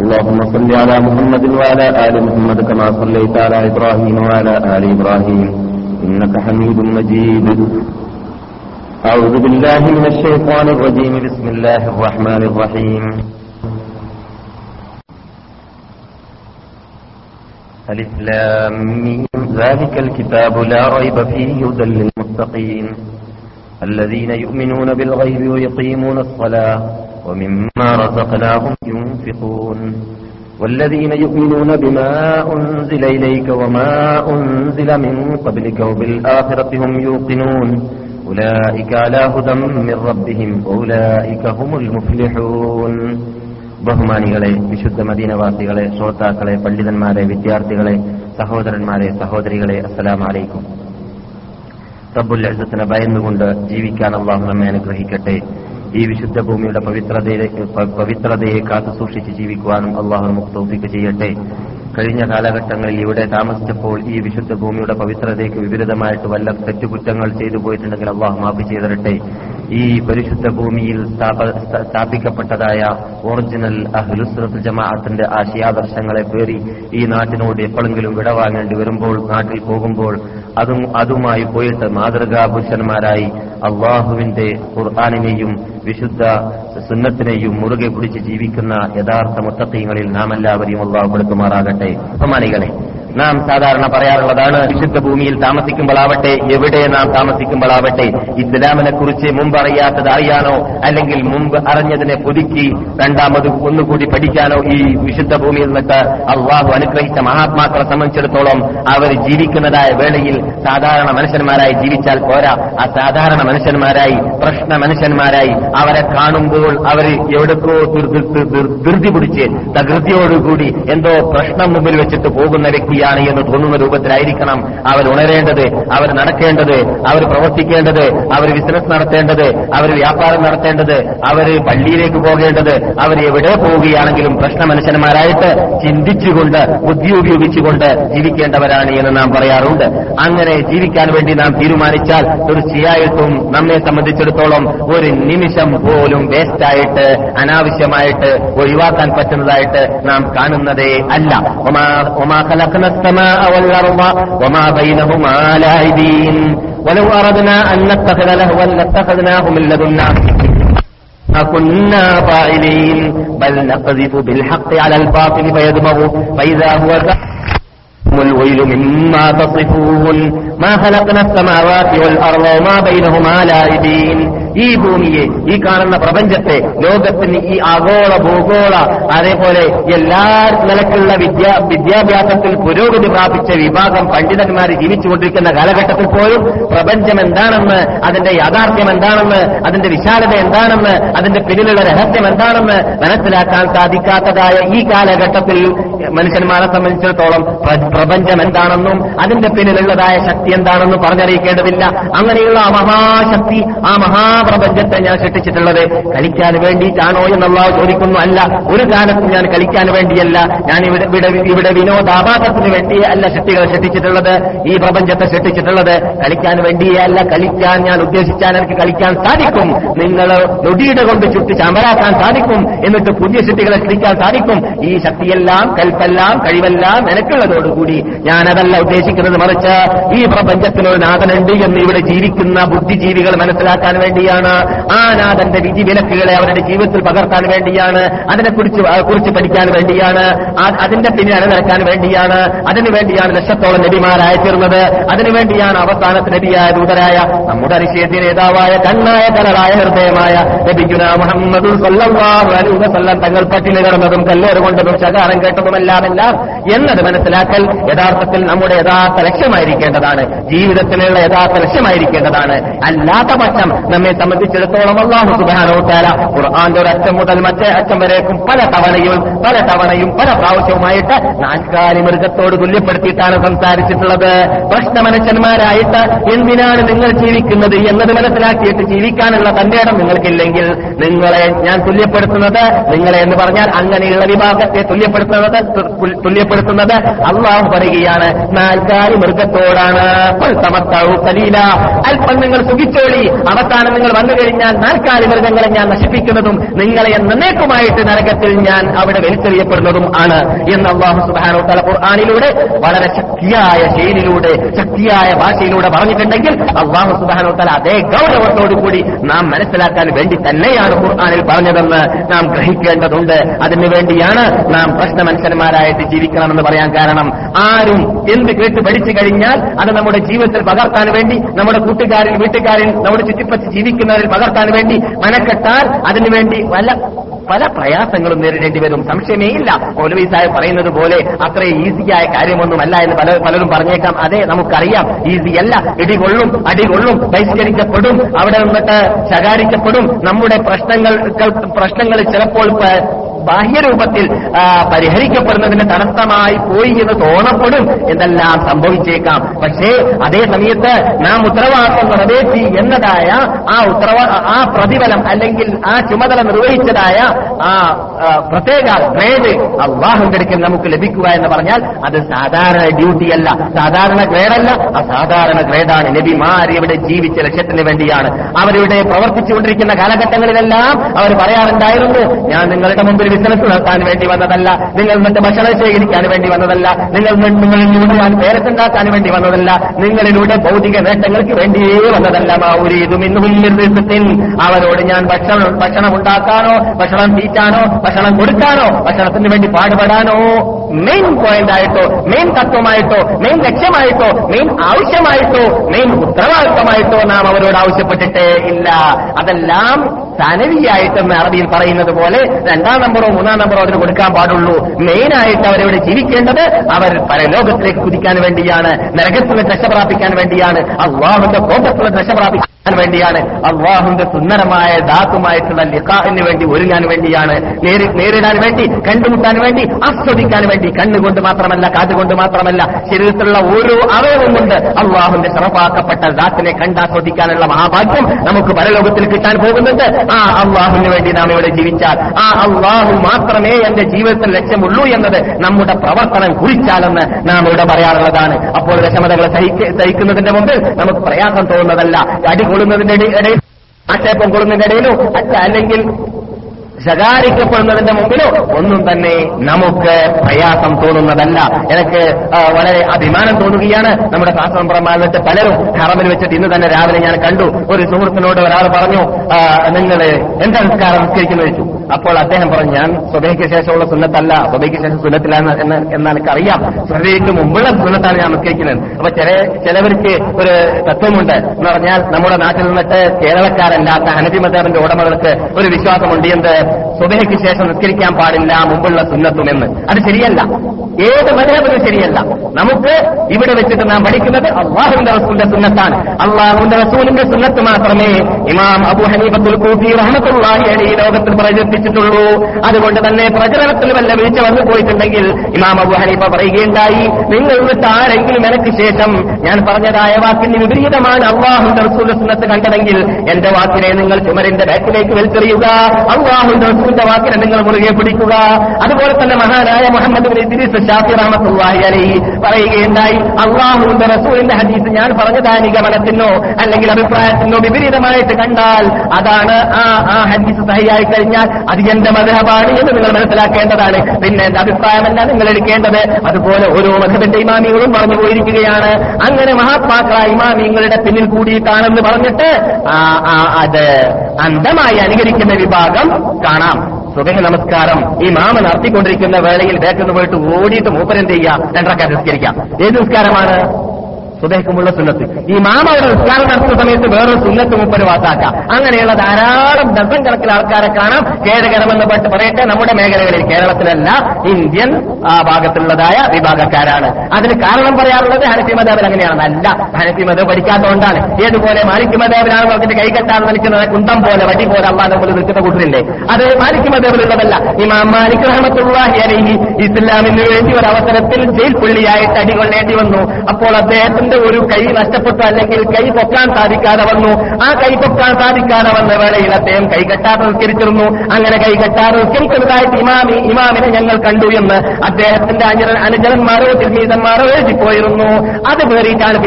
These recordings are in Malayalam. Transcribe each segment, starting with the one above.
اللهم صل على محمد وعلى آل محمد كما صليت على إبراهيم وعلى آل إبراهيم. إنك حميد مجيد. أعوذ بالله من الشيطان الرجيم. بسم الله الرحمن الرحيم. ألف لام ميم. ذلك الكتاب لا ريب فيه هدى للمتقين. الذين يؤمنون بالغيب ويقيمون الصلاة. ومما رزقناهم ينفقون والذين يؤمنون بما أنزل إليك وما أنزل من قبلك وبالآخرة هم يوقنون أولئك على هدى من ربهم وأولئك هم المفلحون ബഹുമാനികളെ വിശുദ്ധ മദീനവാസികളെ ശ്രോതാക്കളെ പണ്ഡിതന്മാരെ വിദ്യാർത്ഥികളെ സഹോദരന്മാരെ സഹോദരികളെ അസ്സലാം അലൈക്കും റബ്ബുൽ അസത്തിനെ ഭയന്നുകൊണ്ട് ജീവിക്കാൻ അള്ളാഹു നമ്മെ അനുഗ്രഹിക്കട്ടെ ഈ വിശുദ്ധ ഭൂമിയുടെ പവിത്രതയെ പവിത്രതയെ കാത്തു സൂക്ഷിച്ച് ജീവിക്കുവാനും അള്ളാഹു നമുക്ക് തോപ്പിക്ക് ചെയ്യട്ടെ. കഴിഞ്ഞ കാലഘട്ടങ്ങളിൽ ഇവിടെ താമസിച്ചപ്പോൾ ഈ വിശുദ്ധ ഭൂമിയുടെ പവിത്രതയ്ക്ക് വിപരീതമായിട്ട് വല്ല തെറ്റുകുറ്റങ്ങൾ ചെയ്തു പോയിട്ടുണ്ടെങ്കിൽ അള്ളാഹു മാപ്പ് ചെയ്തിരട്ടെ. ഈ പരിശുദ്ധ ഭൂമിയിൽ സ്ഥാപിക്കപ്പെട്ടതായ ഒറിജിനൽ അഹ്ലുസ്രത്ത് ജമാഅത്തിന്റെ ആശയാദർശങ്ങളെ പേറി ഈ നാട്ടിനോട് എപ്പോഴെങ്കിലും വിടവാങ്ങേണ്ടി വരുമ്പോൾ നാട്ടിൽ പോകുമ്പോൾ അതും അതുമായി പോയിട്ട് മാതൃകാപുരുഷന്മാരായി അള്ളാഹുവിന്റെ ഖുർആാനിനെയും വിശുദ്ധ സുന്നത്തിനെയും മുറുകെ പിടിച്ച് ജീവിക്കുന്ന യഥാർത്ഥ മുത്തക്കീങ്ങളിൽ നാം എല്ലാവരെയും ഉള്ളവപ്പെടുത്തുമാറാകട്ടെ ബഹുമാനികളെ നാം സാധാരണ പറയാറുള്ളതാണ് വിശുദ്ധ ഭൂമിയിൽ താമസിക്കുമ്പോഴാവട്ടെ എവിടെ നാം താമസിക്കുമ്പോഴാവട്ടെ ഇസ്ലാമിനെ കുറിച്ച് മുമ്പ് അറിയാത്തത് അറിയാനോ അല്ലെങ്കിൽ മുമ്പ് അറിഞ്ഞതിനെ പുതുക്കി രണ്ടാമത് ഒന്നുകൂടി പഠിക്കാനോ ഈ വിശുദ്ധ ഭൂമിയിൽ നിന്നിട്ട് അള്ളാഹു അനുഗ്രഹിച്ച മഹാത്മാക്കളെ സംബന്ധിച്ചിടത്തോളം അവർ ജീവിക്കുന്നതായ വേളയിൽ സാധാരണ മനുഷ്യന്മാരായി ജീവിച്ചാൽ പോരാ. ആ സാധാരണ മനുഷ്യന്മാരായി പ്രശ്ന മനുഷ്യന്മാരായി. അവരെ കാണുമ്പോൾ അവർ എവിടേക്കോ ധൃതി പിടിച്ച് തകൃതിയോടുകൂടി എന്തോ പ്രശ്നം മുമ്പിൽ വെച്ചിട്ട് പോകുന്ന ശരിയാണ് എന്ന് തോന്നുന്ന രൂപത്തിലായിരിക്കണം അവർ ഉണരേണ്ടത് അവർ നടക്കേണ്ടത് അവർ പ്രവർത്തിക്കേണ്ടത് അവർ ബിസിനസ് നടത്തേണ്ടത് അവർ വ്യാപാരം നടത്തേണ്ടത് അവർ പള്ളിയിലേക്ക് പോകേണ്ടത് അവർ എവിടെ പോവുകയാണെങ്കിലും പ്രശ്ന മനുഷ്യന്മാരായിട്ട് ചിന്തിച്ചുകൊണ്ട് ബുദ്ധി ഉപയോഗിച്ചുകൊണ്ട് ജീവിക്കേണ്ടവരാണ് എന്ന് നാം പറയാറുണ്ട്. അങ്ങനെ ജീവിക്കാൻ വേണ്ടി നാം തീരുമാനിച്ചാൽ തീർച്ചയായിട്ടും നമ്മെ സംബന്ധിച്ചിടത്തോളം ഒരു നിമിഷം പോലും വേസ്റ്റായിട്ട് അനാവശ്യമായിട്ട് ഒഴിവാക്കാൻ പറ്റുന്നതായിട്ട് നാം കാണുന്നതേ അല്ല. ഒമാ ഒമാ കലക്കുന്ന السماء والأرض وما بينهما لاعبين. ولو أردنا أن نتخذ لهوا لاتخذناه من لدنا. ما كنا فاعلين. بل نقذف بالحق على الباطل فيدمغه فإذا هو الويل مما تصفون ما خلقنا السماوات والأرض وما بينهما لاعبين ഈ ഭൂമിയെ ഈ കാണുന്ന പ്രപഞ്ചത്തെ ലോകത്തിന് ഈ ആഗോള ഭൂഗോള അതേപോലെ എല്ലാ നിലക്കുള്ള വിദ്യാ വിദ്യാഭ്യാസത്തിൽ പുരോഗതി പ്രാപിച്ച വിഭാഗം പണ്ഡിതന്മാർ ജീവിച്ചുകൊണ്ടിരിക്കുന്ന കാലഘട്ടത്തിൽ പോലും പ്രപഞ്ചം എന്താണെന്ന് അതിന്റെ യാഥാർത്ഥ്യം എന്താണെന്ന് അതിന്റെ വിശാലത എന്താണെന്ന് അതിന്റെ പിന്നിലുള്ള രഹസ്യം എന്താണെന്ന് മനസ്സിലാക്കാൻ സാധിക്കാത്തതായ ഈ കാലഘട്ടത്തിൽ മനുഷ്യന്മാരെ സംബന്ധിച്ചിടത്തോളം പ്രപഞ്ചം എന്താണെന്നും അതിന്റെ പിന്നിലുള്ളതായ ശക്തി എന്താണെന്നും പറഞ്ഞറിയിക്കേണ്ടതില്ല. അങ്ങനെയുള്ള ആ മഹാശക്തി ആ മഹാപ്രപഞ്ചത്തെ ഞാൻ സൃഷ്ടിച്ചിട്ടുള്ളത് കളിക്കാൻ വേണ്ടിയിട്ടാണോ എന്നുള്ള ചോദിക്കുന്നു അല്ല. ഒരു കാലത്തും ഞാൻ കളിക്കാൻ വേണ്ടിയല്ല. ഞാൻ ഇവിടെ ഇവിടെ വിനോദാപാതത്തിന് വിനോദാഭാസത്തിന് വേണ്ടി അല്ല ശക്തികൾ സൃഷ്ടിച്ചിട്ടുള്ളത്. ഈ പ്രപഞ്ചത്തെ സൃഷ്ടിച്ചിട്ടുള്ളത് കളിക്കാൻ വേണ്ടിയേ അല്ല. കളിക്കാൻ ഞാൻ ഉദ്ദേശിച്ചാൽ എനിക്ക് കളിക്കാൻ സാധിക്കും. നിങ്ങൾ നൊടിയുടെ കൊണ്ട് ചുറ്റി ചമരാക്കാൻ സാധിക്കും. എന്നിട്ട് പുതിയ ശക്തികളെ സൃഷ്ടിക്കാൻ സാധിക്കും. ഈ ശക്തിയെല്ലാം കൽപ്പെല്ലാം കഴിവെല്ലാം നിനക്കുള്ളതോടുകൂടി വേണ്ടി ഞാനതല്ല ഉദ്ദേശിക്കുന്നത് മറിച്ച് ഈ പ്രപഞ്ചത്തിനൊരു നാഥനുണ്ട് എന്ന് ഇവിടെ ജീവിക്കുന്ന ബുദ്ധിജീവികൾ മനസ്സിലാക്കാൻ വേണ്ടിയാണ്. ആ നാഥന്റെ വിധി വിലക്കുകളെ അവരുടെ ജീവിതത്തിൽ പകർത്താൻ വേണ്ടിയാണ്. അതിനെക്കുറിച്ച് കുറിച്ച് പഠിക്കാൻ വേണ്ടിയാണ്. അതിന്റെ പിന്നെ അണിനിരക്കാൻ വേണ്ടിയാണ്. അതിനുവേണ്ടിയാണ് ലക്ഷത്തോളം നബിമാരായി തീർന്നത്. അതിനുവേണ്ടിയാണ് അവസാനത്തെ നബിയായ ദൂതരായ നമ്മുടെ അനുശേദ്യ നേതാവായ കണ്ണായ കലറായ ഹൃദയമായ നബിഗുന മുഹമ്മദ് തങ്ങൾ പട്ടിണി കിടന്നതും കല്ലേറ് കൊണ്ടതും ശകാരം കേട്ടതുമെല്ലാമെല്ലാം എന്നത് മനസ്സിലാക്കൽ യഥാർത്ഥത്തിൽ നമ്മുടെ യഥാർത്ഥ ലക്ഷ്യമായിരിക്കേണ്ടതാണ്. ജീവിതത്തിലുള്ള യഥാർത്ഥ ലക്ഷ്യമായിരിക്കേണ്ടതാണ്. അല്ലാത്ത പക്ഷം നമ്മെ സംബന്ധിച്ചിടത്തോളം അള്ളാഹു സുബാനോട്ടാല ഖുർആാന്റെ ഒരു അറ്റം മുതൽ മറ്റേ അറ്റം വരേക്കും പല തവണയും പല തവണയും പല പ്രാവശ്യവുമായിട്ട് നാൽക്കാലി മൃഗത്തോട് തുല്യപ്പെടുത്തിയിട്ടാണ് സംസാരിച്ചിട്ടുള്ളത്. പ്രശ്നമനുഷ്യന്മാരായിട്ട് എന്തിനാണ് നിങ്ങൾ ജീവിക്കുന്നത് എന്നത് മനസ്സിലാക്കിയിട്ട് ജീവിക്കാനുള്ള തന്റെ ഇടം നിങ്ങൾക്കില്ലെങ്കിൽ നിങ്ങളെ ഞാൻ തുല്യപ്പെടുത്തുന്നത് നിങ്ങളെ എന്ന് പറഞ്ഞാൽ അങ്ങനെയുള്ള വിഭാഗത്തെ തുല്യപ്പെടുത്തുന്നത് തുല്യപ്പെടുത്തുന്നത് അള്ളാഹു പറയുകയാണ് നാൽക്കാലി മൃഗത്തോടാണ്. അല്പം നിങ്ങൾ സുഖിച്ചോളി. അവസാനം നിങ്ങൾ വന്നു കഴിഞ്ഞാൽ നാൽക്കാലി മൃഗങ്ങളെ ഞാൻ നശിപ്പിക്കുന്നതും നിങ്ങളെ എന്നേക്കുമായിട്ട് നരകത്തിൽ ഞാൻ അവിടെ വലിച്ചെറിയപ്പെടുന്നതും ആണ് എന്ന് അള്ളാഹു സുബാനോ തല ഖുർആാനിലൂടെ വളരെ ശക്തിയായ ശൈലിയിലൂടെ ശക്തിയായ ഭാഷയിലൂടെ പറഞ്ഞിട്ടുണ്ടെങ്കിൽ അള്ളാഹു സുബാനോ തല അതേ ഗൗരവത്തോടു കൂടി നാം മനസ്സിലാക്കാൻ വേണ്ടി തന്നെയാണ് ഖുർആാനിൽ പറഞ്ഞതെന്ന് നാം ഗ്രഹിക്കേണ്ടതുണ്ട്. അതിനുവേണ്ടിയാണ് നാം പ്രശ്ന മനുഷ്യന്മാരായിട്ട് ജീവിക്കണമെന്ന് പറയാൻ കാരണം ആരും എന്ത് കേട്ട് പഠിച്ചു കഴിഞ്ഞാൽ അത് നമ്മുടെ ജീവിതത്തിൽ പകർത്താൻ വേണ്ടി നമ്മുടെ കൂട്ടുകാരിൽ വീട്ടുകാരിൽ നമ്മുടെ ചുറ്റിപ്പറ്റി ജീവിക്കുന്നവരിൽ പകർത്താൻ വേണ്ടി മനക്കെട്ടാൽ അതിനുവേണ്ടി വല്ല പല പ്രയാസങ്ങളും നേരിടേണ്ടി വരും. സംശയമേ ഇല്ല. മൗലവി സാഹിബ് പറയുന്നത് പോലെ അത്ര ഈസിയായ കാര്യമൊന്നുമല്ല എന്ന് പല പലരും പറഞ്ഞേക്കാം. അതെ നമുക്കറിയാം. ഈസി അല്ല. ഇടികൊള്ളും അടികൊള്ളും ബഹിഷ്കരിക്കപ്പെടും അവിടെ നിന്നിട്ട് ശകാരിക്കപ്പെടും. നമ്മുടെ പ്രശ്നങ്ങൾ പ്രശ്നങ്ങൾ ചിലപ്പോൾ ബാഹ്യരൂപത്തിൽ പരിഹരിക്കപ്പെടുന്നതിന് തടസ്സമായി പോയി എന്ന് തോന്നപ്പെടും. എന്നെല്ലാം സംഭവിച്ചേക്കാം. പക്ഷേ അതേ സമയത്ത് നാം ഉത്തരവാദിത്വം നിറവേറ്റി എന്നതായ ആ ഉത്തരവാ ആ പ്രതിഫലം അല്ലെങ്കിൽ ആ ചുമതല നിർവഹിച്ചതായ ആ പ്രത്യേക ഗ്രേഡ് അള്ളാഹു അടുക്കൽ നമുക്ക് ലഭിക്കുക എന്ന് പറഞ്ഞാൽ അത് സാധാരണ ഡ്യൂട്ടിയല്ല സാധാരണ ഗ്രേഡല്ല അസാധാരണ ഗ്രേഡാണ് നബിമാർ ഇവിടെ ജീവിച്ച ലക്ഷ്യത്തിന് വേണ്ടിയാണ്. അവരിവിടെ പ്രവർത്തിച്ചുകൊണ്ടിരിക്കുന്ന കാലഘട്ടങ്ങളിലെല്ലാം അവർ പറയാറുണ്ടായിരുന്നു ഞാൻ നിങ്ങളുടെ മുമ്പിൽ ബിസിനസ് നടത്താൻ വേണ്ടി വന്നതല്ല. നിങ്ങൾ നിന്റെ ഭക്ഷണം ശേഖരിക്കാൻ വേണ്ടി വന്നതല്ല. നിങ്ങൾ നിങ്ങളിലൂടെ ഞാൻ പേരത്തുണ്ടാക്കാൻ വേണ്ടി വന്നതല്ല. നിങ്ങളിലൂടെ ഭൗതിക നേട്ടങ്ങൾക്ക് വേണ്ടിയേ വന്നതല്ല. മാവൂരി ഇതും ഇന്നും അവരോട് ഞാൻ ഭക്ഷണം ഭക്ഷണം ഉണ്ടാക്കാനോ ഭക്ഷണം തീറ്റാനോ ഭക്ഷണം കൊടുക്കാനോ ഭക്ഷണത്തിന് വേണ്ടി പാടുപെടാനോ മെയിൻ പോയിന്റ് ആയിട്ടോ മെയിൻ തത്വമായിട്ടോ മെയിൻ ലക്ഷ്യമായിട്ടോ മെയിൻ ആവശ്യമായിട്ടോ മെയിൻ ഉത്തരവാദിത്തമായിട്ടോ നാം അവരോട് ആവശ്യപ്പെട്ടിട്ടേ ഇല്ല. അതെല്ലാം സനവിയായിട്ടെന്ന് അറബിയിൽ പറയുന്നത് പോലെ രണ്ടാം നമ്പറോ മൂന്നാം നമ്പറോ അതിന് കൊടുക്കാൻ പാടുള്ളൂ. മെയിനായിട്ട് അവരവിടെ ജീവിക്കേണ്ടത് അവർ പരലോകത്തിലേക്ക് കുതിക്കാൻ വേണ്ടിയാണ് നരകത്തിൽ നിന്ന് രക്ഷ പ്രാപിക്കാൻ വേണ്ടിയാണ് അള്ളാഹുന്റെ കോപത്തിൽ നിന്ന് രക്ഷ പ്രാപിക്കാൻ വേണ്ടിയാണ് അള്ളാഹുന്റെ സുന്ദരമായ ദാത്തുമായിട്ടുള്ള ലിഖാഹിന് വേണ്ടി ഒരുങ്ങാൻ വേണ്ടിയാണ്. നേരി- നേരിടാൻ വേണ്ടി കണ്ടുമുട്ടാൻ വേണ്ടി ആസ്വദിക്കാൻ വേണ്ടി കണ്ണുകൊണ്ട് മാത്രമല്ല കാതുകൊണ്ട് മാത്രമല്ല ശരീരത്തിലുള്ള ഓരോ അവയവം കൊണ്ട് അള്ളാഹുന്റെ ശറഫാക്കപ്പെട്ട ദാത്തിനെ കണ്ടാസ്വദിക്കാനുള്ള മഹാഭാഗ്യം നമുക്ക് പരലോകത്തിൽ കിട്ടാൻ പോകുന്നുണ്ട്. ആ അള്ളാഹുവിന് വേണ്ടി നാം ഇവിടെ ജീവിച്ചാൽ ആ അള്ളാഹു മാത്രമേ എന്റെ ജീവിതത്തിൽ ലക്ഷ്യമുള്ളൂ എന്നത് നമ്മുടെ പ്രവർത്തനം കുറിച്ചാലെന്ന് നാം ഇവിടെ പറയാറുള്ളതാണ്. അപ്പോൾ വിഷമതകളെ സഹിക്ക- സഹിക്കുന്നതിന്റെ മുമ്പ് നമുക്ക് പ്രയാസം തോന്നുന്നതല്ല. അടി കൊള്ളുന്നതിന്റെ ഇടയിൽ ആക്ഷേപം കൊള്ളുന്നതിന്റെ ഇടയിലോ അല്ല അല്ലെങ്കിൽ ശകാരിക്കപ്പെടുന്നതിന്റെ മുമ്പിലോ ഒന്നും തന്നെ നമുക്ക് പ്രയാസം തോന്നുന്നതല്ല. എനിക്ക് വളരെ അഭിമാനം തോന്നുകയാണ്. നമ്മുടെ കാസർപ്രമാണത്തെ പലരും ഹറമിൽ വെച്ചിട്ട് ഇന്ന് തന്നെ രാവിലെ ഞാൻ കണ്ടു. ഒരു സുഹൃത്തിനോട് ഒരാൾ പറഞ്ഞു നിങ്ങൾ എന്താ നിസ്കാരം നിസ്കരിക്കുന്നു ചോദിച്ചു. അപ്പോൾ അദ്ദേഹം പറഞ്ഞു ഞാൻ സ്വബയ്ക്ക് ശേഷമുള്ള സുന്നത്തല്ല സ്വബയ്ക്ക് ശേഷം സുന്നത്തില്ല എന്ന് എന്നാൽ അറിയാം. സ്വബയ്ക്ക് മുമ്പുള്ള സുന്നത്താണ് ഞാൻ നിസ്കരിക്കുന്നത് അപ്പൊ ചില ചിലവർക്ക് ഒരു തത്വമുണ്ട്. എന്ന് പറഞ്ഞാൽ നമ്മുടെ നാട്ടിൽ നിന്നിട്ട് കേരളക്കാരല്ലാത്ത ഹനഫി മതേബിന്റെ ഉടമകൾക്ക് ഒരു വിശ്വാസമുണ്ട് എന്ത്? സ്വബയ്ക്ക് ശേഷം നിസ്കരിക്കാൻ പാടില്ല മുമ്പുള്ള സുന്നത്തുമെന്ന് അത് ശരിയല്ല. ഏത് മതേബിനും ശരിയല്ല. നമുക്ക് ഇവിടെ വെച്ചിട്ട് നാം പഠിക്കുന്നത് അള്ളാഹുവിന്റെ റസൂലിന്റെ സുന്നത്താണ്. അള്ളാഹുവിന്റെ റസൂലിന്റെ സുന്നത്ത് മാത്രമേ ഇമാം അബു ഹനീബത്തുൽ കൂഫി റഹ്മത്തുള്ളാഹി അലൈഹി ലോകത്തിൽ പ്രചരിപ്പിച്ചിട്ടുള്ളൂ അതുകൊണ്ട് തന്നെ പ്രചരണത്തിൽ വല്ല വീഴ്ച വന്നു പോയിട്ടുണ്ടെങ്കിൽ ഇമാം അബു ഹനീഫ പറയുകയുണ്ടായി നിങ്ങൾ വിട്ട് ആരെങ്കിലും എനിക്ക് ശേഷം ഞാൻ പറഞ്ഞതായ വാക്കിന് വിപരീതമാണ് അള്ളാഹു റസൂലത്ത് കണ്ടതെങ്കിൽ എന്റെ വാക്കിനെ നിങ്ങൾ ചുമരിന്റെ ബാക്കിലേക്ക് വലിച്ചെറിയുക. അള്ളാഹു റസൂലിന്റെ വാക്കിനെ നിങ്ങൾ മുറുകെ പിടിക്കുക. അതുപോലെ തന്നെ മഹാനായ മുഹമ്മദ് ഷാഫി റഹ്മത്തുള്ളാഹി അലൈഹി പറയുകയുണ്ടായി അള്ളാഹുവിന്റെ റസൂലിന്റെ ഹദീസ് ഞാൻ പറഞ്ഞതായ നിഗമനത്തിനോ അല്ലെങ്കിൽ അഭിപ്രായത്തിനോ വിപരീതമായിട്ട് കണ്ടാൽ അതാണ് ആ ആ ഹദീസ് സഹിയായി കഴിഞ്ഞാൽ അത് എന്റെ മധുഹബാണ് എന്ന് നിങ്ങൾ മനസ്സിലാക്കേണ്ടതാണ്. പിന്നെ എന്റെ അഭിപ്രായമല്ല നിങ്ങൾ എടുക്കേണ്ടത്. അതുപോലെ ഓരോ മധുബന്റെ ഇമാമികളും പറഞ്ഞു പോയിരിക്കുകയാണ്. അങ്ങനെ മഹാത്മാക്കളായ ഇമാമിങ്ങളുടെ പിന്നിൽ കൂടിയിട്ടാണെന്ന് പറഞ്ഞിട്ട് അത് അന്ധമായി അനുകരിക്കുന്ന വിഭാഗം കാണാം. സുഖ നമസ്കാരം. ഈ മാമ നടത്തിക്കൊണ്ടിരിക്കുന്ന വേളയിൽ ബാക്കിൽ പോയിട്ട് ഓടിയിട്ട് മൂപ്പരെന്ത് ചെയ്യാം? രണ്ടരക്കാർ നിസ്കരിക്കാം. ഏത് നിസ്കാരമാണ്? സുബഹക്കുമുള്ള സുന്നത്ത്. ഈ മാമ അവിടെ നിസ്കാരം നടത്തുന്ന സമയത്ത് വേറൊരു സുന്നത്ത് മുപ്പര് വാസാക്കാം. അങ്ങനെയുള്ള ധാരാളം ഡസൻ കണക്കിൽ ആൾക്കാരെ കാണാം. ഖേദകരമെന്ന് പറയട്ടെ നമ്മുടെ മേഖലകളിൽ കേരളത്തിലല്ല ഇന്ത്യൻ ആ ഭാഗത്തുള്ളതായ വിഭാഗക്കാരാണ്. അതിന് കാരണം പറയാറുള്ളത് ഹനഫി മതേബിൽ അങ്ങനെയാണ് അല്ല. ഹനഫി മതം പഠിക്കാത്തതുകൊണ്ടാണ്. ഏതുപോലെ മാലിക് മതേബിലാണ് അവർക്ക് കൈകെട്ടാതെ നിൽക്കുന്നത്? കുന്തം പോലെ വടി പോലെ അള്ളാന്റെ പോലെ നിൽക്കുന്ന കൂട്ടിലില്ലേ അത് മാലിക് മതേബിലുള്ളതല്ല ഇമാം മാലിക് റഹമത്തുള്ളാഹി അലൈഹി ഇസ്ലാമിന് വേണ്ടി ഒരു അവസരത്തിൽ ജയിൽ പുള്ളിയായിട്ട് അടികൊള്ളേണ്ടി വന്നു. അപ്പോൾ അദ്ദേഹത്തിന്റെ ഒരു കൈ നഷ്ടപ്പെട്ടു അല്ലെങ്കിൽ കൈ പൊക്കാൻ സാധിക്കാതെ വന്നു ആ കൈ പൊക്കാൻ സാധിക്കാതെ വന്ന വേളയിൽ അദ്ദേഹം കൈ കെട്ടാതെ നിസ്കരിച്ചിരുന്നു അങ്ങനെ കൈ കെട്ടാതെ നിസ്കരിക്കുന്നതായിട്ട് ഇമാമി ഇമാമിനെ ഞങ്ങൾ കണ്ടു എന്ന് അദ്ദേഹത്തിന്റെ അനുജ- അനുജനന്മാരോ തിരുമീതന്മാരോ എഴുതിപ്പോയിരുന്നു. അത് വേറിയിട്ടാണ്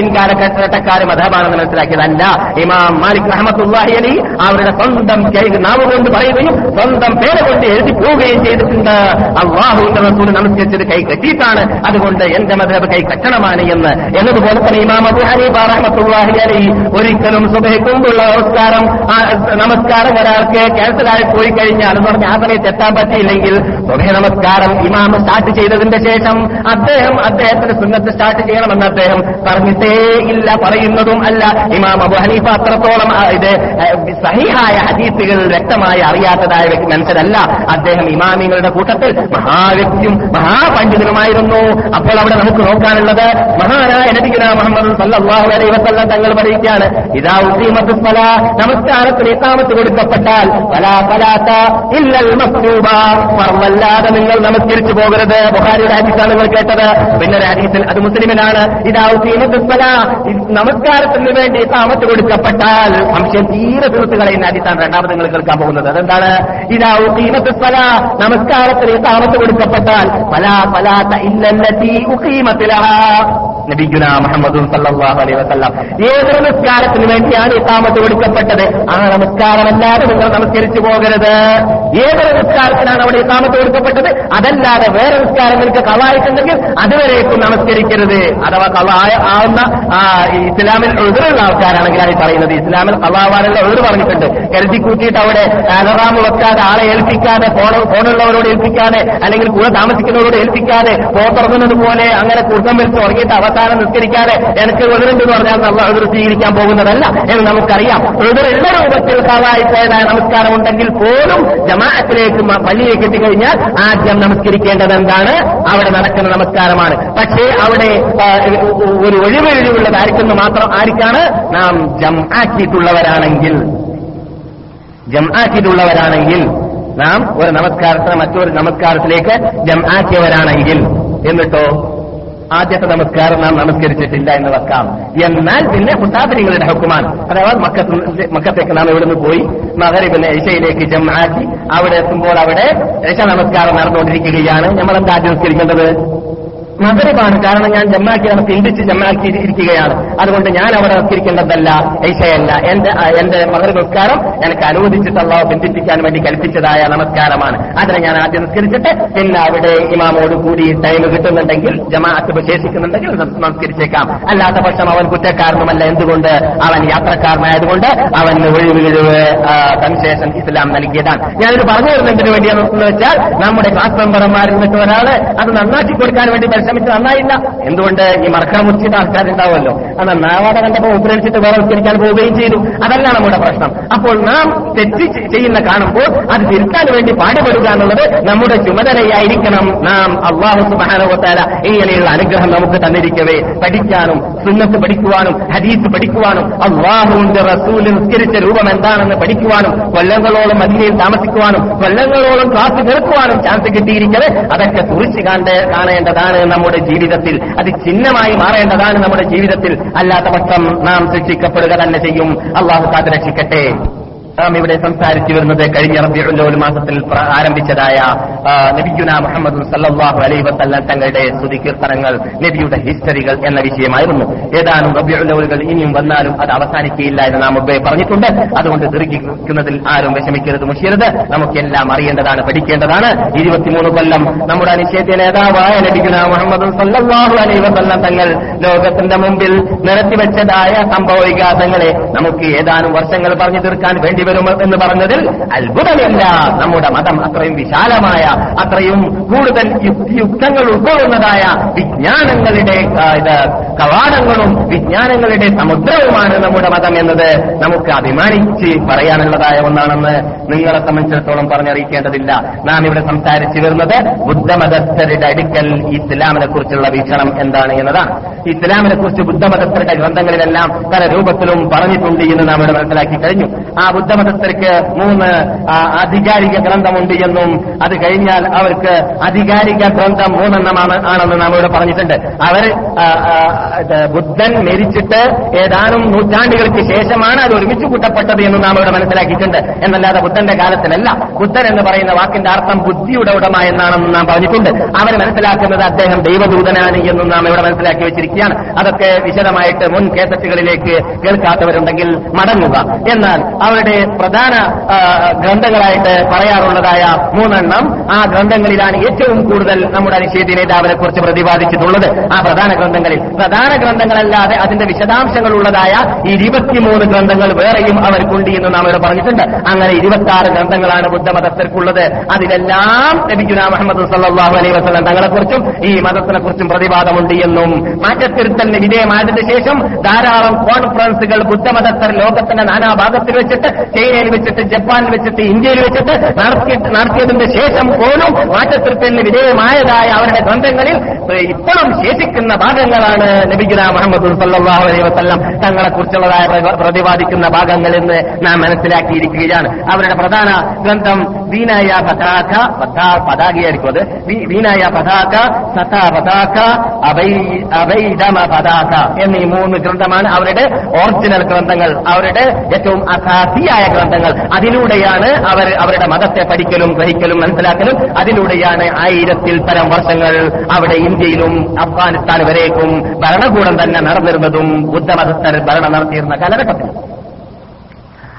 കെട്ടക്കാരും മതമാണെന്ന് മനസ്സിലാക്കിയതല്ല. ഇമാം മാലിക് അഹമ്മദ് അലി അവരുടെ സ്വന്തം കൈ നാവ് കൊണ്ട് പറയുകയും സ്വന്തം പേര് കൊണ്ട് എഴുതി പോവുകയും ചെയ്തിട്ടുണ്ട്. അള്ളാഹുവിന്റെ നമസ്കരിച്ചത് കൈ കെട്ടിയിട്ടാണ് അതുകൊണ്ട് എന്റെ മതബ് കൈ കെട്ടണമാണ് എന്ന് എന്നതുപോലെ തന്നെ ഇമാം അബു ഹനീഫ റഹ്മത്തുള്ളാഹി അലൈഹി ഒരിക്കലും സുബഹിക്കുമ്പുള്ള നമസ്കാരം നമസ്കാരം ഒരാൾക്ക് ക്യാൻസലായി പോയി കഴിഞ്ഞാൽ എന്ന് പറഞ്ഞാൽ ആ സമയത്ത് എത്താൻ പറ്റിയില്ലെങ്കിൽ സുബഹ നമസ്കാരം ഇമാം സ്റ്റാർട്ട് ചെയ്തതിന്റെ ശേഷം അദ്ദേഹം അദ്ദേഹത്തിന്റെ സുന്നത്ത് സ്റ്റാർട്ട് ചെയ്യണമെന്ന് അദ്ദേഹം പറഞ്ഞിട്ടേ ഇല്ല പറയുന്നതും അല്ല. ഇമാം അബു ഹനീഫ അത്രത്തോളം ഇത് സഹിഹായ ഹദീസുകൾ വ്യക്തമായി അറിയാത്തതായ മനുഷ്യരല്ല. അദ്ദേഹം ഇമാമിങ്ങളുടെ കൂട്ടത്തിൽ മഹാവ്യക്തിയും മഹാപണ്ഡിതനുമായിരുന്നു. അപ്പോൾ അവിടെ നമുക്ക് നോക്കാനുള്ളത് മഹാനായ നബിഗുന മുഹമ്മദ് സല്ലാഹു അലൈഹി വസല്ലം തങ്ങൾ പറയുകയാണ് ഇതാ ഉദ്ദീമത്ത് ഫല നമസ്കാരത്തിന് ഇക്കാമത്ത് കൊടുക്കപ്പെട്ടാൽ ഫലാ ഫലാത്ത ഇല്ലൽ മസ്തൂബ. പറവല്ലാതെ നിങ്ങൾ നമസ്കരിച്ചു പോകരുത്. ബുഹാരിയുടെ ഹദീസാണ് നിങ്ങൾ കേട്ടത്. പിന്നെ രാജ്യത്തിൽ അത് മുസ്ലിമിനാണ്. ഇതാ ഉദ്ദീമത്ത് ഫല നമസ്കാരത്തിന് വേണ്ടി ഇക്കാമത്ത് കൊടുക്കപ്പെട്ടാൽ സംശയം തീരെ തീർത്ത് കളയുന്ന ഹദീസാണ് രണ്ടാമത് നിങ്ങൾ കേൾക്കാൻ പോകുന്നത്. അതെന്താണ്? ഇതാ ഉദ്ദീമത്ത് ഫല നമസ്കാരത്തിന് ഇക്കാമത്ത് കൊടുക്കപ്പെട്ടാൽ ഫലാ ഫലാത്ത ഇല്ലല്ലത്തി ഉക്കീമത്തിലാ നബിഗുന മുഹമ്മദ് സല്ലല്ലാഹു അലൈ വസ്ലാം ഏത് നമസ്കാരത്തിന് വേണ്ടിയാണ് ഇത്താമത്ത് കൊടുക്കപ്പെട്ടത് ആ നമസ്കാരമല്ലാതെ നിങ്ങൾ നമസ്കരിച്ചു പോകരുത്. ഏത് നമസ്കാരത്തിനാണ് അവിടെ ഇത്താമത്ത് കൊടുക്കപ്പെട്ടത് അതല്ലാതെ വേറെ നമസ്കാരം നിങ്ങൾക്ക് കളായിട്ടുണ്ടെങ്കിൽ അതുവരേക്കും നമസ്കരിക്കരുത്. അഥവാ കളായ ആവുന്ന ഇസ്ലാമിൽ എതിരുള്ള ആൾക്കാരാണെങ്കിലാണ് ഈ പറയുന്നത് ഇസ്ലാമിൽ കളാവാനുള്ള എതിർ പറഞ്ഞിട്ടുണ്ട്. കരുതി കൂട്ടിയിട്ട് അവിടെ അലറാമ് വെക്കാതെ ആളെ ഏൽപ്പിക്കാതെ ഫോൺ ഫോണുള്ളവരോട് ഏൽപ്പിക്കാതെ അല്ലെങ്കിൽ കൂടെ താമസിക്കുന്നവരോട് ഏൽപ്പിക്കാതെ പോലെ അങ്ങനെ കുടുംബം വെച്ച് തുടങ്ങിയിട്ട് അവസാനം നിസ്കരിക്കാതെ എനിക്ക് എതിരുണ്ടെന്ന് പറഞ്ഞാൽ നമ്മൾ എതിർ സ്വീകരിക്കാൻ പോകുന്നതല്ല എന്ന് നമുക്കറിയാം. എതിരുള്ള രൂപത്തിൽ പോയതായ നമസ്കാരം ഉണ്ടെങ്കിൽ പോലും ജമാഅത്തിലേക്ക് പള്ളിയിലേക്ക് എത്തിക്കഴിഞ്ഞാൽ ആദ്യം നമസ്കരിക്കേണ്ടത് എന്താണ്? അവിടെ നടക്കുന്ന നമസ്കാരമാണ്. പക്ഷേ അവിടെ ഒരു ഒരു ആർക്കെന്ന് മാത്രം ആർക്കാണ്? നാം ജം ആക്കിയിട്ടുള്ളവരാണെങ്കിൽ ജം ആക്കിയിട്ടുള്ളവരാണെങ്കിൽ നാം ഒരു നമസ്കാരത്തിന് മറ്റൊരു നമസ്കാരത്തിലേക്ക് ജം ആക്കിയവരാണെങ്കിൽ എന്നിട്ടോ? ആദ്യത്തെ നമസ്കാരം നാം നമസ്കരിച്ചിട്ടില്ല എന്ന് വെക്കാം എന്നാൽ പിന്നെ മുസാഫിരിങ്ങളുടെ ഹുക്കുമാൻ അഥവാ മക്കത്ത് മക്കത്തേക്ക് നാം ഇവിടുന്ന് പോയി മകരിബിനെ ഏഷ്യയിലേക്ക് ജമാക്കി അവിടെ എത്തുമ്പോൾ അവിടെ ഇഷ നമസ്കാരം നടന്നുകൊണ്ടിരിക്കുകയാണ്. നമ്മൾ എന്താ ആദ്യം നിസ്കരിക്കേണ്ടത്? മകരബാണ് കാരണം ഞാൻ ജമ്മാക്കിയാണ് പിന്തിച്ച് ജമ്മാക്കി ഇരിക്കുകയാണ് അതുകൊണ്ട് ഞാൻ അവിടെ ഒത്തിരിക്കേണ്ടതല്ല ഐഷയല്ല എന്റെ എന്റെ മകര നമസ്കാരം എനിക്ക് അനുവദിച്ചിട്ടുള്ള ബന്ധിപ്പിക്കാൻ വേണ്ടി കൽപ്പിച്ചതായ നമസ്കാരമാണ്. അതിനെ ഞാൻ ആദ്യം നിസ്കരിച്ചിട്ട് പിന്നെ അവിടെ ഇമാമോട് കൂടി ടൈം കിട്ടുന്നുണ്ടെങ്കിൽ ജമാഅത്ത് ശേഷിക്കുന്നുണ്ടെങ്കിൽ നം- നമസ്കരിച്ചേക്കാം. അല്ലാത്ത പക്ഷം അവൻ കുറ്റക്കാരനുമല്ല. എന്തുകൊണ്ട്? അവൻ യാത്രക്കാരനായതുകൊണ്ട് അവന് ഒഴിവുകിഴിവ് കൺസേഷൻ ഇസ്ലാം നൽകിയതാണ്. ഞാനിത് പറഞ്ഞു വരുന്നതിന് വേണ്ടിയാണെന്ന് വെച്ചാൽ നമ്മുടെ ക്ലാസ് മെമ്പർമാരിൽ നിന്നിട്ട് ഒരാൾ അത് നന്നാക്കി കൊടുക്കാൻ വേണ്ടി പരിശ്രമിച്ച് നന്നായില്ല. എന്തുകൊണ്ട്? ഈ മറക്കണം മുച്ചിട്ട് ആൾക്കാരുണ്ടാവുമല്ലോ. അത് നന്നാവാതെ കണ്ടപ്പോൾ ഉപരിച്ചിട്ട് വേറെ ഉച്ചരിക്കാൻ പോവുകയും ചെയ്തു. അതല്ല നമ്മുടെ പ്രശ്നം. അപ്പോൾ നാം തെറ്റ് ചെയ്യുന്ന കാണുമ്പോൾ അത് തിരുത്താൻ വേണ്ടി പാടുപെടുക എന്നുള്ളത് നമ്മുടെ ചുമതലയായിരിക്കണം നാം. അള്ളാഹു സുബാനുവത്താല ഇങ്ങനെയുള്ള അനുഗ്രഹം നമുക്ക് തന്നിരിക്കവേ. പഠിക്കാനും സുന്നത്ത് പഠിക്കുവാനും ഹദീസ് പഠിക്കുവാനും അള്ളാഹുവിന്റെ റസൂൽ നിസ്കരിച്ച രൂപം എന്താണെന്ന് പഠിക്കുവാനും കൊല്ലങ്ങളോളം മദീനയിൽ താമസിക്കുവാനും കൊല്ലങ്ങളോളം ക്ലാസ് കേൾക്കുവാനും ചാൻസ് കിട്ടിയിരിക്കവേ. അതൊക്കെ കുറിച്ച് കാണേണ്ടതാണ് നമ്മുടെ ജീവിതത്തിൽ അത് ചിഹ്നമായി മാറേണ്ടതാണ് നമ്മുടെ ജീവിതത്തിൽ. അല്ലാത്ത പക്ഷം നാം ശിക്ഷിക്കപ്പെടുക തന്നെ ചെയ്യും. അള്ളാഹു കാത്ത് രക്ഷിക്കട്ടെ. നാം ഇവിടെ സംസാരിച്ചു വരുന്നത് കഴിഞ്ഞ റബിയുൽ മാസത്തിൽ ആരംഭിച്ചതായ നബിയുന മുഹമ്മദ് സല്ലാഹു അലൈഹി വസല്ലം തങ്ങളുടെ സ്തുതികീർത്തനങ്ങൾ നബിയുടെ ഹിസ്റ്ററികൾ എന്ന വിഷയമായിരുന്നു. ഏതാനും റബിയുള്ളവലുകൾ ഇനിയും വന്നാലും അത് അവസാനിക്കുകയില്ല എന്ന് നാം മുമ്പേ പറഞ്ഞിട്ടുണ്ട്. അതുകൊണ്ട് ദീർഘിക്കുന്നതിൽ ആരും വിഷമിക്കരുത് മുഷിയരുത്. നമുക്കെല്ലാം അറിയേണ്ടതാണ് പഠിക്കേണ്ടതാണ്. ഇരുപത്തിമൂന്ന് കൊല്ലം നമ്മുടെ അനിശ്ചയത്തെ നേതാവായ നബിഗുന മുഹമ്മദ് സല്ലാഹു അലൈഹി വസല്ലം തങ്ങൾ ലോകത്തിന്റെ മുമ്പിൽ നിരത്തിവെച്ചതായ സംഭവ വികാസങ്ങളെ നമുക്ക് ഏതാനും വർഷങ്ങൾ പറഞ്ഞു തീർക്കാൻ വേണ്ടി വരും എന്ന് പറഞ്ഞതിൽ അത്ഭുതമില്ല. നമ്മുടെ മതം അത്രയും വിശാലമായ അത്രയും കൂടുതൽ യുക്തിയുക്തങ്ങൾ ഉൾക്കൊള്ളുന്നതായ വിജ്ഞാനങ്ങളുടെ കവാടങ്ങളും വിജ്ഞാനങ്ങളുടെ സമുദ്രവുമാണ് നമ്മുടെ മതം എന്നത്. നമുക്ക് അഭിമാനിച്ച് പറയാനുള്ളതായ ഒന്നാണെന്ന് നിങ്ങളെ സംബന്ധിച്ചിടത്തോളം പറഞ്ഞറിയിക്കേണ്ടതില്ല. നാം ഇവിടെ സംസാരിച്ചു വരുന്നത് ബുദ്ധമതസ്ഥരുടെ അടുക്കൽ ഇസ്ലാമിനെ കുറിച്ചുള്ള വീക്ഷണം എന്താണ് എന്നതാണ്. ഇസ്ലാമിനെ കുറിച്ച് ബുദ്ധമതസ്ഥരുടെ ഗ്രന്ഥങ്ങളിലെല്ലാം പല രൂപത്തിലും പറഞ്ഞിട്ടുണ്ട് എന്ന് നാം ഇവിടെ മനസ്സിലാക്കി കഴിഞ്ഞു. ആ ബുദ്ധമതസ്ഥർക്ക് മൂന്ന് അധികാരിക ഗ്രന്ഥമുണ്ട് എന്നും അത് കഴിഞ്ഞാൽ അവർക്ക് അധികാരിക ഗ്രന്ഥം മൂന്നെണ്ണമാണ് ആണെന്ന് നാം ഇവിടെ പറഞ്ഞിട്ടുണ്ട്. അവർ ബുദ്ധൻ മരിച്ചിട്ട് ഏതാനും നൂറ്റാണ്ടുകൾക്ക് ശേഷമാണ് അത് ഒരുമിച്ച് കൂട്ടപ്പെട്ടത് എന്ന് നാം ഇവിടെ മനസ്സിലാക്കിയിട്ടുണ്ട്. എന്നല്ലാതെ ബുദ്ധന്റെ കാലത്തിലല്ല. ബുദ്ധൻ എന്ന് പറയുന്ന വാക്കിന്റെ അർത്ഥം ബുദ്ധിയുടെ ഉടമ എന്നാണെന്ന് നാം പറഞ്ഞിട്ടുണ്ട്. അവർ മനസ്സിലാക്കുന്നത് അദ്ദേഹം ദൈവദൂതനാണ് എന്നും നാം ഇവിടെ മനസ്സിലാക്കി വെച്ചിരിക്കുകയാണ്. അതൊക്കെ വിശദമായിട്ട് മുൻ കേസറ്റുകളിലേക്ക് കേൾക്കാത്തവരുണ്ടെങ്കിൽ മടങ്ങുക. എന്നാൽ അവരുടെ പ്രധാന ഗ്രന്ഥങ്ങളായിട്ട് പറയാറുള്ളതായ മൂന്നെണ്ണം ആ ഗ്രന്ഥങ്ങളിലാണ് ഏറ്റവും കൂടുതൽ നമ്മുടെ നിഷേധി നേതാവിനെ കുറിച്ച് പ്രതിപാദിച്ചിട്ടുള്ളത്. ആ പ്രധാന ഗ്രന്ഥങ്ങളിൽ. പ്രധാന ഗ്രന്ഥങ്ങളല്ലാതെ അതിന്റെ വിശദാംശങ്ങൾ ഉള്ളതായ ഇരുപത്തിമൂന്ന് ഗ്രന്ഥങ്ങൾ വേറെയും അവർക്കുണ്ട് എന്ന് നാം ഇവിടെ പറഞ്ഞിട്ടുണ്ട്. അങ്ങനെ ഇരുപത്തി ആറ് ഗ്രന്ഥങ്ങളാണ് ബുദ്ധമതത്തിൽക്കുള്ളത് അതിലെല്ലാം ലഭിക്കുന്ന മുഹമ്മദ് സല്ലാഹു അലൈഹി വസ്ലം തങ്ങളെക്കുറിച്ചും ഈ മതത്തിനെ കുറിച്ചും പ്രതിപാദമുണ്ട് എന്നും മാറ്റത്തിരുത്തലിന് വിധേയമായതിനു ശേഷം ധാരാളം കോൺഫറൻസുകൾ ബുദ്ധമതസ്ഥർ ലോകത്തിന്റെ നാനാഭാഗത്തിൽ വെച്ചിട്ട് ചൈനയിൽ വെച്ചിട്ട് ജപ്പാനിൽ വെച്ചിട്ട് ഇന്ത്യയിൽ വെച്ചിട്ട് നടത്തി നടത്തിയതിന്റെ ശേഷം പോലും മാറ്റത്തിരുത്തലിന് വിധേയമായതായ അവരുടെ ഗ്രന്ഥങ്ങളിൽ ഇപ്പോഴും ശേഷിക്കുന്ന ഭാഗങ്ങളാണ് നബിഗുന മുഹമ്മദ് സല്ലാഹു അലൈഹി വസ്ലം തങ്ങളെ കുറിച്ചുള്ളതായ പ്ര- പ്രതിപാദിക്കുന്ന ഭാഗങ്ങൾ എന്ന് നാം മനസ്സിലാക്കിയിരിക്കുകയാണ്. അവരുടെ പ്രധാന ഗ്രന്ഥം വീനായ പതാക പതാ- പതാകയായിരിക്കും അത്. വീനായ പതാക സത പതാക അബൈഡമ പതാക എന്നീ മൂന്ന് ഗ്രന്ഥമാണ് അവരുടെ ഒറിജിനൽ ഗ്രന്ഥങ്ങൾ. അവരുടെ ഏറ്റവും അസാധിയായ ഗ്രന്ഥങ്ങൾ. അതിലൂടെയാണ് അവർ അവരുടെ മതത്തെ പഠിക്കലും ഗ്രഹിക്കലും മനസ്സിലാക്കലും. അതിലൂടെയാണ് ആയിരത്തിൽ പരം വർഷങ്ങൾ അവിടെ ഇന്ത്യയിലും അഫ്ഗാനിസ്ഥാൻ വരേക്കും ഭരണകൂടം തന്നെ നടന്നിരുന്നതും ബുദ്ധമതസ്ഥർ ഭരണം നടത്തിയിരുന്ന കാലഘട്ടത്തിൽ.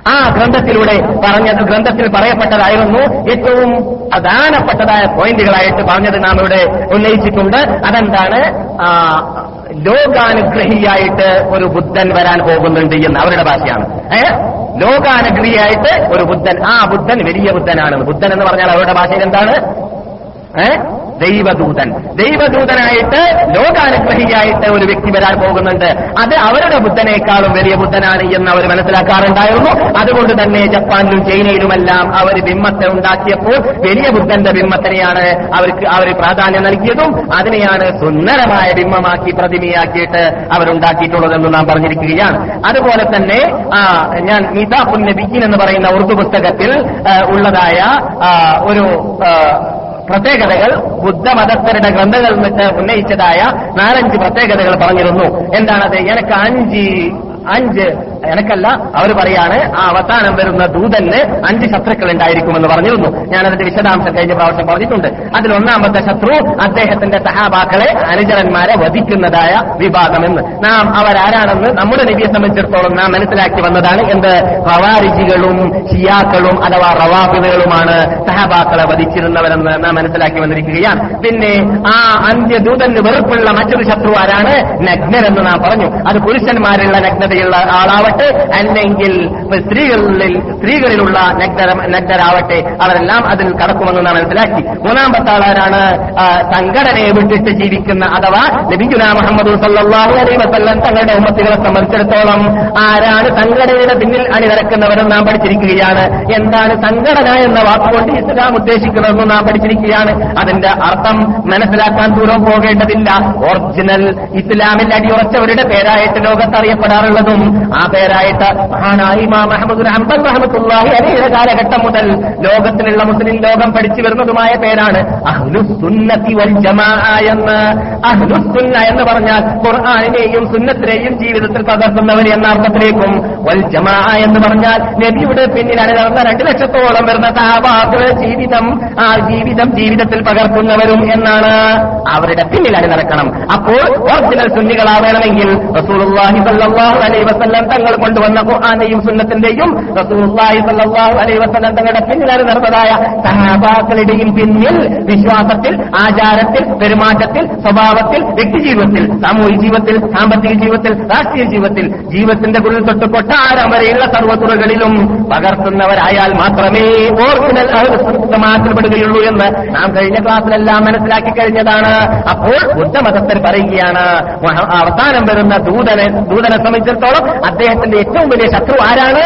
ആ ഗ്രന്ഥത്തിലൂടെ പറഞ്ഞത് ഗ്രന്ഥത്തിൽ പറയപ്പെട്ടതായിരുന്നു. ഏറ്റവും പ്രധാനപ്പെട്ടതായ പോയിന്റുകളായിട്ട് പറഞ്ഞത് നാം ഇവിടെ ഉന്നയിച്ചിട്ടുണ്ട്. അതെന്താണ്? ലോകാനുഗ്രഹിയായിട്ട് ഒരു ബുദ്ധൻ വരാൻ പോകുന്നുണ്ട് എന്ന് അവരുടെ ഭാഷയാണ്. ലോകാനുഗ്രഹിയായിട്ട് ഒരു ബുദ്ധൻ ആ ബുദ്ധൻ വലിയ ബുദ്ധനാണ്. ബുദ്ധൻ എന്ന് പറഞ്ഞാൽ അവരുടെ ഭാഷയിൽ എന്താണ്? ഏ? ദൈവദൂതൻ. ദൈവദൂതനായിട്ട് ലോകാനുഗ്രഹിയായിട്ട് ഒരു വ്യക്തി വരാൻ പോകുന്നുണ്ട്. അത് അവരുടെ ബുദ്ധനേക്കാളും വലിയ ബുദ്ധനാണ് എന്ന് അവർ മനസ്സിലാക്കാറുണ്ടായിരുന്നു. അതുകൊണ്ട് തന്നെ ജപ്പാനിലും ചൈനയിലുമെല്ലാം അവർ ബിംബത്തെ ഉണ്ടാക്കിയപ്പോൾ വലിയ ബുദ്ധന്റെ ബിംബത്തിനെയാണ് അവർക്ക് അവർ പ്രാധാന്യം നൽകിയതും അതിനെയാണ് സുന്ദരമായ ബിംബമാക്കി പ്രതിമയാക്കിയിട്ട് അവരുണ്ടാക്കിയിട്ടുള്ളതെന്ന് നാം പറഞ്ഞിരിക്കുകയാണ്. അതുപോലെ തന്നെ ഞാൻ മീതാപ്പുൻ നബിക്കിൻ എന്ന് പറയുന്ന ഉറുദു പുസ്തകത്തിൽ ഉള്ളതായ ഒരു പ്രത്യേകതകൾ ബുദ്ധമതസ്ഥരുടെ ഗ്രന്ഥങ്ങളിൽ നിന്ന് ഉന്നയിച്ചതായ നാലഞ്ച് പ്രത്യേകതകൾ പറഞ്ഞിരുന്നു. എന്താണത് എനിക്ക് അഞ്ച് അഞ്ച് എനക്കല്ല അവർ പറയാണ് ആ അവസാനം വരുന്ന ദൂതന് അഞ്ച് ശത്രുക്കൾ ഉണ്ടായിരിക്കുമെന്ന് പറഞ്ഞിരുന്നു. ഞാൻ അതിന്റെ വിശദാംശം കഴിഞ്ഞ പ്രാവശ്യം പറഞ്ഞിട്ടുണ്ട്. അതിൽ ഒന്നാമത്തെ ശത്രു അദ്ദേഹത്തിന്റെ സഹാബാക്കളെ അനുചരന്മാരെ വധിക്കുന്നതായ വിഭാഗമെന്ന്. നാം അവരാരാണെന്ന് നമ്മുടെ നബിയെ സംബന്ധിച്ചിടത്തോളം നാം മനസ്സിലാക്കി വന്നതാണ് എന്ത്? റവാരിജികളും ഷിയാക്കളും അഥവാ റവാബികളുമാണ് സഹാബാക്കളെ വധിച്ചിരുന്നവരെന്ന് നാം മനസ്സിലാക്കി വന്നിരിക്കുകയാണ്. പിന്നെ ആ അന്ത്യദൂതന് വെറുപ്പുള്ള മറ്റൊരു ശത്രു ആരാണ്? നഗ്നരെന്ന് നാം പറഞ്ഞു. അത് പുരുഷന്മാരുള്ള നഗ്നതയുള്ള ആളാവട്ടെ അല്ലെങ്കിൽ സ്ത്രീകളിൽ സ്ത്രീകളിലുള്ള നഗ്ന നഗ്നരാവട്ടെ അവരെല്ലാം അതിൽ കടക്കുമെന്ന് നാം മനസ്സിലാക്കി മൂന്നാമത്തെ ആളാരാണ് സംഘടനയെ വിട്ടിട്ട് ജീവിക്കുന്ന അഥവാ ലഭിക്കുന്ന മുഹമ്മദ് അലൈഹി വസല്ലം തങ്ങളുടെ ഉമ്മത്തികളെ സംബന്ധിച്ചിടത്തോളം ആരാണ് സംഘടനയുടെ പിന്നിൽ അണിനിരക്കുന്നവരെന്ന് നാം പഠിച്ചിരിക്കുകയാണ്. എന്താണ് സംഘടന എന്ന വാക്കുകൊണ്ട് ഇസ്ലാം ഉദ്ദേശിക്കുന്നതെന്ന് നാം പഠിച്ചിരിക്കുകയാണ്. അതിന്റെ അർത്ഥം മനസ്സിലാക്കാൻ ദൂരം പോകേണ്ടതില്ല. ഒറിജിനൽ ഇസ്ലാമിൽ അടിയുറച്ചവരുടെ പേരായിട്ട് ലോകത്ത് അറിയപ്പെടാറുള്ളതും ആ പേര് പേരായിട്ട് മഹാനായ ഇമാം കാലഘട്ടം മുതൽ ലോകത്തിലുള്ള മുസ്ലിം ലോകം പഠിച്ചു വരുന്നതുമായ പേരാണ് വൽ എന്ന്. എന്ന് പറഞ്ഞാൽ ഖുർആാനിനെയും സുന്നത്തിനെയും ജീവിതത്തിൽ പകർത്തുന്നവർ എന്ന അർത്ഥത്തിലേക്കും. വൽ ജമാ എന്ന് പറഞ്ഞാൽ നബിയുടെ പിന്നിൽ അണിനിറന്ന രണ്ട് ലക്ഷത്തോളം വരുന്ന ജീവിതം ആ ജീവിതം ജീവിതത്തിൽ പകർത്തുന്നവരും എന്നാണ്. അവരുടെ പിന്നിൽ അണിനിറക്കണം അപ്പോൾ ഒറിജിനൽ സുന്നികളാവണമെങ്കിൽ റസൂലുള്ളാഹി അലൈഹി വസല്ലം തങ്ങൾ കൊണ്ടുവന്ന ഖുർആാനെയും സുന്നത്തിന്റെയും റസൂലുള്ളാഹി സല്ലല്ലാഹു അലൈഹി വസല്ലം തങ്ങളുടെ പിന്നിൽ നടന്നതായ സഹാബാക്കളുടെയും പിന്നിൽ വിശ്വാസത്തിൽ ആചാരത്തിൽ പെരുമാറ്റത്തിൽ സ്വഭാവത്തിൽ വ്യക്തിജീവിതത്തിൽ സാമൂഹിക ജീവിതത്തിൽ സാമ്പത്തിക ജീവിതത്തിൽ രാഷ്ട്രീയ ജീവിതത്തിൽ ജീവിതത്തിന്റെ കുറിൽ തൊട്ട് കൊട്ടാരം വരെയുള്ള സർവതുറകളിലും പകർത്തുന്നവരായാൽ മാത്രമേ ഓറിജിനൽ മാറ്റപ്പെടുകയുള്ളൂ എന്ന് നാം കഴിഞ്ഞ ക്ലാസ്സിലെല്ലാം മനസ്സിലാക്കി കഴിഞ്ഞതാണ്. അപ്പോൾ ബുദ്ധമതത്തിൽ പറയുകയാണ് അവസാനം വരുന്ന ദൂതനെ ദൂതനെ സംബന്ധിച്ചിടത്തോളം അദ്ദേഹത്തിന്റെ ഏറ്റവും വലിയ ശത്രു ആരാണ്?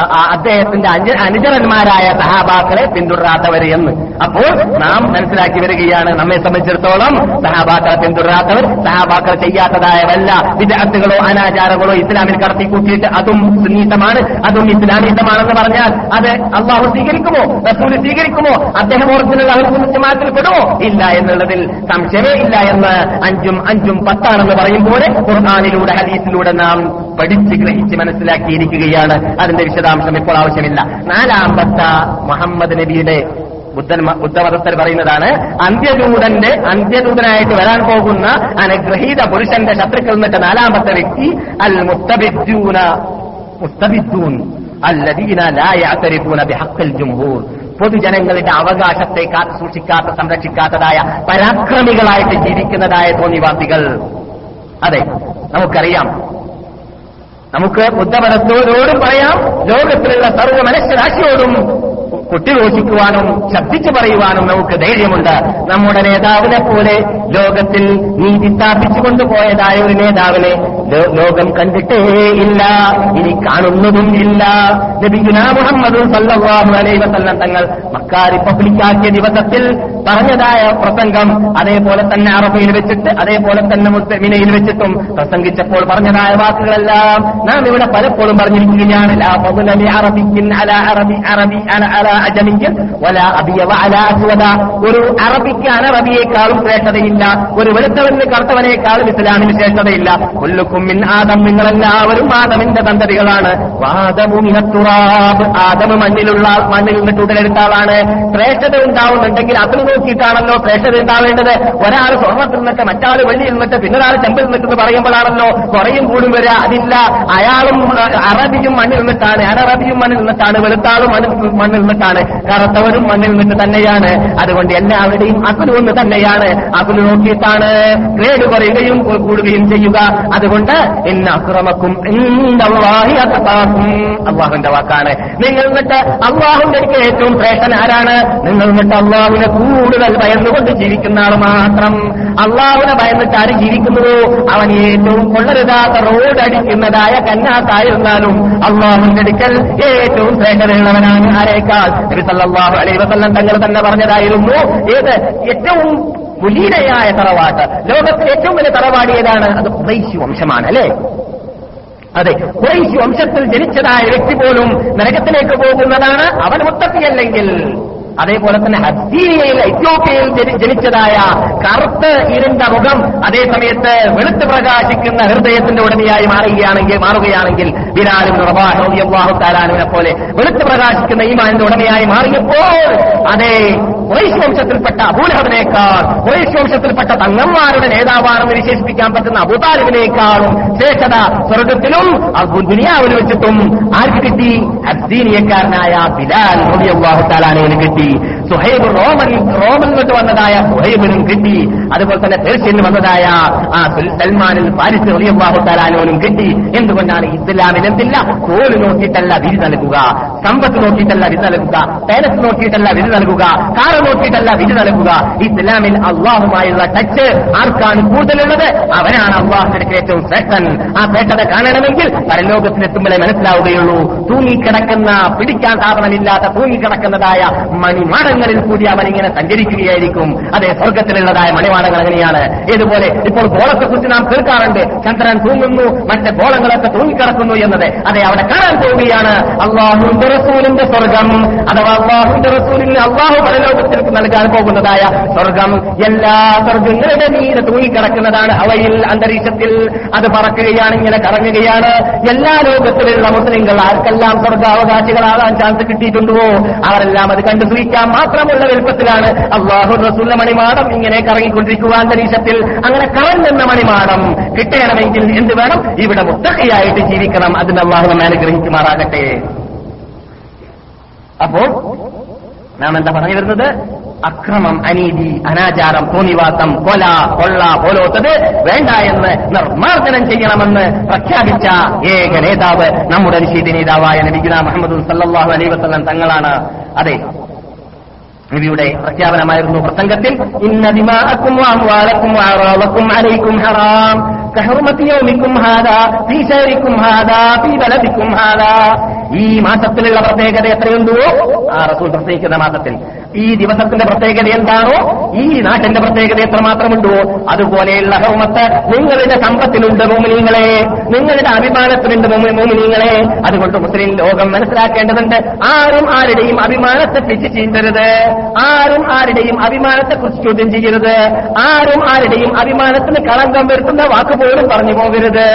അദ്ദേഹത്തിന്റെ അനുചരന്മാരായ സഹാബാക്കളെ പിന്തുടരാത്തവർ എന്ന്. അപ്പോൾ നാം മനസ്സിലാക്കി വരികയാണ് നമ്മെ സംബന്ധിച്ചിടത്തോളം സഹാബാക്കളെ പിന്തുടരാത്തവർ സഹാബാക്കൾ ചെയ്യാത്തതായ വല്ല വിദഗ്ധകളോ അനാചാരങ്ങളോ ഇസ്ലാമിൽ കടത്തി കൂട്ടിയിട്ട് അതും സുന്നീതമാണ് അതും ഇസ്ലാമീതമാണെന്ന് പറഞ്ഞാൽ അത് അള്ളാഹു സ്വീകരിക്കുമോ? റസൂൽ സ്വീകരിക്കുമോ? അദ്ദേഹം ഓർജിനുള്ള ജമാത്തിൽ പെടുമോ? ഇല്ല എന്നുള്ളതിൽ സംശയമേ ഇല്ല എന്ന് അഞ്ചും അഞ്ചും പത്താണെന്ന് പറയുമ്പോൾ ഖുർആാനിലൂടെ ഹദീസിലൂടെ നാം പഠിച്ച് ഗ്രഹിച്ച് മനസ്സിലാക്കിയിരിക്കുകയാണ്. അതിന്റെ വിശദാംശം ഇപ്പോൾ ആവശ്യമില്ല നാലാമ്പത്ത മുഹമ്മദ് നബിയുടെ ബുദ്ധൻ ബുദ്ധമതത്തിൽ പറയുന്നതാണ് അന്ത്യദൂതന്റെ അന്ത്യദൂതനായിട്ട് വരാൻ പോകുന്ന അനുഗ്രഹീത പുരുഷന്റെ ശത്രുക്കൾ എന്നിട്ട് നാലാമത്തെ വ്യക്തി അൽ മുസ്തബിദ്ദൂന മുസ്തബിദ്ദൂൻ അല്ലദീന ലാ യഅ്തരിഫൂന ബിഹഖിൽ ജുംഹൂർ. പൊതുജനങ്ങളുടെ അവകാശത്തെ കാത്തു സൂക്ഷിക്കാത്ത സംരക്ഷിക്കാത്തതായ പരാക്രമികളായിട്ട് ജീവിക്കുന്നതായ തോന്നിവാസികൾ. അതെ നമുക്കറിയാം. നമുക്ക് ബുദ്ധമതത്തോരോടും പറയാം. ലോകത്തിലുള്ള സർവ മനുഷ്യരാശിയോടും കുട്ടിഘോഷിക്കുവാനും ശബ്ദിച്ചു പറയുവാനും നമുക്ക് ധൈര്യമുണ്ട്. നമ്മുടെ നേതാവിനെ പോലെ ലോകത്തിൽ നീതി സ്ഥാപിച്ചു കൊണ്ടുപോയതായ ഒരു നേതാവിനെ ലോകം കണ്ടിട്ടേ ഇല്ല. ഇനി കാണുന്നതും ഇല്ല. മുഹമ്മദ് തങ്ങൾ മക്ക റിപ്പബ്ലിക്കാക്കിയ ദിവസത്തിൽ പറഞ്ഞതായ പ്രസംഗം അതേപോലെ തന്നെ അറബിയിൽ വെച്ചിട്ട് അതേപോലെ തന്നെ മുസ്ലിമിനയിൽ വെച്ചിട്ടും പ്രസംഗിച്ചപ്പോൾ പറഞ്ഞതായ വാക്കുകളെല്ലാം നാം ഇവിടെ പലപ്പോഴും പറഞ്ഞിരിക്കുകയാണ്. ഒരു അറബിക്ക് അനറബിയേക്കാളും ശ്രേഷ്ഠതയില്ല. ഒരു വെളുത്തവന് കറുത്തവനേക്കാളും ഇസ്ലാമിന് ശ്രേഷ്ഠതയില്ല. മിൻ ആദം നിങ്ങളെല്ലാവരും ആദമിന്റെ സന്തതികളാണ് ആദമ് മണ്ണിലുള്ള മണ്ണിൽ നിന്ന് ഉടലെടുത്ത ആളാണ്. ശ്രേഷ്ഠത ഉണ്ടാവുന്നുണ്ടെങ്കിൽ അതിൽ നോക്കിയിട്ടാണല്ലോ ശ്രേഷ്ഠത ഉണ്ടാവേണ്ടത്. ഒരാൾ സ്വർണത്തിൽ നിന്നിട്ട് മറ്റാൾ വെള്ളിയിൽ നിന്നിട്ട് പിന്നൊരാൾ ചെമ്പിൽ നിന്നിട്ട് പറയുമ്പോഴാണല്ലോ കുറയും കൂടും വരിക. അതില്ല. അയാളും അറബിയും മണ്ണിൽ നിന്നിട്ടാണ്. അനറബിയും മണ്ണിൽ നിന്നിട്ടാണ്. വെളുത്താളും മണ്ണിൽ നിന്നിട്ടാണ്. കറുത്തവരും മണ്ണിൽ നിന്നിട്ട് തന്നെയാണ്. അതുകൊണ്ട് എല്ലാവരുടെയും ഒന്ന് തന്നെയാണ്. അതിൽ നോക്കിയിട്ടാണ്. ഗ്രേഡ് കുറയുകയും കൂടുകയും ചെയ്യുക. അതുകൊണ്ട് ഇന്ന അക്രമക്കും അള്ളാഹുന്റെ വാക്കാണ്. നിങ്ങൾ എന്നിട്ട് അള്ളാഹുന്റെ അടുക്കൽ ഏറ്റവും ശ്രേഷ്ഠൻ ആരാണ്? നിങ്ങൾ എന്നിട്ട് അള്ളാഹുവിനെ കൂടുതൽ ഭയന്നുകൊണ്ട് ജീവിക്കുന്ന ആൾ മാത്രം. അള്ളാഹുവിനെ ഭയന്നിട്ട് ആര് ജീവിക്കുന്നുവോ? അവൻ ഏറ്റവും കൊള്ളരുതാത്ത റോഡ് അടിക്കുന്നതായ കന്നാത്തായിരുന്നാലും അള്ളാഹുവിന്റെ അടുക്കൽ ഏറ്റവും ശ്രേഷ്ഠതയുള്ളവനാണ് ആരേക്കാൾ? വസല്ലം തങ്ങൾ തന്നെ പറഞ്ഞതായിരുന്നു. ഏത്? ഏറ്റവും കുലീനയായ തറവാട്ട്. ലോകത്തിലെ ഏറ്റവും വലിയ തറവാട് ഏതാണ്? അത് കുറൈശി വംശമാണ് അല്ലേ? അതെ കുറൈശി വംശത്തിൽ ജനിച്ചതായ വ്യക്തി പോലും നരകത്തിലേക്ക് പോകുന്നതാണ് അവൻ മുത്തക്കിയല്ലെങ്കിൽ അതേപോലെ തന്നെ ഹസീനിയയിൽ എത്യോപ്യയിൽ ജനിച്ചതായ കറുത്ത് ഇരുണ്ട മുഖം അതേ സമയത്ത് വെളുത്ത് പ്രകാശിക്കുന്ന ഹൃദയത്തിന്റെ ഉടമയായി മാറുകയാണെങ്കിൽ മാറുകയാണെങ്കിൽ ബിലാലും താലാനുവിനെ പോലെ വെളുത്ത് പ്രകാശിക്കുന്ന ഈമാനിന്റെ ഉടമയായി മാറിയപ്പോൾ അതേ കുറേശ് വംശത്തിൽപ്പെട്ട അബൂലഹബിനേക്കാൾ തങ്ങന്മാരുടെ നേതാവാണെന്ന് വിശേഷിപ്പിക്കാൻ പറ്റുന്ന അബുതാലിബിനേക്കാളും ശ്രേഷ്ഠത സ്വർഗത്തിലും ദുനിയാവിൽ വെച്ചിട്ടും ആർക്ക് കിട്ടി? ഹസീനിയക്കാരനായ ബിലാൽ റളിയല്ലാഹു താലാനുവിന് കിട്ടി സുഹൈബ് റോമൻ റോമിൽ നിന്നിട്ട് വന്നതായ സുഹൈബിനും കിട്ടി. അതുപോലെ തന്നെ പേർഷ്യയിൽ വന്നതായ ആ സൽമാനിൽ പാരിസ് റളിയല്ലാഹു തലാനോനും കിട്ടി. എന്തുകൊണ്ടാണ് ഇസ്ലാമിൽ എന്തില്ല? കോൽ നോക്കിയിട്ടല്ല വിധി നൽകുക. സമ്പത്ത് നോക്കിയിട്ടല്ല വിധി നൽകുക. പേരസ് നോക്കിയിട്ടല്ല വിധി നൽകുക. കാറ് നോക്കിയിട്ടല്ല വിധി നൽകുക. ഇസ്ലാമിൽ അള്ളാഹുമായുള്ള ടച്ച് ആർക്കാണ് കൂടുതലുള്ളത്? അവനാണ് അള്ളാഹുവിന്റെ ഏറ്റവും ശ്രേഷ്ഠൻ. ആ ശ്രേഷ്ഠത കാണണമെങ്കിൽ പരലോകത്തിനെത്തുമ്പോഴേ മനസ്സിലാവുകയുള്ളൂ. തൂങ്ങിക്കിടക്കുന്ന പിടിക്കാൻ സാധനമില്ലാത്ത തൂങ്ങിക്കിടക്കുന്നതായ മണിമാട മണിമാടങ്ങളിൽ കൂടി അവൻ ഇങ്ങനെ സഞ്ചരിക്കുകയായിരിക്കും. അതെ സ്വർഗത്തിലുള്ളതായ മണിമാടങ്ങൾ അങ്ങനെയാണ് ഇതുപോലെ ഇപ്പോൾ ഗോളത്തെ കുറിച്ച് നാം കേൾക്കാറുണ്ട്. ചന്ദ്രൻ തൂങ്ങുന്നു മറ്റ് ഗോളങ്ങളൊക്കെ തൂങ്ങിക്കിടക്കുന്നു എന്നത്. അതെ അവിടെ കാണാൻ പോവുകയാണ്. അള്ളാഹുന്റെ റസൂലിന്റെ സ്വർഗം അഥവാ അള്ളാഹുന്റെ റസൂലിന് അള്ളാഹു പരലോകത്തിലേക്ക് നൽകാൻ പോകുന്നതായ സ്വർഗം എല്ലാ സ്വർഗങ്ങളുടെ നീര് തൂങ്ങിക്കിടക്കുന്നതാണ് അവയിൽ അന്തരീക്ഷത്തിൽ. അത് പറക്കുകയാണ് ഇങ്ങനെ കറങ്ങുകയാണ്. എല്ലാ ലോകത്തിലുള്ള മുസ്ലിങ്ങൾ ആർക്കെല്ലാം സ്വർഗാവകാശികളാകാൻ ചാൻസ് കിട്ടിയിട്ടുണ്ടോ? അവരെല്ലാം അത് കണ്ടു സൂഹിക്കാൻ മാത്രമുള്ള വലുപ്പത്തിലാണ് അള്ളാഹു റസൂലിന്റെ മണിമാടം ഇങ്ങനെ കറങ്ങിക്കൊണ്ടിരിക്കുക അന്തരീക്ഷത്തിൽ. അങ്ങനെ കറങ്ങുന്ന മണിമാടം കിട്ടണമെങ്കിൽ എന്ത് വേണം? ഇവിടെ മുത്തക്കയായിട്ട് ജീവിക്കണം. അതിന് അള്ളാഹു നമ്മെ അനുഗ്രഹിക്കുമാറാകട്ടെ. അപ്പോ നാം എന്താ പറഞ്ഞു വരുന്നത്? അക്രമം അനീതി അനാചാരം തോന്നിവാസം കൊല കൊള്ള പോലോത്തത് വേണ്ട എന്ന് നിർമ്മാർജനം ചെയ്യണമെന്ന് പ്രഖ്യാപിച്ച ഏക നേതാവ് നമ്മുടെ നിഷീദ് നേതാവായ നബിഗുന മുഹമ്മദ് സല്ലാഹു അലൈവസം തങ്ങളാണ്. അതെ നബിയുടെ പ്രഖ്യാപനമായിരുന്നു പ്രസംഗത്തിൽ ഇന്ന ദിമാഅക്കും വഅംവാലക്കും വഅറാളക്കും അലൈക്കും ഹറാം. ഈ മാസത്തിലുള്ള പ്രത്യേകത എത്രയുണ്ടോ? ആ റസൂൽ പ്രത്യേകിക്കുന്ന മാസത്തിൽ. ഈ ദിവസത്തിന്റെ പ്രത്യേകത എന്താണോ? ഈ നാട്ടിന്റെ പ്രത്യേകത എത്രമാത്രമുണ്ടോ? അതുപോലെയുള്ള ഹൗമത്ത് നിങ്ങളുടെ സമ്പത്തിലുണ്ട് മോമിനിങ്ങളെ. നിങ്ങളുടെ അഭിമാനത്തിലുണ്ട് മോമിനിങ്ങളെ. അതുകൊണ്ട് മുസ്ലിം ലോകം മനസ്സിലാക്കേണ്ടതുണ്ട്. ആരും ആരുടെയും അഭിമാനത്തെ പിച്ച് ചീന്തരുത്. ആരും ആരുടെയും അഭിമാനത്തെ കുറിച്ച് ചോദ്യം ചെയ്യരുത്. ആരും ആരുടെയും അഭിമാനത്തിന് കളങ്കം വരുത്തുന്ന വാക്ക് പോലും പറഞ്ഞു പോകരുത്.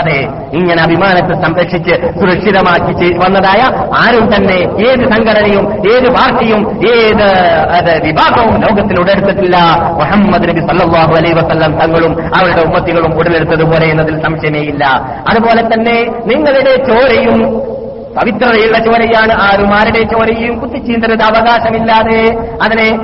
അതെ ഇങ്ങനെ അഭിമാനത്തെ സംരക്ഷിച്ച് സുരക്ഷിതമാക്കി വന്നതായ ആരും തന്നെ ഏത് സംഘടനയും ഏത് പാർട്ടിയും ഏത് അത് വിഭാഗവും ലോകത്തിൽ ഉടലെടുത്തിട്ടില്ല മുഹമ്മദ് നബി സല്ലാഹു അലൈ വസ്ല്ലാം തങ്ങളും അവരുടെ ഉമ്മത്തികളും ഉടലെടുത്തതുപോലെ എന്നതിൽ സംശയമേയില്ല അതുപോലെ തന്നെ നിങ്ങളുടെ ചോരയും പവിത്രതയുള്ള ചോരയാണ് ആരുമാരുടെ ചോരയും കുത്തിച്ചീന്തരുത് അവകാശമില്ലാതെ അതിനെ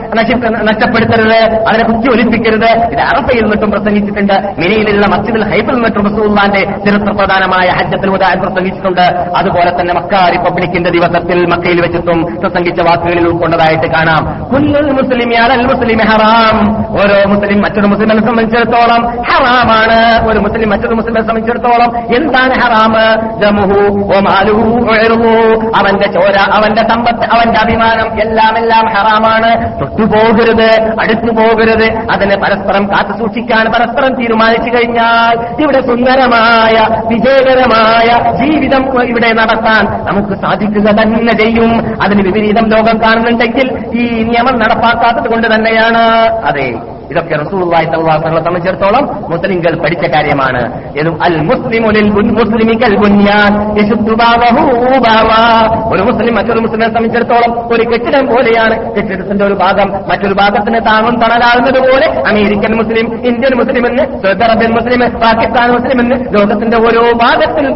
നഷ്ടപ്പെടുത്തരുത് അതിനെ കുത്തി ഒലിപ്പിക്കരുത് ഇത് അറഫയിൽ നിന്നിട്ടും പ്രസംഗിച്ചിട്ടുണ്ട് മിനിയിലുള്ള മസ്ജിദുൽ ഹൈബിൽ നിന്നിട്ടും റസൂള്ളാന്റെ ചരിത്ര പ്രധാനമായ ഹജ്ജത്തിൽ ഉദാഹരണം പ്രസംഗിച്ചിട്ടുണ്ട്. അതുപോലെ തന്നെ മക്ക റിപ്പബ്ലിക്കിന്റെ ദിവസത്തിൽ മക്കയിൽ വെച്ചിട്ടും പ്രസംഗിച്ച വാക്കുകളിൽ ഉൾക്കൊണ്ടതായിട്ട് കാണാം. കുല്ലുൽ മുസ്ലിം മുസ്ലിം ഹറാം. ഓരോ മുസ്ലിം മറ്റൊരു മുസ്ലിമിനെ സംബന്ധിച്ചിടത്തോളം ഹറാമാണ്. ഒരു മുസ്ലിം മറ്റൊരു മുസ്ലിമിനെ സംബന്ധിച്ചിടത്തോളം എന്താണ് ഹറാം? ജമുഹു ഓ മാലുഹു ഉയരുന്നു അവന്റെ ചോര അവന്റെ സമ്പത്ത് അവന്റെ അഭിമാനം എല്ലാം എല്ലാം ഹറാമാണ്. തൊട്ടുപോകരുത് അടുത്തു പോകരുത് അതിനെ പരസ്പരം കാത്തു സൂക്ഷിക്കാൻ പരസ്പരം തീരുമാനിച്ചു കഴിഞ്ഞാൽ ഇവിടെ സുന്ദരമായ വിജയകരമായ ജീവിതം ഇവിടെ നടത്താൻ നമുക്ക് സാധിക്കുക തന്നെ ചെയ്യും. അതിന് വിപരീതം ലോകം കാണുന്നുണ്ടെങ്കിൽ ഈ നിയമം നടപ്പാക്കാത്തത് കൊണ്ട് തന്നെയാണ്. അതെ. ഇതൊക്കെ അലൈഹി വസല്ലം സംബന്ധിച്ചിടത്തോളം മുസ്ലിംകൾ പഠിച്ച കാര്യമാണ്. അൽ മുസ്ലിമു ലിൽ മുസ്ലിമി കൽ ബുൻയാൻ യശുദ്ദു ബാബഹു ബാവാ. ഒരു മുസ്ലിം മറ്റൊരു മുസ്ലിമിനെ സംബന്ധിച്ചിടത്തോളം ഒരു കെട്ടിടം പോലെയാണ്. കെട്ടിടത്തിന്റെ ഒരു ഭാഗം മറ്റൊരു ഭാഗത്തിന് താങ്ങും തണലാകുന്നത് പോലെ അമേരിക്കൻ മുസ്ലിം ഇന്ത്യൻ മുസ്ലിം എന്ന് Saudi Arabian Muslim Pakistan Muslim എന്ന് ലോകത്തിന്റെ ഓരോ ഭാഗത്തിൽ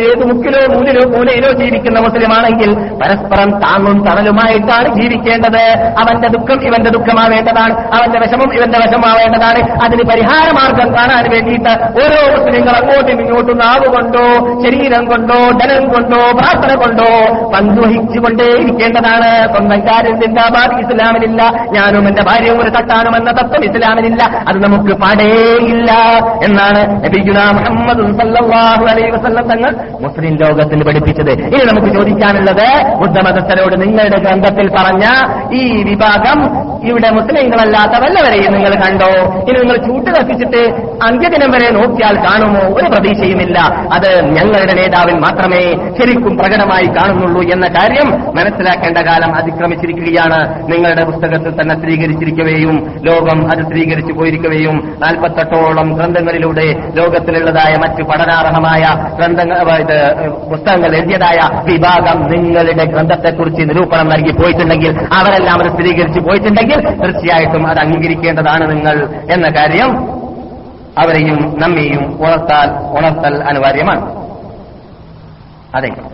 ഏത് മുക്കിലോ മൂലിലോ മൂലയിലോ ജീവിക്കുന്ന മുസ്ലിമാണെങ്കിൽ പരസ്പരം താങ്ങും തണലുമായിട്ടാണ് ജീവിക്കേണ്ടത്. അവന്റെ ദുഃഖം ഇവന്റെ ദുഃഖമാവേണ്ടതാണ്. അവന്റെ വിഷമം ഇവന്റെ വശമാവേണ്ടതാണ് അതിന് പരിഹാര മാർഗം കാണാൻ വേണ്ടിയിട്ട് ഓരോ മുസ്ലിങ്ങൾ അങ്ങോട്ടും ഇങ്ങോട്ടും നാവ് കൊണ്ടോ ശരീരം കൊണ്ടോ ധനം കൊണ്ടോ പ്രാർത്ഥന കൊണ്ടോ പങ്കുവഹിച്ചുകൊണ്ടേയിരിക്കേണ്ടതാണ്. സ്വന്തം കാര്യം ചിന്താബാദ് ഇസ്ലാമിലില്ല. ഞാനും എന്റെ ഭാര്യയും ഒരു തട്ടാനും എന്ന തത്വം ഇസ്ലാമിലില്ല. അത് നമുക്ക് പാടേയില്ല എന്നാണ് അലൈഹി വസല്ലം തങ്ങൾ മുസ്ലിം ലോകത്തിൽ പഠിപ്പിച്ചത്. ഇനി നമുക്ക് ചോദിക്കാനുള്ളത് ബുദ്ധമതസ്ഥരോട് നിങ്ങളുടെ ഗ്രന്ഥത്തിൽ പറഞ്ഞ ഈ വിഭാഗം ഇവിടെ മുസ്ലിങ്ങളല്ലാത്ത വല്ലവരെയും നിങ്ങൾ കണ്ടോ? ഇനി നിങ്ങൾ ചൂട്ട് കത്തിച്ചിട്ട് അന്ത്യദിനം വരെ നോക്കിയാൽ കാണുമോ? ഒരു പ്രതീക്ഷയുമില്ല. അത് ഞങ്ങളുടെ നേതാവിൽ മാത്രമേ ശരിക്കും പ്രകടമായി കാണുന്നുള്ളൂ എന്ന കാര്യം മനസ്സിലാക്കേണ്ട കാലം അതിക്രമിച്ചിരിക്കുകയാണ്. നിങ്ങളുടെ പുസ്തകത്തിൽ തന്നെ സ്ഥിരീകരിച്ചിരിക്കുകയും ലോകം അത് സ്ഥിരീകരിച്ചു പോയിരിക്കുകയും നാൽപ്പത്തെട്ടോളം ഗ്രന്ഥങ്ങളിലൂടെ ലോകത്തിലുള്ളതായ മറ്റ് പഠനാർഹമായ ഗ്രന്ഥങ്ങൾ പുസ്തകങ്ങൾ എഴുതിയതായ വിഭാഗം നിങ്ങളുടെ ഗ്രന്ഥത്തെക്കുറിച്ച് നിരൂപണം നൽകി പോയിട്ടുണ്ടെങ്കിൽ അവരെല്ലാം അത് സ്ഥിരീകരിച്ചു പോയിട്ടുണ്ടെങ്കിൽ തീർച്ചയായിട്ടും അത് അംഗീകരിക്കേണ്ടതാണ് നിങ്ങൾ എന്ന കാര്യം അവരെയും നമ്മെയും ഉണർത്താൽ ഉണർത്തൽ അനിവാര്യമാണ്. അതെ.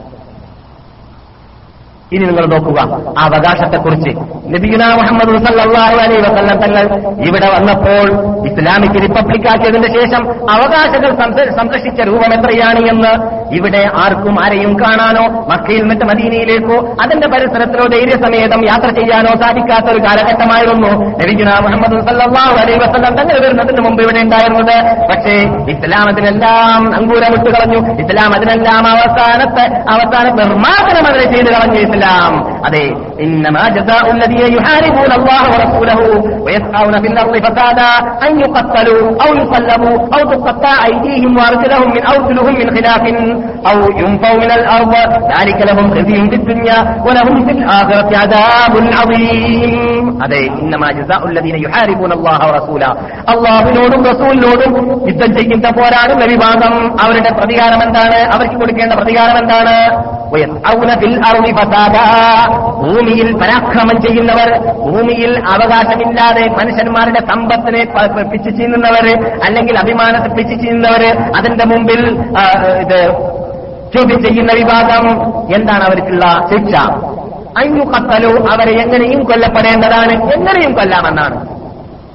ഇനി നിങ്ങൾ നോക്കുക. ആ അവകാശത്തെക്കുറിച്ച് നബിയുന മുഹമ്മദ് വസല്ലം തങ്ങൾ ഇവിടെ വന്നപ്പോൾ ഇസ്ലാമിക് റിപ്പബ്ലിക് ആക്കിയതിന് ശേഷം അവകാശങ്ങൾ സംരക്ഷിച്ച രൂപം എത്രയാണ് എന്ന് ഇവിടെ ആർക്കും ആരെയും കാണാനോ മക്കയിൽ നിന്നിട്ട് മദീനയിലേക്കോ അതിന്റെ പരിസരത്തിലോ ധൈര്യസമേതം യാത്ര ചെയ്യാനോ സാധിക്കാത്ത ഒരു കാലഘട്ടമായിരുന്നു നബീന മുഹമ്മദ് സല്ലല്ലാഹു അലൈഹി വസല്ലം തങ്ങൾ വരുന്നതിന് മുമ്പ് ഇവിടെ ഉണ്ടായിരുന്നത്. പക്ഷേ ഇസ്ലാം അതിനെല്ലാം അങ്കൂരമിട്ട് കളഞ്ഞു ഇസ്ലാം അതിനെല്ലാം അവസാനത്തെ അവസാന നിർമ്മാർജനം അതിനെ ചെയ്ത് കളഞ്ഞു. ഇസ്ലാം ഇസ്ലാം അതെ إنما جزاء الذين يحاربون الله ورسوله ويسعون في الأرض فسادا أن يقتلوا أو يصلبوا أو تقطع أيديهم وأرجلهم من أرجلهم من خلاف أو ينفوا من الأرض ذلك لهم خزي في الدنيا ولهم في الآخرة عذاب عظيم അതെ إنما جزاء الذين يحاربون الله ورسوله അള്ളാഹുവിനോടും റസൂലിനോടും യുദ്ധം ചെയ്യുന്ന പോരാടുന്ന വിഭാഗം അവരുടെ പ്രതികാരം എന്താണ് അവർക്ക് കൊടുക്കേണ്ട പ്രതികാരം എന്താണ് ويسعون في الأرض فسادا ഭൂമിയിൽ പരാക്രമം ചെയ്യുന്നവർ ഭൂമിയിൽ അവകാശമില്ലാതെ മനുഷ്യന്മാരുടെ സമ്പത്തിനെ പിച്ചു ചെയ്യുന്നവർ അല്ലെങ്കിൽ അഭിമാനത്തെ പിച്ചു ചെയ്യുന്നവർ അതിന്റെ മുമ്പിൽ ഇത് ചോദ്യം ചെയ്യുന്ന വിഭാഗം എന്താണ് അവർക്കുള്ള ശിക്ഷ? അയ്യു കത്തലു അവരെ എങ്ങനെയും കൊല്ലപ്പെടേണ്ടതാണ് എങ്ങനെയും കൊല്ലാമെന്നാണ്.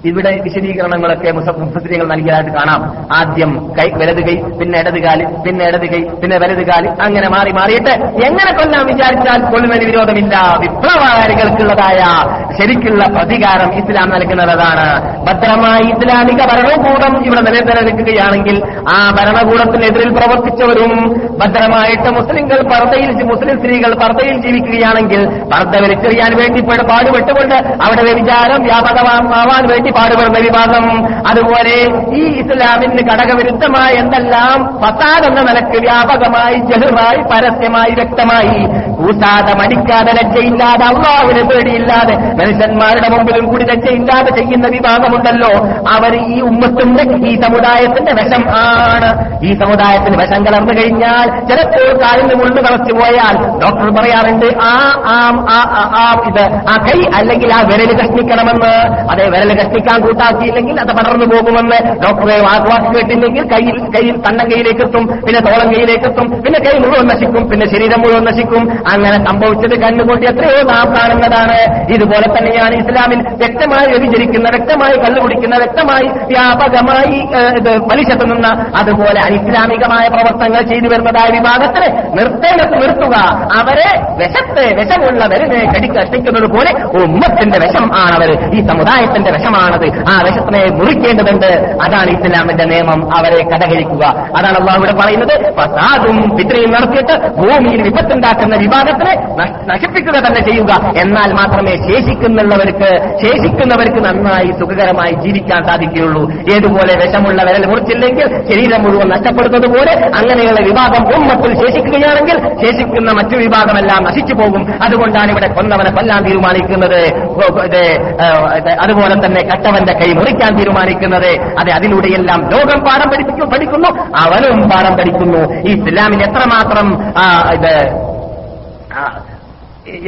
ഇവിടെ വിശദീകരണങ്ങളൊക്കെ മുസ്ലിങ്ങൾ നൽകിയതായിട്ട് കാണാം. ആദ്യം കൈ വലത് കൈ പിന്നെ ഇടത് കാൽ പിന്നെ ഇടത് കൈ പിന്നെ വലത് കാൽ അങ്ങനെ മാറി മാറിയിട്ട് എങ്ങനെ കൊല്ലാൻ വിചാരിച്ചാൽ കൊല്ലുന്നതിന് വിരോധമില്ല. വിപ്ലവകാരികൾക്കുള്ളതായ ശരിക്കുള്ള പ്രതികാരം ഇസ്ലാം നൽകുന്നതാണ്. ഭദ്രമായി ഇസ്ലാമിക ഭരണകൂടം ഇവിടെ നിലനിൽക്കുകയാണെങ്കിൽ ആ ഭരണകൂടത്തിനെതിരിൽ പ്രവർത്തിച്ചവരും ഭദ്രമായിട്ട് മുസ്ലിങ്ങൾ പർദ്ദയിൽ മുസ്ലിം സ്ത്രീകൾ പർദ്ദയിൽ ജീവിക്കുകയാണെങ്കിൽ പർദ്ദ വലിച്ചെറിയാൻ വേണ്ടി പാടുപെട്ടുകൊണ്ട് അവിടെ വിചാരം വ്യാപകമാവാൻ വേണ്ടി പാടുപെടുന്ന വിഭാഗം അതുപോലെ ഈ ഇസ്ലാമിന് ഘടകവിരുദ്ധമായ എന്തെല്ലാം ഫസാദ് എന്ന നിലയ്ക്ക് വ്യാപകമായി ജഹറായി പരസ്യമായി വ്യക്തമായി കൂട്ടാതെ മടിക്കാതെ ലജ്ജയില്ലാതെ അള്ളാവിനെ പേടിയില്ലാതെ മനുഷ്യന്മാരുടെ മുമ്പിലും കൂടി ലജ്ജയില്ലാതെ ചെയ്യുന്ന വിഭാഗമുണ്ടല്ലോ. അവർ ഈ ഉമ്മത്തിന്റെ ഈ സമുദായത്തിന്റെ വിഷം ആണ്. ഈ സമുദായത്തിന് വിഷം കലർന്നു കഴിഞ്ഞാൽ ചിലപ്പോൾ കാലിന് മുള്ളു കളച്ചു പോയാൽ ഡോക്ടർ പറയാറുണ്ട് ആ ആം ആ- ഇത് ആ കൈ അല്ലെങ്കിൽ ആ വിരൽ കഷ്ണിക്കണമെന്ന്. അതെ വിരൽ കഷ്ണിക്കാൻ കൂട്ടാക്കിയില്ലെങ്കിൽ അത് പടർന്നു പോകുമെന്ന് ഡോക്ടറെ വാക്ക് വാക്ക് കേട്ടില്ലെങ്കിൽ കയ്യിൽ കയ്യിൽ കണ്ണൻ കയ്യിലേക്കെത്തും പിന്നെ തോളം കയ്യിലേക്കെത്തും പിന്നെ കൈ മുഴുവൻ നശിക്കും പിന്നെ ശരീരം മുഴുവൻ നശിക്കും. അങ്ങനെ സംഭവിച്ചത് കണ്ണുകൊണ്ട് എത്രയോ നാം കാണുന്നതാണ്. ഇതുപോലെ തന്നെയാണ് ഇസ്ലാമിൽ വ്യക്തമായി വ്യഭിചരിക്കുന്ന വ്യക്തമായി കള്ളു കുടിക്കുന്ന വ്യക്തമായി വ്യാപകമായി ഇത് പലിശ അതുപോലെ അനിസ്ലാമികമായ പ്രവർത്തനങ്ങൾ ചെയ്തു വരുന്നതായ വിഭാഗത്തിന് നിർത്തേണ്ടത് നിർത്തുക. അവരെ വിശത്തെ വിഷമുള്ളവരെ കടിക്കഷ്ടിക്കുന്നത് പോലെ ഉമ്മത്തിന്റെ വിഷം ആണവർ ഈ സമുദായത്തിന്റെ വിഷമാണത്. ആ വിഷത്തിനെ മുറിക്കേണ്ടതുണ്ട്. അതാണ് ഇസ്ലാമിന്റെ നിയമം. അവരെ കടകഴിക്കുക അതാണ് അള്ളാഹു ഇവിടെ പറയുന്നത്. ഫസാദും പിത്രയും നടത്തിയിട്ട് ഭൂമിയിൽ വിപത്തുണ്ടാക്കുന്ന വിഭാഗത്തിനെ നശ്- നശിപ്പിക്കുക തന്നെ ചെയ്യുക. എന്നാൽ മാത്രമേ ശേഷിക്കുന്നവർക്ക് ശേഷിക്കുന്നവർക്ക് നന്നായി സുഖകരമായി ജീവിക്കാൻ സാധിക്കുകയുള്ളൂ. ഏതുപോലെ വിഷമുള്ള വിരൽ മുറിച്ചില്ലെങ്കിൽ ശരീരം മുഴുവൻ നഷ്ടപ്പെടുന്നത് പോലെ അങ്ങനെയുള്ള വിഭാഗം ഉമ്മത്തിൽ ശേഷിക്കുകയാണെങ്കിൽ ശേഷിക്കുന്ന മറ്റു വിഭാഗമെല്ലാം നശിച്ചു പോകും. അതുകൊണ്ടാണ് ഇവിടെ കൊന്നവനെ കൊല്ലാൻ തീരുമാനിക്കുന്നത്. അതുപോലെ തന്നെ കട്ടവന്റെ കൈ മുറിക്കാൻ തീരുമാനിക്കുന്നത്. അതെ അതിലൂടെയെല്ലാം ലോകം പാഠം പഠിപ്പിക്കും പഠിക്കുന്നു അവനും പാഠം പഠിക്കുന്നു. ഈ ഇസ്ലാമിന് എത്രമാത്രം ഇത്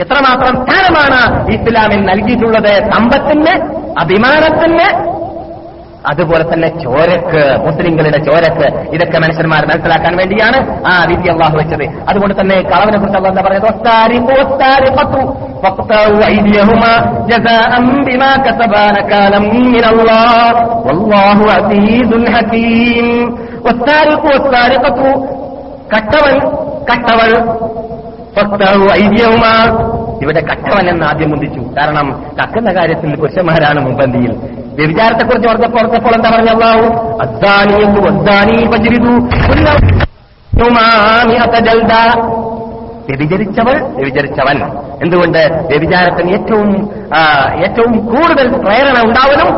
എത്രമാത്രം സ്ഥാനമാണ് ഇസ്ലാമിൽ നൽകിയിട്ടുള്ളത് സമ്പത്തിന് അഭിമാനത്തിന് അതുപോലെ തന്നെ ചോരക്ക് മുസ്ലിങ്ങളുടെ ചോരക്ക് ഇതൊക്കെ മനുഷ്യന്മാർ മനസ്സിലാക്കാൻ വേണ്ടിയാണ് ആ വിധി അള്ളാഹു വെച്ചത്. അതുകൊണ്ട് തന്നെ കളവിനെ കുറിച്ച് അള്ളാഹ് എന്താ പറയുന്നത് "വസ്താരിഖു വസ്താരിഖത്തു ഫഖ്തഉ ഐദിയഹുമാ ജസാഅൻ ബിമാ കസബാ നകാലം വല്ലാഹു അസീസുൻ ഹകീം. വസ്താരിഖു വസ്താരിഖത്തു കട്ടവൻ കട്ടവൾ ഇവിടെ കട്ടവൻ എന്ന് ആദ്യം മുന്തിച്ചു. കാരണം കക്കുന്ന കാര്യത്തിൽ പുരുഷന്മാരാണ് മുമ്പന്തിയിൽ വ്യഭിചാരത്തെക്കുറിച്ച് ഓർത്തപ്പോൾ ഓർത്തപ്പോൾ എന്താ പറഞ്ഞ വ്യവിചരിച്ചവൻ അദ്ദാനി എന്തുകൊണ്ട്? വ്യഭിചാരത്തിന് ഏറ്റവും ഏറ്റവും കൂടുതൽ പ്രേരണ ഉണ്ടാവലും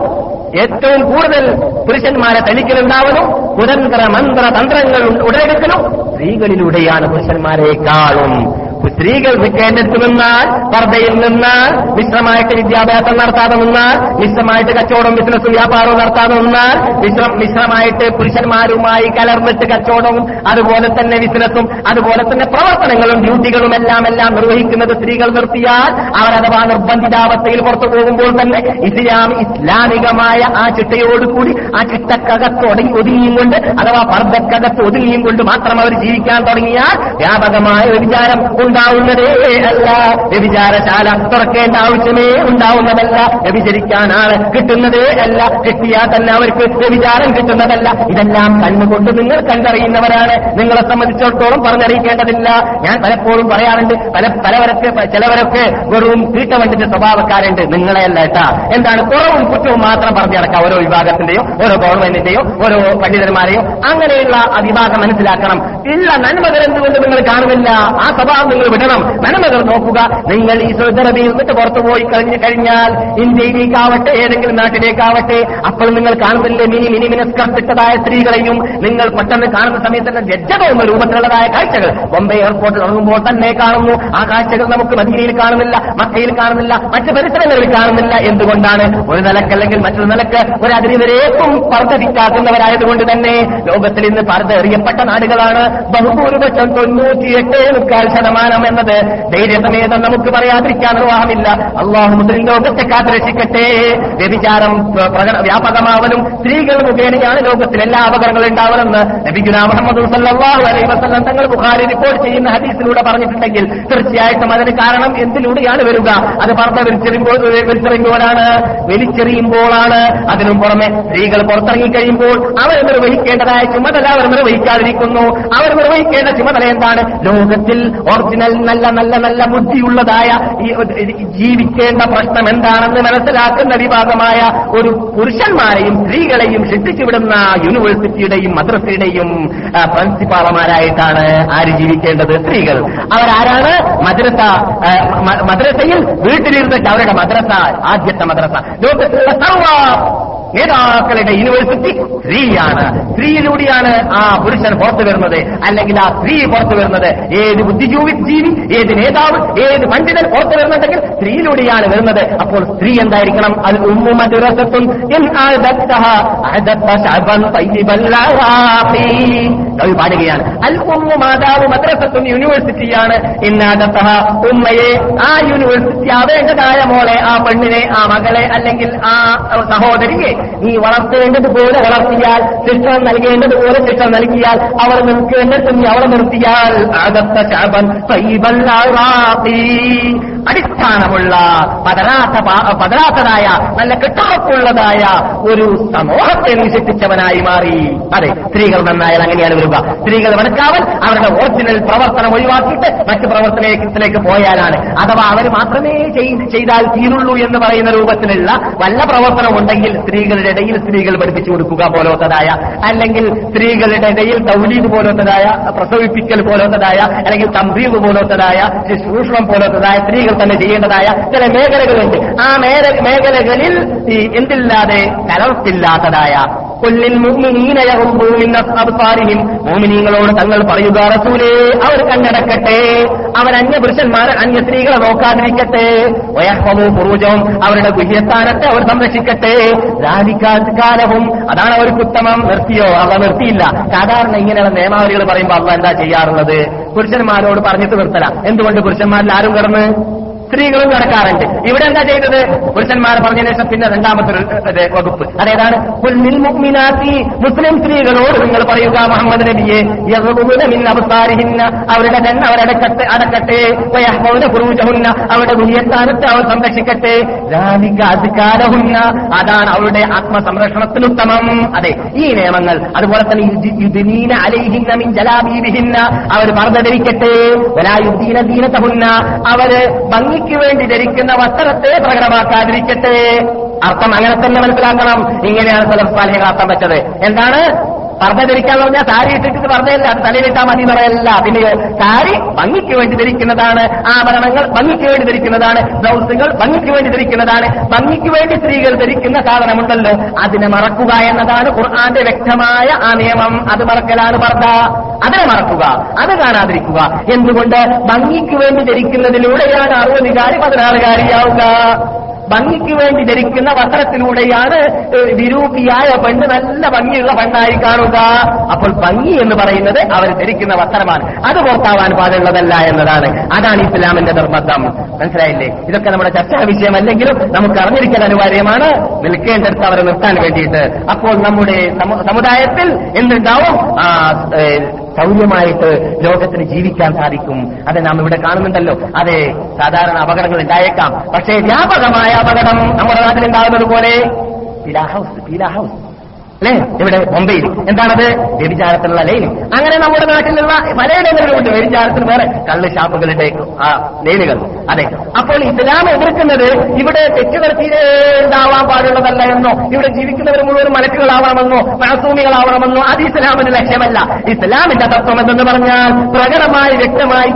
ഏറ്റവും കൂടുതൽ പുരുഷന്മാരെ തനിക്കലുണ്ടാവലും കുതന്ത്ര മന്ത്ര തന്ത്രങ്ങൾ ഉടലെടുക്കലും സ്ത്രീകളിലൂടെയാണ് പുരുഷന്മാരെക്കാളും സ്ത്രീകൾ നിൽക്കേണ്ടടുത്ത് നിന്നാൽ പർദ്ദയിൽ നിന്നാൽ മിശ്രമായിട്ട് വിദ്യാഭ്യാസം നടത്താതെ നിന്നാൽ മിശ്രമായിട്ട് കച്ചവടം ബിസിനസ് വ്യാപാരവും നടത്താതെ നിന്നാൽ മിശ്രം മിശ്രമായിട്ട് പുരുഷന്മാരുമായി കലർന്നിട്ട് കച്ചവടവും അതുപോലെ തന്നെ ബിസിനസ്സും അതുപോലെ തന്നെ പ്രവർത്തനങ്ങളും ഡ്യൂട്ടികളും എല്ലാം എല്ലാം നിർവഹിക്കുന്നത് സ്ത്രീകൾ നിർത്തിയാൽ അവർ അഥവാ നിർബന്ധിതാവസ്ഥയിൽ പുറത്തു പോകുമ്പോൾ തന്നെ ഇസ്ലാം ഇസ്ലാമികമായ ആ ചിട്ടയോടുകൂടി ആ ചിട്ടക്കകത്ത് ഒതുങ്ങി ഒതുങ്ങിയും കൊണ്ട് അഥവാ പർദ്ദക്കകത്ത് ഒതുങ്ങിയും കൊണ്ട് മാത്രം അവർ ജീവിക്കാൻ തുടങ്ങിയാൽ വ്യാപകമായ വ്യഭിചാരം ഉണ്ടാവുന്നതേ അല്ല. വ്യഭിചാരശാല തുറക്കേണ്ട ആവശ്യമേ ഉണ്ടാവുന്നതല്ല. വ്യഭിചരിക്കാൻ ആൾ കിട്ടുന്നതേ അല്ല. കിട്ടിയാൽ തന്നെ അവർക്ക് വ്യഭിചാരം കിട്ടുന്നതല്ല. ഇതെല്ലാം കണ്ണുകൊണ്ട് നിങ്ങൾ കണ്ടറിയുന്നവരാണ്. നിങ്ങളെ സംബന്ധിച്ചിടത്തോളം പറഞ്ഞറിയിക്കേണ്ടതില്ല. ഞാൻ പലപ്പോഴും പറയാറുണ്ട് പല പലവരൊക്കെ ചിലവരൊക്കെ വെറും തീട്ടവണ്ടിന്റെ സ്വഭാവക്കാരുണ്ട്. നിങ്ങളെയല്ല കേട്ടാ. എന്താണ്? കുറവും കുറ്റവും മാത്രം പറഞ്ഞു നടക്കാം ഓരോ വിഭാഗത്തിന്റെയോ ഓരോ ഗവൺമെന്റിന്റെയോ ഓരോ പണ്ഡിതന്മാരെയോ. അങ്ങനെയുള്ള വിഭാഗം മനസ്സിലാക്കണം. ഇല്ല നന്മകൾ എന്തുകൊണ്ട് നിങ്ങൾ കാണുന്നില്ല? ആ സ്വഭാവം നിങ്ങൾ വിടണം. നന്മകൾ നോക്കുക. നിങ്ങൾ ഈ സൗദി നിന്നിട്ട് പുറത്തു പോയി കഴിഞ്ഞു കഴിഞ്ഞാൽ ഇന്ത്യയിലേക്കാവട്ടെ ഏതെങ്കിലും നാട്ടിലേക്കാവട്ടെ അപ്പോൾ നിങ്ങൾ കാണുന്നില്ലേ മിനി മിനി മിനസ്കർത്തിട്ടതായ സ്ത്രീകളെയും നിങ്ങൾ പെട്ടെന്ന് കാണുന്ന സമയത്ത് തന്നെ രൂപത്തിലുള്ളതായ കാഴ്ചകൾ ബോംബെ എയർപോർട്ടിൽ ഇറങ്ങുമ്പോൾ തന്നെ കാണുന്നു. ആ കാഴ്ചകൾ നമുക്ക് മദീനയിൽ കാണുന്നില്ല മക്കയിൽ കാണുന്നില്ല മറ്റ് പരിസരങ്ങളിൽ കാണുന്നില്ല. എന്തുകൊണ്ടാണ്? ഒരു നിലയ്ക്ക് അല്ലെങ്കിൽ മറ്റൊരു നിലയ്ക്ക് ഒരു അതിരിവരേക്കും പർദ്ദ തന്നെ ലോകത്തിൽ ഇന്ന് പർദ്ധ എറിയപ്പെട്ട നാടുകളാണ്. ബഹുഭൂരിപക്ഷം തൊണ്ണൂറ്റിയെട്ട് മുക്കാൽ ശതമാനം എന്നത് ധൈര്യസമേതം നമുക്ക് പറയാതിരിക്കാൻ നിർവാഹമില്ല. അള്ളാഹു മുസ്ലിം ലോകത്തെ കാത്തുരക്ഷിക്കട്ടെ. വ്യഭിചാരം വ്യാപകമാവലും സ്ത്രീകൾ മുഖേനയാണ് ലോകത്തിൽ എല്ലാ അപകടങ്ങളും ഉണ്ടാവണമെന്ന് നബിഗുല മുഹമ്മദ് സല്ലല്ലാഹു അലൈഹി വസല്ലം തങ്ങൾ ബുഖാരി റിപ്പോർട്ട് ചെയ്യുന്ന ഹദീസിലൂടെ പറഞ്ഞിട്ടുണ്ടെങ്കിൽ തീർച്ചയായിട്ടും അതിന് കാരണം എന്തിലൂടെയാണ് വരിക? അത് പറഞ്ഞ വലിച്ചെറിയുമ്പോൾ വലിച്ചെറിയുമ്പോഴാണ് വലിച്ചെറിയുമ്പോഴാണ്. അതിനും പുറമെ സ്ത്രീകൾ പുറത്തിറങ്ങി കഴിയുമ്പോൾ അവർ നിർവഹിക്കേണ്ടതായ ചുമതല അവർ നിർവഹിക്കാതിരിക്കുന്നു. അവർ നിർവഹിക്കേണ്ട ചുമതല എന്താണ്? ലോകത്തിൽ ഒറിജിനൽ നല്ല നല്ല നല്ല ബുദ്ധിയുള്ളതായ ജീവിക്കേണ്ട പ്രശ്നം എന്താണെന്ന് മനസ്സിലാക്കുന്ന വിഭാഗമായ ഒരു പുരുഷന്മാരെയും സ്ത്രീകളെയും ശിക്ഷിച്ചുവിടുന്ന യൂണിവേഴ്സിറ്റിയുടെയും മദ്രസയുടെയും പ്രിൻസിപ്പാളമാരായിട്ടാണ് ആര് ജീവിക്കേണ്ടത്? സ്ത്രീകൾ. അവരാരാണ്? മദ്രസ മദ്രസയിൽ വീട്ടിലിരുന്നിട്ട് അവരുടെ മദ്രസ ആദ്യത്തെ മദ്രസ. ലോകത്തിലുള്ള സർവ നേതാക്കളുടെ യൂണിവേഴ്സിറ്റി സ്ത്രീയാണ് സ്ത്രീയിലൂടെയാണ് ആ പുരുഷൻ പുറത്തു വരുന്നത്. അല്ലെങ്കിൽ ആ സ്ത്രീ പുറത്തു വരുന്നത്. ഏത് ബുദ്ധിജീവി ജീവി ഏത് നേതാവ് ഏത് പണ്ഡിതൻ പുറത്തു വരുന്നുണ്ടെങ്കിൽ സ്ത്രീയിലൂടെയാണ് വരുന്നത്. അപ്പോൾ സ്ത്രീ എന്തായിരിക്കണം? അത് ഉമ്മു മദ്രസത്തും ഇൻ അഅദത്തഹ അഅദത്ത ശഅബൻ തയ്യിബൽ ലറാഖി. കവി പാടുകയാണ്. അൽ ഉമ്മു മാതാവ് മദ്രസത്തും യൂണിവേഴ്സിറ്റിയാണ് ഇന്നാദത്തഹ ഉമ്മയെ ആ യൂണിവേഴ്സിറ്റി ആവേണ്ടതായ മോളെ ആ പെണ്ണിനെ ആ മകളെ അല്ലെങ്കിൽ ആ സഹോദരിയെ നീ വളർത്തേണ്ടതുപോലെ വളർത്തിയാൽ ശിക്ഷണം നൽകേണ്ടതുപോലെ ശിക്ഷണം നൽകിയാൽ അവർ നിൽക്കേണ്ടത് നീ അവളെ നിർത്തിയാൽ അകത്ത ശാപൻ അടിസ്ഥാനമുള്ള പതരാത്ത പതരാത്തതായ നല്ല കെട്ടുറപ്പുള്ളതായ ഒരു സമൂഹത്തെ നിശിപ്പിച്ചവനായി മാറി. അതെ സ്ത്രീകൾ നന്നായാൽ അങ്ങനെയാണ് വരിക. സ്ത്രീകൾ മനക്കാവൽ അവരുടെ ഒറിജിനൽ പ്രവർത്തനം ഒഴിവാക്കിയിട്ട് മറ്റ് പ്രവർത്തനത്തിലേക്ക് പോയാലാണ്. അഥവാ അവർ മാത്രമേ ചെയ്- ചെയ്താൽ തീരുള്ളൂ എന്ന് പറയുന്ന രൂപത്തിലുള്ള വല്ല പ്രവർത്തനം ഉണ്ടെങ്കിൽ സ്ത്രീകളുടെ ഇടയിൽ സ്ത്രീകൾ പഠിപ്പിച്ചു കൊടുക്കുക പോലത്തതായ അല്ലെങ്കിൽ സ്ത്രീകളുടെ ഇടയിൽ തൗലീദ് പോലത്തതായ പ്രസവിപ്പിക്കൽ പോലത്തതായ അല്ലെങ്കിൽ തമ്പീവ് പോലത്തതായ ശുശ്രൂഷണം പോലത്തതായ സ്ത്രീകൾ തന്നെ ചെയ്യേണ്ടതായ ചില മേഖലകളുണ്ട്. ആ മേഖ- മേഖലകളിൽ എന്തില്ലാതെ കലർപ്പില്ലാത്തതായ കൊല്ലിൽ മോമിനീങ്ങളോട് തങ്ങൾ പറയുക റസൂലേ അവർ കണ്ണടക്കട്ടെ അവർ അന്യ പുരുഷന്മാർ അന്യ സ്ത്രീകളെ നോക്കാതിരിക്കട്ടെ വയഹവും പൂർവജവും അവരുടെ ഗുഹ്യസ്ഥാനത്തെ അവർ സംരക്ഷിക്കട്ടെ കാലവും അതാണ് അവർക്ക് ഉത്തമം നിർത്തിയോ? അവ നിർത്തിയില്ല. സാധാരണ ഇങ്ങനെയുള്ള നിയമാവലികൾ പറയുമ്പോൾ അള്ള എന്താ ചെയ്യാറുള്ളത്? പുരുഷന്മാരോട് പറഞ്ഞിട്ട് നിർത്തല. എന്തുകൊണ്ട് പുരുഷന്മാരിൽ ആരും കിടന്ന്? സ്ത്രീകളും നടക്കാറുണ്ട്. ഇവിടെ എന്താ ചെയ്തത്? പുരുഷന്മാർ പറഞ്ഞ ശേഷം പിന്നെ രണ്ടാമത്തെ വകുപ്പ്. അതേതാണ് മുസ്ലിം സ്ത്രീകളോട് നിങ്ങൾ പറയുക മുഹമ്മദ് നബിയെ അവരുടെ തന്നെ അവരടക്കട്ടെ അടക്കട്ടെ പുറൂജഹുന്ന അവരുടെ ഗുരിയസ്ഥാനത്തെ അവർ സംരക്ഷിക്കട്ടെ. അധികാരഹുന്ന. അതാണ് അവരുടെ ആത്മസംരക്ഷണത്തിന് ഉത്തമം. അതെ ഈ നിയമങ്ങൾ അതുപോലെ തന്നെ അലൈഹിന്ന മിൻ അവർ മർദ്ദ ധരിക്കട്ടെ വലാ അവർ ഭംഗി ഭംഗിക്ക് വേണ്ടി ധരിക്കുന്ന വസ്ത്രത്തെ പ്രകടമാക്കാതിരിക്കട്ടെ. അർത്ഥം അങ്ങനെ തന്നെ മനസ്സിലാക്കണം. ഇങ്ങനെയാണ് സലഫാലികൾ അർത്ഥം വെച്ചത്. എന്താണ്? പർദ്ദ ധരിക്കാന്ന് പറഞ്ഞാൽ സാരി ഇട്ടിട്ട് പറഞ്ഞല്ല അത് തലയിലിട്ടാൽ മതി പറയല്ല. പിന്നെ സാരി ഭംഗിക്ക് വേണ്ടി ധരിക്കുന്നതാണ് ആഭരണങ്ങൾ ഭംഗിക്ക് വേണ്ടി ധരിക്കുന്നതാണ് ബ്ലൗസുകൾ ഭംഗിക്ക് വേണ്ടി ധരിക്കുന്നതാണ്. ഭംഗിക്ക് വേണ്ടി സ്ത്രീകൾ ധരിക്കുന്ന സാധനമുണ്ടല്ലോ അതിനെ മറക്കുക എന്നതാണ് ഖുർആന്റെ വ്യക്തമായ ആ നിയമം. അത് മറക്കലാണ് പർദ്ദ. അതിനെ മറക്കുക അത് കാണാതിരിക്കുക. എന്തുകൊണ്ട്? ഭംഗിക്ക് വേണ്ടി ധരിക്കുന്നതിലൂടെയാണ് അറുപതുകാരി പതിനാറുകാരിയാവുക. ഭംഗിക്ക് വേണ്ടി ധരിക്കുന്ന വസ്ത്രത്തിലൂടെയാണ് വിരൂപിയായ പെണ്ണ് നല്ല ഭംഗിയുള്ള പെണ്ണായി കാണുക. അപ്പോൾ ഭംഗി എന്ന് പറയുന്നത് അവർ ധരിക്കുന്ന വസ്ത്രമാണ്. അത് പുറത്താവാൻ പാടുള്ളതല്ല എന്നതാണ്. അതാണ് ഇസ്ലാമിന്റെ നിർബന്ധം. മനസ്സിലായില്ലേ? ഇതൊക്കെ നമ്മുടെ ചർച്ചാ വിഷയമല്ലെങ്കിലും നമുക്ക് അറിഞ്ഞിരിക്കാൻ അനിവാര്യമാണ്. നിൽക്കേണ്ടടുത്ത് അവരെ നിർത്താൻ വേണ്ടിയിട്ട്. അപ്പോൾ നമ്മുടെ സമു- സമുദായത്തിൽ എന്തുണ്ടാവും? സൗര്യമായിട്ട് ലോകത്തിന് ജീവിക്കാൻ സാധിക്കും. അത് നാം ഇവിടെ കാണുന്നുണ്ടല്ലോ. അതെ സാധാരണ അപകടങ്ങൾ ഉണ്ടായേക്കാം. പക്ഷേ വ്യാപകമായ അപകടം നമ്മുടെ നാട്ടിലുണ്ടാകുന്നത് പോലെ പീലാ ഹൗസ് ഹൗസ്. അല്ലേ? ഇവിടെ മുംബൈയിൽ എന്താണത്? വ്യഭിചാരത്തിലുള്ള ലൈൻ. അങ്ങനെ നമ്മുടെ നാട്ടിലുള്ള പലയിടങ്ങളിലുമുണ്ട് വ്യഭിചാരത്തിന് വേറെ കള്ള് ഷാപ്പുകളുടെ ആ ലൈനുകൾ. അതെ. അപ്പോൾ ഇസ്ലാം എതിർക്കുന്നത് ഇവിടെ തെറ്റുകൾ തീരെ ഉണ്ടാവാൻ പാടുള്ളതല്ല എന്നോ ഇവിടെ ജീവിക്കുന്നവർ മുഴുവൻ മലക്കുകളാവണമെന്നോ മാസൂമികളാവണമെന്നോ അത് ഇസ്ലാമിന് ലക്ഷ്യമല്ല. ഇസ്ലാമിന്റെ തത്വം എന്തെന്ന് പറഞ്ഞാൽ പ്രകടമായി വ്യക്തമായി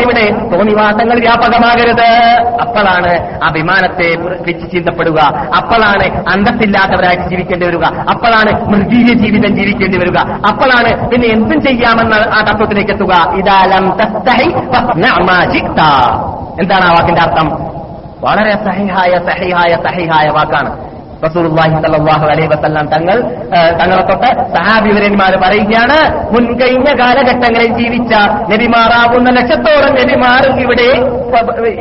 ഇവിടെ തോന്നിവാസങ്ങൾ വ്യാപകമാകരുത്. അപ്പോഴാണ് അഭിമാനത്തെ വെച്ച് ചിന്തപ്പെടുക. അപ്പോഴാണ് അന്തത്തില്ലാത്തവരായിട്ട് ജീവിക്കേണ്ടി വരിക. അപ്പോഴാണ് മൃഗീയ ജീവിതം ജീവിക്കേണ്ടി വരിക. അപ്പോഴാണ് പിന്നെ എന്തും ചെയ്യാമെന്ന ആ തത്വത്തിലേക്ക് എത്തുക. ഇതാലം തസ്തഹി. എന്താണ് ആ വാക്കിന്റെ അർത്ഥം? വളരെ സഹിഹായ സഹിഹായ സഹിഹായ വാക്കാണ്. റസൂലുള്ളാഹി സ്വല്ലല്ലാഹു അലൈഹി വസല്ലം തങ്ങൾ തങ്ങളെ തൊട്ട് സഹാബിവരന്മാർ പറയുകയാണ് മുൻകഴിഞ്ഞ കാലഘട്ടങ്ങളിൽ ജീവിച്ച നബിമാറാവുന്ന ലക്ഷത്തോളം നബിമാർ ഇവിടെ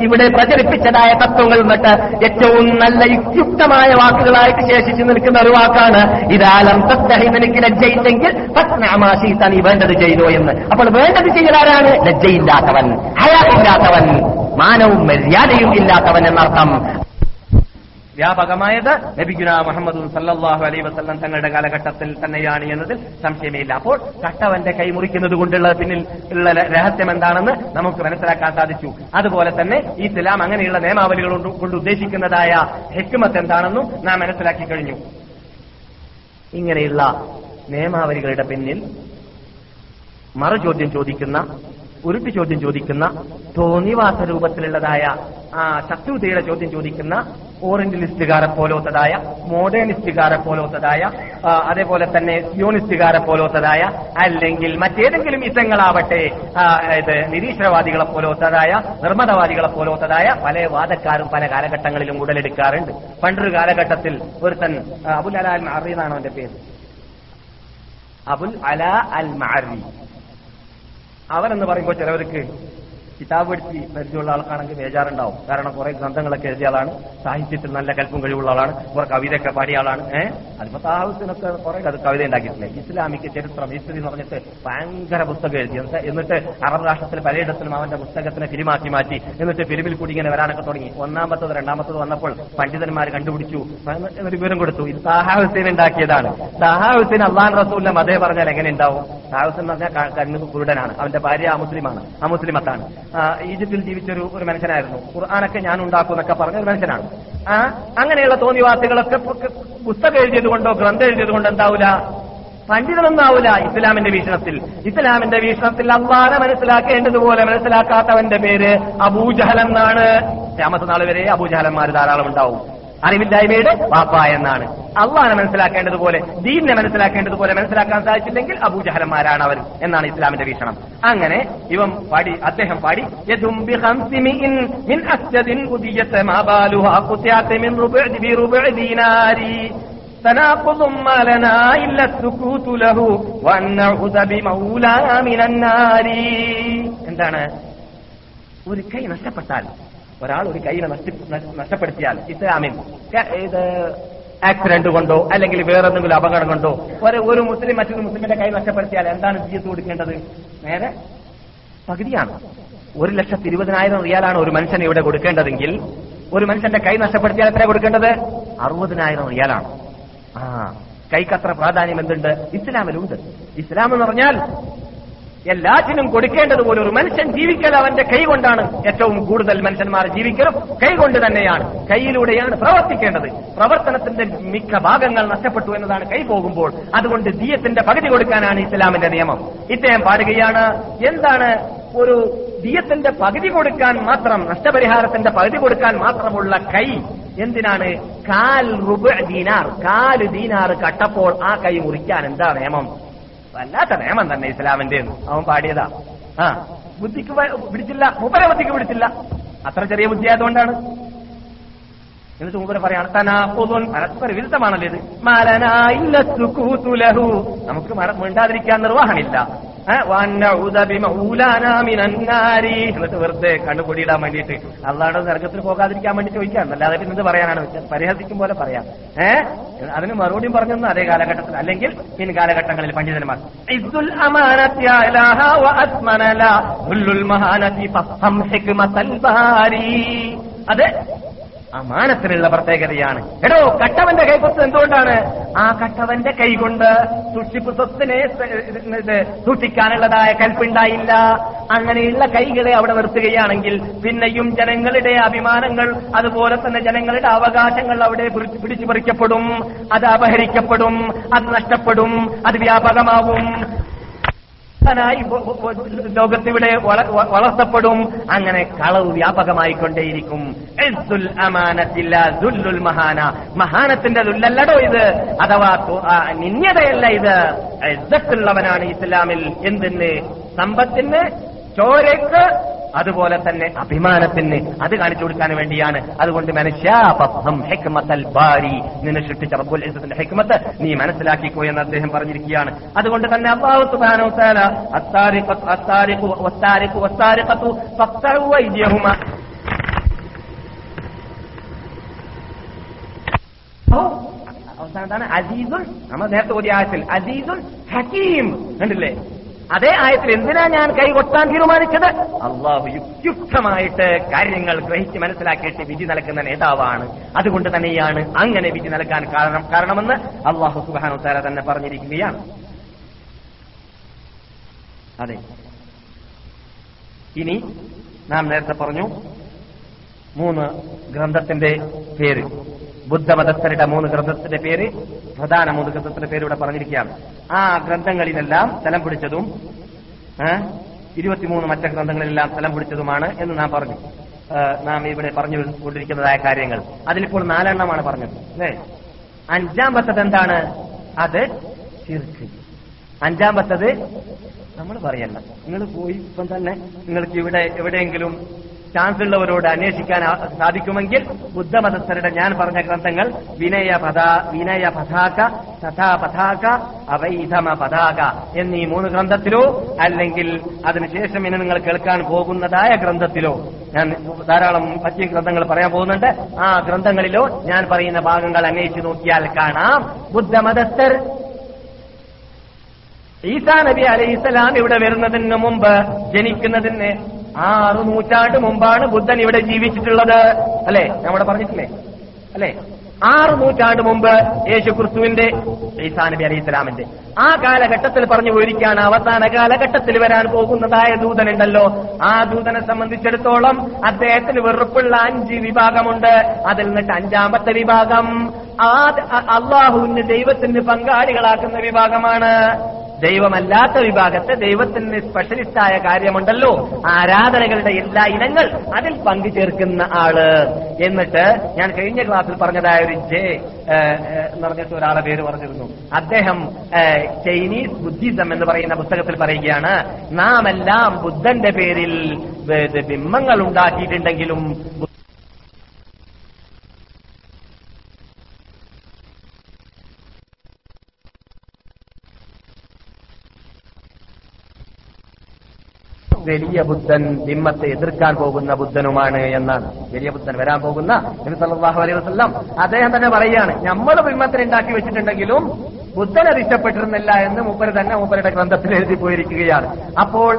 ഇവിടെ പ്രചരിപ്പിച്ചതായ തത്വങ്ങൾ എന്നിട്ട് ഏറ്റവും നല്ല യുക്തിയുക്തമായ വാക്കുകളായിട്ട് ശേഷിച്ചു നിൽക്കുന്ന ഒരു വാക്കാണ് ഇതാലം നിനക്ക് ലജ്ജയില്ലെങ്കിൽ ഫസ്നഅമാശീത നീ വേണ്ടത് ചെയ്തോ എന്ന്. അപ്പോൾ വേണ്ടത് ചെയ്യലാരാണ് ലജ്ജയില്ലാത്തവൻ അയാളില്ലാത്തവൻ മാനവും മര്യാദയും ഇല്ലാത്തവൻ എന്നർത്ഥം. വ്യാപകമായത് നബിഗുന മുഹമ്മദ് സല്ലാഹു അലൈ വസ്ലം തങ്ങളുടെ കാലഘട്ടത്തിൽ തന്നെയാണ് എന്നതിൽ സംശയമേയില്ല അപ്പോൾ കട്ടവന്റെ കൈ മുറിക്കുന്നത് കൊണ്ടുള്ള പിന്നിൽ ഉള്ള രഹസ്യം എന്താണെന്ന് നമുക്ക് മനസ്സിലാക്കാൻ സാധിച്ചു. അതുപോലെ തന്നെ ഈ ഇസ്ലാം അങ്ങനെയുള്ള നിയമാവലികൾ കൊണ്ട് ഉദ്ദേശിക്കുന്നതായ ഹെക്കുമത്ത് എന്താണെന്നും നാം മനസ്സിലാക്കി കഴിഞ്ഞു. ഇങ്ങനെയുള്ള നിയമാവലികളുടെ പിന്നിൽ മറുചോദ്യം ചോദിക്കുന്ന ഉരുട്ടി ചോദ്യം ചോദിക്കുന്ന തോന്നിവാസ രൂപത്തിലുള്ളതായ ആ ശത്രുതയുടെ ചോദ്യം ചോദിക്കുന്ന ഓറിയന്റലിസ്റ്റുകാരെ പോലോത്തതായ മോഡേണിസ്റ്റുകാരെ പോലോത്തതായ അതേപോലെ തന്നെ യൂണിസ്റ്റുകാരെ പോലോത്തതായ അല്ലെങ്കിൽ മറ്റേതെങ്കിലും ഇസങ്ങളാവട്ടെ ഇത് നിരീശ്വരവാദികളെ പോലോത്തതായ നിർമ്മതവാദികളെ പോലോത്തതായ പല വാദക്കാരും പല കാലഘട്ടങ്ങളിലും ഉടലെടുക്കാറുണ്ട്. പണ്ടൊരു കാലഘട്ടത്തിൽ ഒരു തൻ അബുൽ അല അൽ എന്നാണ് അവന്റെ പേര്. അബുൽ അല അൽ മഅറി അവരെന്ന് പറയുമ്പോൾ ചിലവർക്ക് കിതാബ് എടുത്ത് പരിചയമുള്ള ആൾക്കാണെങ്കിൽ ബേജാറുണ്ടാവും. കാരണം കുറെ ഗ്രന്ഥങ്ങളൊക്കെ എഴുതിയ ആളാണ്. സാഹിത്യത്തിൽ നല്ല കൽപ്പും കഴിവുള്ള ആളാണ്. കുറെ കവിതയൊക്കെ പാടിയ ആളാണ്. ഏഹ് അതിപ്പോ താഹസിനൊക്കെ കുറെ അത് കവിത ഉണ്ടാക്കിയിട്ടില്ലേ ഇസ്ലാമിക് ചരിത്രം ഹിസ്റ്ററി എന്ന് പറഞ്ഞിട്ട് ഭയങ്കര പുസ്തകം എഴുതി. എന്നിട്ട് അറബ് രാഷ്ട്രത്തിൽ പലയിടത്തിലും അവന്റെ പുസ്തകത്തിനെ ഫിലിമാക്കി മാറ്റി. എന്നിട്ട് ഫിലിമിൽ കൂടി ഇങ്ങനെ വരാനൊക്കെ തുടങ്ങി. ഒന്നാമത്തത് രണ്ടാമത്തത് വന്നപ്പോൾ പണ്ഡിതന്മാർ കണ്ടുപിടിച്ചു. എന്നൊരു വിവരം കൊടുത്തു. ഇത് താഹാ ഹുസൈൻ ഉണ്ടാക്കിയതാണ്. താഹാ ഹുസൈൻ അള്ളാൻ റസൂലിന്റെ മതേ പറഞ്ഞാൽ എങ്ങനെ ഉണ്ടാവും? താഹാ എന്ന് പറഞ്ഞാൽ കണ്ണ് കുരുടനാണ്. അവന്റെ ഭാര്യ അമുസ്ലിമാണ്. അമുസ്ലിമത്താണ്. ഈജിപ്തിൽ ജീവിച്ചൊരു ഒരു മനുഷ്യനായിരുന്നു. ഖുർആാനൊക്കെ ഞാൻ ഉണ്ടാക്കും എന്നൊക്കെ പറഞ്ഞ ഒരു മനുഷ്യനാണ്. ആ അങ്ങനെയുള്ള തോന്നിവാസികളൊക്കെ പുസ്തകം എഴുതിയത് കൊണ്ടോ ഗ്രന്ഥം എഴുതിയത് കൊണ്ടോ എന്താവൂല? പണ്ഡിതനൊന്നാവൂല ഇസ്ലാമിന്റെ വീക്ഷണത്തിൽ. ഇസ്ലാമിന്റെ വീക്ഷണത്തിൽ അള്ളാനെ മനസ്സിലാക്കേണ്ടതുപോലെ മനസ്സിലാക്കാത്തവന്റെ പേര് അബൂജഹൽ എന്നാണ്. വരെ അബൂജഹലന്മാർ ധാരാളം ഉണ്ടാവും അറിവില്ലായ്മയുടെ വാപ്പ എന്നാണ് അള്ളാനെ മനസ്സിലാക്കേണ്ടതുപോലെ ദീനിനെ മനസ്സിലാക്കേണ്ടതുപോലെ മനസ്സിലാക്കാൻ സാധിച്ചില്ലെങ്കിൽ അബൂജഹലന്മാരാണ് അവർ എന്നാണ് ഇസ്ലാമിന്റെ വീക്ഷണം അങ്ങനെ ഇവൻ പാടി അദ്ദേഹം പാടി യദും ബിഖംസി മിഇൻ മിൻ അസ്ജദിൻ ഉദിയത മാ ബാലുഹാ ഖുതിഅത മിൻ റുബഅ ബിറുബഅ ദീനാരി تناقض ما لنا إلا السكوت له وأن نعوذ بمولانا من النار എന്താണ് ഒരു കൈ നഷ്ടപ്പെട്ടാൽ ഒരാൾ ഒരു കൈ നഷ്ട- നഷ്ട- നഷ്ടപ്പെടുത്തിയാൽ ഇസ്ലാമിൽ ഇത് ആക്സിഡന്റ് കൊണ്ടോ അല്ലെങ്കിൽ വേറെ എന്തെങ്കിലും അപകടം കൊണ്ടോ ഒരു ഒരു മുസ്ലിം മറ്റൊരു മുസ്ലിമിന്റെ കൈ നഷ്ടപ്പെടുത്തിയാൽ എന്താണ് ജീവിതം കൊടുക്കേണ്ടത്? നേരെ പകുതിയാണ്. ഒരു ലക്ഷത്തി ഇരുപതിനായിരം റിയാലാണ് ഒരു മനുഷ്യന് ഇവിടെ കൊടുക്കേണ്ടതെങ്കിൽ ഒരു മനുഷ്യന്റെ കൈ നഷ്ടപ്പെടുത്തിയാൽ എത്ര കൊടുക്കേണ്ടത്? അറുപതിനായിരം റിയാലാണ്. ആ കൈക്കത്ര പ്രാധാന്യം എന്തുണ്ട്? ഇസ്ലാമിലുണ്ട്. ഇസ്ലാം എന്ന് പറഞ്ഞാൽ എല്ലാറ്റിനും കൊടുക്കേണ്ടതുപോലെ ഒരു മനുഷ്യൻ ജീവിക്കൽ അവന്റെ കൈ കൊണ്ടാണ് ഏറ്റവും കൂടുതൽ മനുഷ്യന്മാർ ജീവിക്കലും. കൈ കൊണ്ട് തന്നെയാണ് കൈയിലൂടെയാണ് പ്രവർത്തിക്കേണ്ടത്. പ്രവർത്തനത്തിന്റെ മിക്ക ഭാഗങ്ങൾ നഷ്ടപ്പെട്ടു എന്നതാണ് കൈ പോകുമ്പോൾ. അതുകൊണ്ട് ദീയത്തിന്റെ പകുതി കൊടുക്കാനാണ് ഇസ്ലാമിന്റെ നിയമം. ഇദ്ദേഹം പാടുകയാണ് എന്താണ് ഒരു ദീയത്തിന്റെ പകുതി കൊടുക്കാൻ മാത്രം നഷ്ടപരിഹാരത്തിന്റെ പകുതി കൊടുക്കാൻ മാത്രമുള്ള കൈ? എന്തിനാണ്? കാൽ റുബ ദീനാർ. കാൽ ദീനാർ കട്ടപ്പോൾ ആ കൈ മുറിക്കാൻ എന്താ നിയമം? വല്ലാത്ത നിയമം തന്നെ ഇസ്ലാമിന്റെ അവൻ പാടിയതാ. ആ ബുദ്ധിക്ക് പിടിച്ചില്ല. മൂപ്പരെ ബുദ്ധിക്ക് പിടിച്ചില്ല. അത്ര ചെറിയ ബുദ്ധി ആയതുകൊണ്ടാണ് എന്നിട്ട് മൂപ്പര് പറയാണ് തനാഖുദുൻ പരസ്പര വിരുദ്ധമാണല്ലോ ഇത്. മലനാ സുകൂതു ലഹു. നമുക്ക് മിണ്ടാതിരിക്കാൻ നിർവാഹമില്ല എന്നിട്ട് വെറുതെ കണ്ണുപൊടിയിടാൻ വേണ്ടിയിട്ട് അള്ളാടെ നരകത്തിൽ പോകാതിരിക്കാൻ വേണ്ടി ചോദിക്കാം അല്ലാതെ പിന്നെ എന്ത് പറയാനാണ് പരിഹസിക്കും പോലെ പറയാം. ഏഹ് അതിന് മറുപടിയും പറഞ്ഞു അതേ കാലഘട്ടത്തിൽ അല്ലെങ്കിൽ പിൻ കാലഘട്ടങ്ങളിൽ പണ്ഡിതന്മാർ. ഇസ്ദുൽ അത് അമാനത്തിനുള്ള പ്രത്യേകതയാണ്. എടോ കട്ടവന്റെ കൈപ്പത്ത് എന്തുകൊണ്ടാണ്? ആ കട്ടവന്റെ കൈകൊണ്ട് സൂക്ഷിപ്പ് സ്വത്തിനെ സൂക്ഷിക്കാനുള്ളതായ കൽപ്പുണ്ടായില്ല. അങ്ങനെയുള്ള കൈകളെ അവിടെ നിർത്തുകയാണെങ്കിൽ പിന്നെയും ജനങ്ങളുടെ അഭിമാനങ്ങൾ അതുപോലെ തന്നെ ജനങ്ങളുടെ അവകാശങ്ങൾ അവിടെ പിടിച്ചു പറിക്കപ്പെടും അത് അപഹരിക്കപ്പെടും അത് നഷ്ടപ്പെടും അത് വ്യാപകമാവും. ായി ലോകത്തിവിടെ വളർത്തപ്പെടും. അങ്ങനെ കളവ് വ്യാപകമായിക്കൊണ്ടേയിരിക്കും. മഹാന. മഹാനത്തിന്റെ ദുല്ലല്ലടോ ഇത്? അഥവാ നിന്യതയല്ല ഇത്. ഇസ്സത്തുള്ളവനാണ് ഇസ്ലാമിൽ. എന്തിന്? സമ്പത്തിന് ചോരക്ക് അതുപോലെ തന്നെ അഭിമാനത്തിന് അത് കാണിച്ചു കൊടുക്കാൻ വേണ്ടിയാണ്. അതുകൊണ്ട് ബാരി. നിന്നെ സൃഷ്ടിച്ച റബ്ബുൽ ഹിക്മത്ത് നീ മനസ്സിലാക്കിക്കോ എന്ന് അദ്ദേഹം പറഞ്ഞിരിക്കുകയാണ്. അതുകൊണ്ട് തന്നെ വതആല അത്താരിഖു അവസാനത്താണ് അസീസുൻ. നമ്മൾ നേരത്തെ ഒരു ആയത്തിൽ അസീസുൻ ഹക്കീം. കണ്ടില്ലേ? അതേ ആയത്തിൽ എന്തിനാ ഞാൻ കൈകൊട്ടാൻ തീരുമാനിച്ചത്? അള്ളാഹു യുക്തിയുക്തമായിട്ട് കാര്യങ്ങൾ ഗ്രഹിച്ച് മനസ്സിലാക്കിയിട്ട് വിധി നൽകുന്ന നേതാവാണ്. അതുകൊണ്ട് തന്നെയാണ് അങ്ങനെ വിധി നൽകാൻ കാരണം കാരണമെന്ന് അള്ളാഹു സുബാനു താര തന്നെ പറഞ്ഞിരിക്കുകയാണ്. അതെ. ഇനി നാം നേരത്തെ പറഞ്ഞു മൂന്ന് ഗ്രന്ഥത്തിന്റെ പേര്. ബുദ്ധമതസ്ഥരുടെ മൂന്ന് ഗ്രന്ഥത്തിന്റെ പേര് പ്രധാന മൂന്ന് ഗ്രന്ഥത്തിന്റെ പേര് ഇവിടെ പറഞ്ഞിരിക്കുകയാണ്. ആ ഗ്രന്ഥങ്ങളിലെല്ലാം സ്ഥലം പിടിച്ചതും ഇരുപത്തിമൂന്ന് മറ്റ ഗ്രന്ഥങ്ങളിലെല്ലാം സ്ഥലം പിടിച്ചതുമാണ് എന്ന് നാം പറഞ്ഞു. നാം ഇവിടെ പറഞ്ഞു കൊണ്ടിരിക്കുന്നതായ കാര്യങ്ങൾ. അതിലിപ്പോൾ നാലെണ്ണമാണ് പറഞ്ഞത് അല്ലേ? അഞ്ചാമത്തത് എന്താണ്? അത് അഞ്ചാം പത്തത് നമ്മൾ പറയല്ല നിങ്ങൾ പോയി ഇപ്പം തന്നെ നിങ്ങൾക്ക് ഇവിടെ എവിടെയെങ്കിലും ചാൻസ് ഉള്ളവരോട് അന്വേഷിക്കാൻ സാധിക്കുമെങ്കിൽ ബുദ്ധമതസ്ഥരുടെ ഞാൻ പറഞ്ഞ ഗ്രന്ഥങ്ങൾ വിനയ പതാ വിനയ പതാക തഥാ പതാക അവൈധമ പതാക എന്നീ മൂന്ന് ഗ്രന്ഥത്തിലോ അല്ലെങ്കിൽ അതിനുശേഷം ഇനി നിങ്ങൾ കേൾക്കാൻ പോകുന്നതായ ഗ്രന്ഥത്തിലോ ഞാൻ ധാരാളം പറ്റിയ ഗ്രന്ഥങ്ങൾ പറയാൻ പോകുന്നുണ്ട്. ആ ഗ്രന്ഥങ്ങളിലോ ഞാൻ പറയുന്ന ഭാഗങ്ങൾ അന്വേഷിച്ചു നോക്കിയാൽ കാണാം. ബുദ്ധമതസ്ഥർ ഈസാ നബി അലൈഹി ഇസ്ലാം ഇവിടെ വരുന്നതിന് മുമ്പ് ജനിക്കുന്നതിന് ആറ് നൂറ്റാണ്ട് മുമ്പാണ് ബുദ്ധൻ ഇവിടെ ജീവിച്ചിട്ടുള്ളത്. അല്ലെ? നമ്മുടെ പറഞ്ഞിട്ടില്ലേ? അല്ലെ? ആറ് നൂറ്റാണ്ട് മുമ്പ് യേശു ക്രിസ്തുവിന്റെ ഈസാനബി അലി ഇസ്ലാമിന്റെ ആ കാലഘട്ടത്തിൽ പറഞ്ഞു പോയിരിക്കുകയാണ് അവസാന കാലഘട്ടത്തിൽ വരാൻ പോകുന്നതായ ദൂതനുണ്ടല്ലോ. ആ ദൂതനെ സംബന്ധിച്ചിടത്തോളം അദ്ദേഹത്തിന് വെറുപ്പുള്ള അഞ്ച് വിഭാഗമുണ്ട്. അതിൽ നിന്നിട്ട് അഞ്ചാമത്തെ വിഭാഗം ആ അള്ളാഹുവിന് ദൈവത്തിന് പങ്കാളികളാക്കുന്ന വിഭാഗമാണ്. ദൈവമല്ലാത്ത വിഭാഗത്തെ ദൈവത്തിന് സ്പെഷ്യലിസ്റ്റായ കാര്യമുണ്ടല്ലോ. ആരാധനകളുടെ എല്ലാ ഇനങ്ങൾ അതിൽ പങ്കു ചേർക്കുന്ന ആൾ. എന്നിട്ട് ഞാൻ കഴിഞ്ഞ ക്ലാസ്സിൽ പറഞ്ഞതായ ഒരു ജെ എന്ന് പറഞ്ഞിട്ട് ഒരാളെ പേര് പറഞ്ഞിരുന്നു. അദ്ദേഹം ചൈനീസ് ബുദ്ധിസം എന്ന് പറയുന്ന പുസ്തകത്തിൽ പറയുകയാണ് നാം എല്ലാം ബുദ്ധന്റെ പേരിൽ ബിംബങ്ങൾ ഉണ്ടാക്കിയിട്ടുണ്ടെങ്കിലും വലിയ ബുദ്ധൻ ദിമ്മത്തെ എതിർക്കാൻ പോകുന്ന ബുദ്ധനുമാണ് എന്നാണ്. വലിയ ബുദ്ധൻ വരാൻ പോകുന്ന നബി സല്ലല്ലാഹു അലൈഹി വസല്ലം അദ്ദേഹം തന്നെ പറയുകയാണ് നമ്മൾ ബിംബത്തിന് ഉണ്ടാക്കി വെച്ചിട്ടുണ്ടെങ്കിലും ബുദ്ധൻ അത് ഇഷ്ടപ്പെട്ടിരുന്നില്ല എന്ന് മൂപ്പര് തന്നെ മൂപ്പരുടെ ഗ്രന്ഥത്തിൽ എഴുതി പോയിരിക്കുകയാണ്. അപ്പോൾ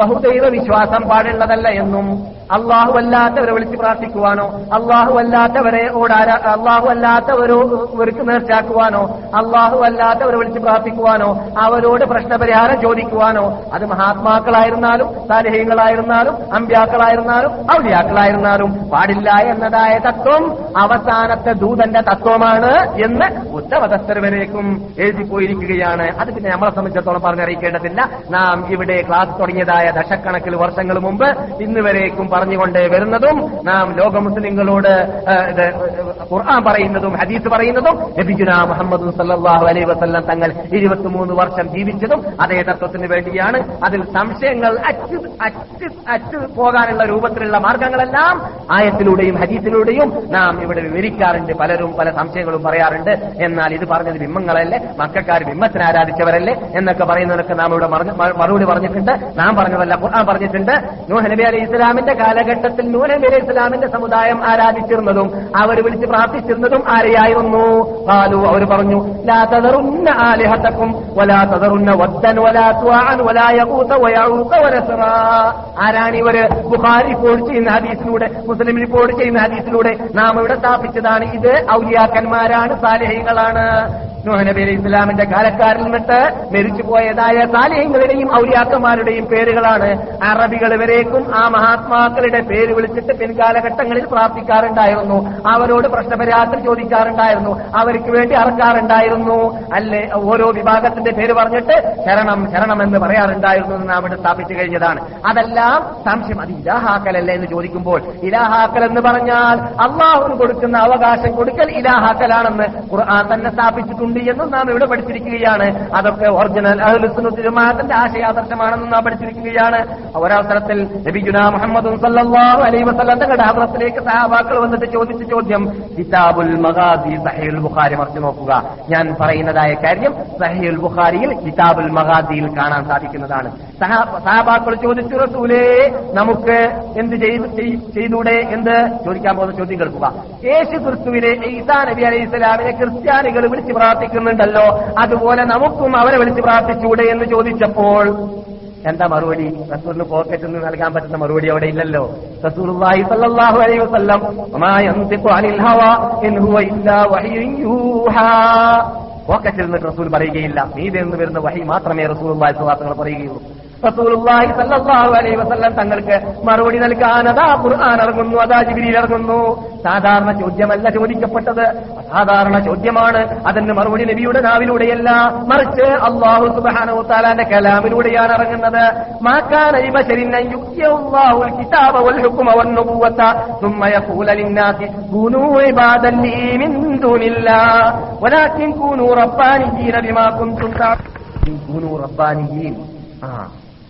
ബഹുദൈവ വിശ്വാസം പാടുള്ളതല്ല എന്നും അള്ളാഹു അല്ലാത്തവരെ വിളിച്ച് പ്രാർത്ഥിക്കുവാനോ അള്ളാഹു അല്ലാത്തവരെ ഓടാരാ അള്ളാഹു അല്ലാത്തവർക്ക് നേർച്ചാക്കുവാനോ അള്ളാഹു അല്ലാത്തവരെ വിളിച്ച് പ്രാർത്ഥിക്കുവാനോ അവരോട് പ്രശ്നപരിഹാരം ചോദിക്കുവാനോ അത് മഹാത്മാക്കളായിരുന്നാലും സാലഹ്യങ്ങളായിരുന്നാലും അമ്പ്യാക്കളായിരുന്നാലും ഔലിയാക്കളായിരുന്നാലും പാടില്ല എന്നതായ തത്വം അവസാനത്തെ ദൂതന്റെ തത്വമാണ് എന്ന് ഉത്തമതസ്ഥർ വരേക്കും എഴുതി പോയിരിക്കുകയാണ്. അത് പിന്നെ നമ്മളെ സംബന്ധിച്ചിടത്തോളം പറഞ്ഞറിയിക്കേണ്ടതില്ല. നാം ഇവിടെ ക്ലാസ് തുടങ്ങിയതായ ദശക്കണക്കിൽ വർഷങ്ങൾ മുമ്പ് ഇന്ന് വരേക്കും പറഞ്ഞുകൊണ്ട് വരുന്നതും നാം ലോക മുസ്ലിങ്ങളോട് ഖുർആൻ പറയുന്നതും ഹദീസ് പറയുന്നതും ലഭിക്കുന്ന മുഹമ്മദ് സല്ലാഹു അലൈ വസല്ലം തങ്ങൾ ഇരുപത്തിമൂന്ന് വർഷം ജീവിച്ചതും അതേ തത്വത്തിന് വേണ്ടിയാണ്. അതിൽ സംശയങ്ങൾ അറ്റ് അറ്റ് അറ്റ് പോകാനുള്ള രൂപത്തിലുള്ള മാർഗങ്ങളെല്ലാം ആയത്തിലൂടെയും ഹദീസിലൂടെയും നാം ഇവിടെ വിവരിക്കാറുണ്ട്. പലരും പല സംശയങ്ങളും പറയാറുണ്ട്. എന്നാൽ ഇത് പറഞ്ഞത് ബിംബങ്ങളല്ലേ മക്കാർ ബിംബത്തിന് ആരാധിച്ചവരല്ലേ? എന്നൊക്കെ പറയുന്നതൊക്കെ നാം ഇവിടെ മറുപടി പറഞ്ഞിട്ടുണ്ട്. നാം പറഞ്ഞതല്ല ഖുർആൻ പറഞ്ഞിട്ടുണ്ട്. നൂഹ് നബി അലൈഹി ഇസ്ലാമിന്റെ കാലഘട്ടത്തിൽ നൂനബി അലൈഹി ഇസ്ലാമിന്റെ സമുദായം ആരാധിച്ചിരുന്നതും അവർ വിളിച്ച് പ്രാർത്ഥിച്ചിരുന്നതും ആരെയായിരുന്നു? കാലു അവർ പറഞ്ഞു ലാ തദറുന്ന ആലിഹത്തക്കും വലാ തദറുന്ന വദ്ദൻ വലാ തുആൻ വലാ ബുഖാരി ചെയ്യുന്ന ഹദീസിലൂടെ മുസ്ലിം റിപ്പോർട്ട് ചെയ്യുന്ന ഹദീസിലൂടെ നാം ഇവിടെ സ്ഥാപിച്ചതാണ്. ഇത് ഔലിയാക്കന്മാരാണ് സാലിഹ്യങ്ങളാണ് നൂഹ് നബി അലൈഹി ഇസ്ലാമിന്റെ കാലക്കാരിൽ നിന്നിട്ട് മരിച്ചു പോയതായ സാലിഹ്യങ്ങളുടെയും ഔലിയാക്കന്മാരുടെയും പേരുകളാണ് അറബികൾ ഇവരേക്കും ആ മഹാത്മാക്കളുടെ പേര് വിളിച്ചിട്ട് പിൻകാലഘട്ടങ്ങളിൽ പ്രാർത്ഥിക്കാറുണ്ടായിരുന്നു. അവരോട് പ്രശ്നപരിഹാരം ചോദിക്കാറുണ്ടായിരുന്നു. അവർക്ക് വേണ്ടി അറക്കാറുണ്ടായിരുന്നു. അല്ലെ? ഓരോ വിഭാഗത്തിന്റെ പേര് പറഞ്ഞിട്ട് ശരണം ശരണം എന്ന് പറയാറുണ്ടായിരുന്നു എന്ന് അവിടെ സ്ഥാപിച്ചു കഴിഞ്ഞതാണ്. അതെല്ലാം സംശയം അത് ഇലാഹാക്കലല്ലേ എന്ന് ചോദിക്കുമ്പോൾ ഇലാഹാക്കൽ എന്ന് പറഞ്ഞാൽ അള്ളാഹുവിന് കൊടുക്കുന്ന അവകാശം കൊടുക്കൽ ഇലാഹാക്കലാണെന്ന് ഖുർആൻ തന്നെ സ്ഥാപിച്ചിട്ടുണ്ട് എന്നും നാം ഇവിടെ പഠിച്ചിരിക്കുകയാണ്. അതൊക്കെ ഒറിജിനൽ ജമാഅത്തിന്റെ ആശയാദർശമാണെന്ന് നാം പഠിച്ചിരിക്കുകയാണ്. ഒരവസരത്തിൽ നബിഗുന മുഹമ്മദ് സല്ലല്ലാഹു അലൈഹി വസല്ലം സഹാബാക്കൾ വന്നിട്ട് ചോദിച്ച ചോദ്യം കിതാബുൽ മഗാസി സഹീൽ ബുഖാരി മറിച്ച് നോക്കുക. ഞാൻ പറയുന്നതായ കാര്യം സഹീൽ ബുഖാരിയിൽ കിതാബുൽ മഗാസിയിൽ കാണാൻ സാധിക്കുന്നതാണ്. സഹാ- സഹാബാക്കൾ ചോദിച്ചു റസൂലേ നമുക്ക് എന്ത് ചെയ്തു ചെയ്- ചെയ്തൂടെ? എന്ത്? ചോദിക്കാൻ പോകുന്ന ചോദ്യം കേൾക്കുക. യേശു ക്രിസ്തുവിനെ ഈസാ നബി അലൈഹി സ്വലാമിനെ ക്രിസ്ത്യാനികൾ വിളിച്ച് പ്രാർത്ഥിക്കുന്നുണ്ടല്ലോ. അതുപോലെ നമുക്കും അവരെ വിളിച്ച് പ്രാർത്ഥിച്ചൂടെ എന്ന് ചോദിച്ചപ്പോൾ എന്താ മറുപടി? റസൂറിന് പോക്കറ്റിൽ നിന്ന് നൽകാൻ പറ്റുന്ന മറുപടി അവിടെ ഇല്ലല്ലോ. റസൂലുള്ളാഹി അലൈഹി വസല്ലം മാ ഹവ ഇൻ ഹുവ ഇല്ലാ പോക്കറ്റിൽ നിന്ന് റസൂൽ പറയുകയില്ല. എന്ന് വരുന്ന വഹി മാത്രമേ റസൂലുള്ളാഹി സ്വല്ലല്ലാഹു അലൈഹി വസല്ലം പറയുകയുള്ളൂ. റസൂലുള്ളാഹി സല്ലല്ലാഹു അലൈഹി വസല്ലം തങ്ങൾക്ക് മറുപടി നൽകാൻ അതാ ഖുർആൻ ഇറങ്ങുന്നു അതാ ജിബ്രീൽ ഇറങ്ങുന്നു സാധാരണ ചോദ്യമല്ല ചോദിക്കപ്പെട്ടത് അസാധാരണ ചോദ്യമാണ് അതിന് മറുപടി നബിയുടെ നാവിലൂടെയല്ല മറിച്ച് അള്ളാഹു സുബ്ഹാനഹു വതആലാന്റെ കലാമിലൂടെയാണ് ഇറങ്ങുന്നത് മാ കാന ലിബശരിൻ അൻ യുക്തിയല്ലാഹു الكتاب والحكم والنبوة ثم يقول للناس كونوا عبادا لي من دون الله ولكن كونوا ربانيين بما كنتم تعملون كونوا ربانيين ആ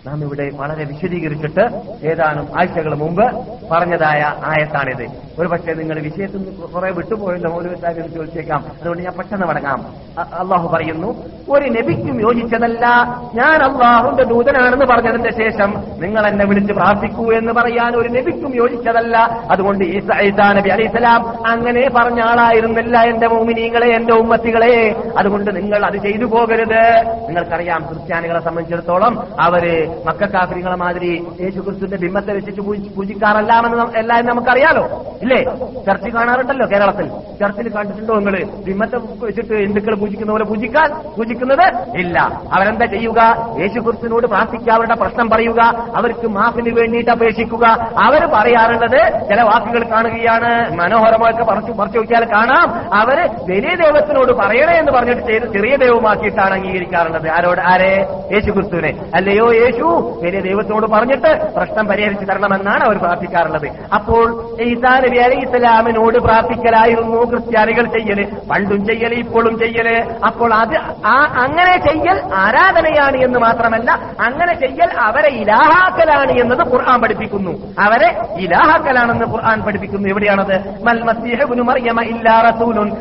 നാം ഇവിടെ വളരെ വിശദീകരിച്ചിട്ട് ഏതാനും ആഴ്ചകൾ മുമ്പ് പറഞ്ഞതായ ആയത്താണിത്. ഒരു പക്ഷേ നിങ്ങൾ വിഷയത്തിൽ നിന്ന് കുറെ വിട്ടുപോയല്ലോ കാര്യം ചോദിച്ചേക്കാം. അതുകൊണ്ട് ഞാൻ പെട്ടെന്ന് മടങ്ങാം. അള്ളാഹു പറയുന്നു ഒരു നബിക്കും യോജിച്ചതല്ല. ഞാൻ അള്ളാഹുന്റെ ദൂതനാണെന്ന് പറഞ്ഞതിന്റെ ശേഷം നിങ്ങൾ എന്നെ വിളിച്ച് പ്രാർത്ഥിക്കൂ എന്ന് പറയാൻ ഒരു നബിക്കും യോജിച്ചതല്ല. അതുകൊണ്ട് ഈസാ നബി അലൈസലാം അങ്ങനെ പറഞ്ഞ ആളായിരുന്നില്ല എന്റെ മോമിനീങ്ങളെ എന്റെ ഉമ്മത്തികളെ. അതുകൊണ്ട് നിങ്ങൾ അത് ചെയ്തു പോകരുത്. നിങ്ങൾക്കറിയാം ക്രിസ്ത്യാനികളെ സംബന്ധിച്ചിടത്തോളം അവർ മക്കാഫിരികളെ മാതിരി യേശു ക്രിസ്തുവിന്റെ ബിംബത്തെ വെച്ചിട്ട് പൂജിക്കാറല്ലാണെന്ന് എല്ലാവരും എല്ലാം നമുക്കറിയാലോ? ഇല്ലേ? ചർച്ചിൽ കാണാറുണ്ടല്ലോ കേരളത്തിൽ. ചർച്ചിൽ കണ്ടിട്ടുണ്ടോ നിങ്ങൾ ബിംബത്തെ വെച്ചിട്ട് ഹിന്ദുക്കൾ പൂജിക്കുന്ന പോലെ പൂജിക്കാൻ പൂജിക്കുന്നത് ഇല്ല. അവരെന്താ ചെയ്യുക? യേശു ക്രിസ്തുവിനോട് പ്രാർത്ഥിക്കുക അവരുടെ പ്രശ്നം പറയുക അവർക്ക് മാഫിന് വേണ്ടിയിട്ട് അപേക്ഷിക്കുക. അവർ പറയാറുള്ളത് ചില വാക്കുകൾ കാണുകയാണ്. മനോഹരമായിട്ട് പറിച്ചു പറിച്ചു നോക്കിയാൽ കാണാം. അവർ വലിയ ദൈവത്തിനോട് പറയണേ എന്ന് പറഞ്ഞിട്ട് ചെയ്ത് ചെറിയ ദൈവമാക്കിയിട്ടാണ് അംഗീകരിക്കാറുള്ളത്. ആരോട്? ആരെ? യേശു ക്രിസ്തുവിനെ അല്ലയോ യേശു വലിയ ദൈവത്തോട് പറഞ്ഞിട്ട് പ്രശ്നം പരിഹരിച്ചു തരണമെന്നാണ് അവർ പ്രാർത്ഥിക്കാറുള്ളത്. അപ്പോൾ ഈസാ നബി അലൈഹി ഇസ്ലാമിനോട് പ്രാർത്ഥിക്കലായിരുന്നു ക്രിസ്ത്യാനികൾ ചെയ്യൽ പണ്ടും ചെയ്യൽ ഇപ്പോഴും ചെയ്യൽ അപ്പോൾ അത് ആ അങ്ങനെ ചെയ്യൽ ആരാധനയാണ് എന്ന് മാത്രമല്ല അങ്ങനെ ചെയ്യൽ അവരെ ഇലാഹാക്കലാണ് എന്നത് ഖുർആൻ പഠിപ്പിക്കുന്നു. അവരെ ഇലാഹാക്കലാണെന്ന് ഖുർആൻ പഠിപ്പിക്കുന്നു. എവിടെയാണത്? മൽ മസീഹുനു മറിയമ ഇല്ലാ റസൂലുൻ.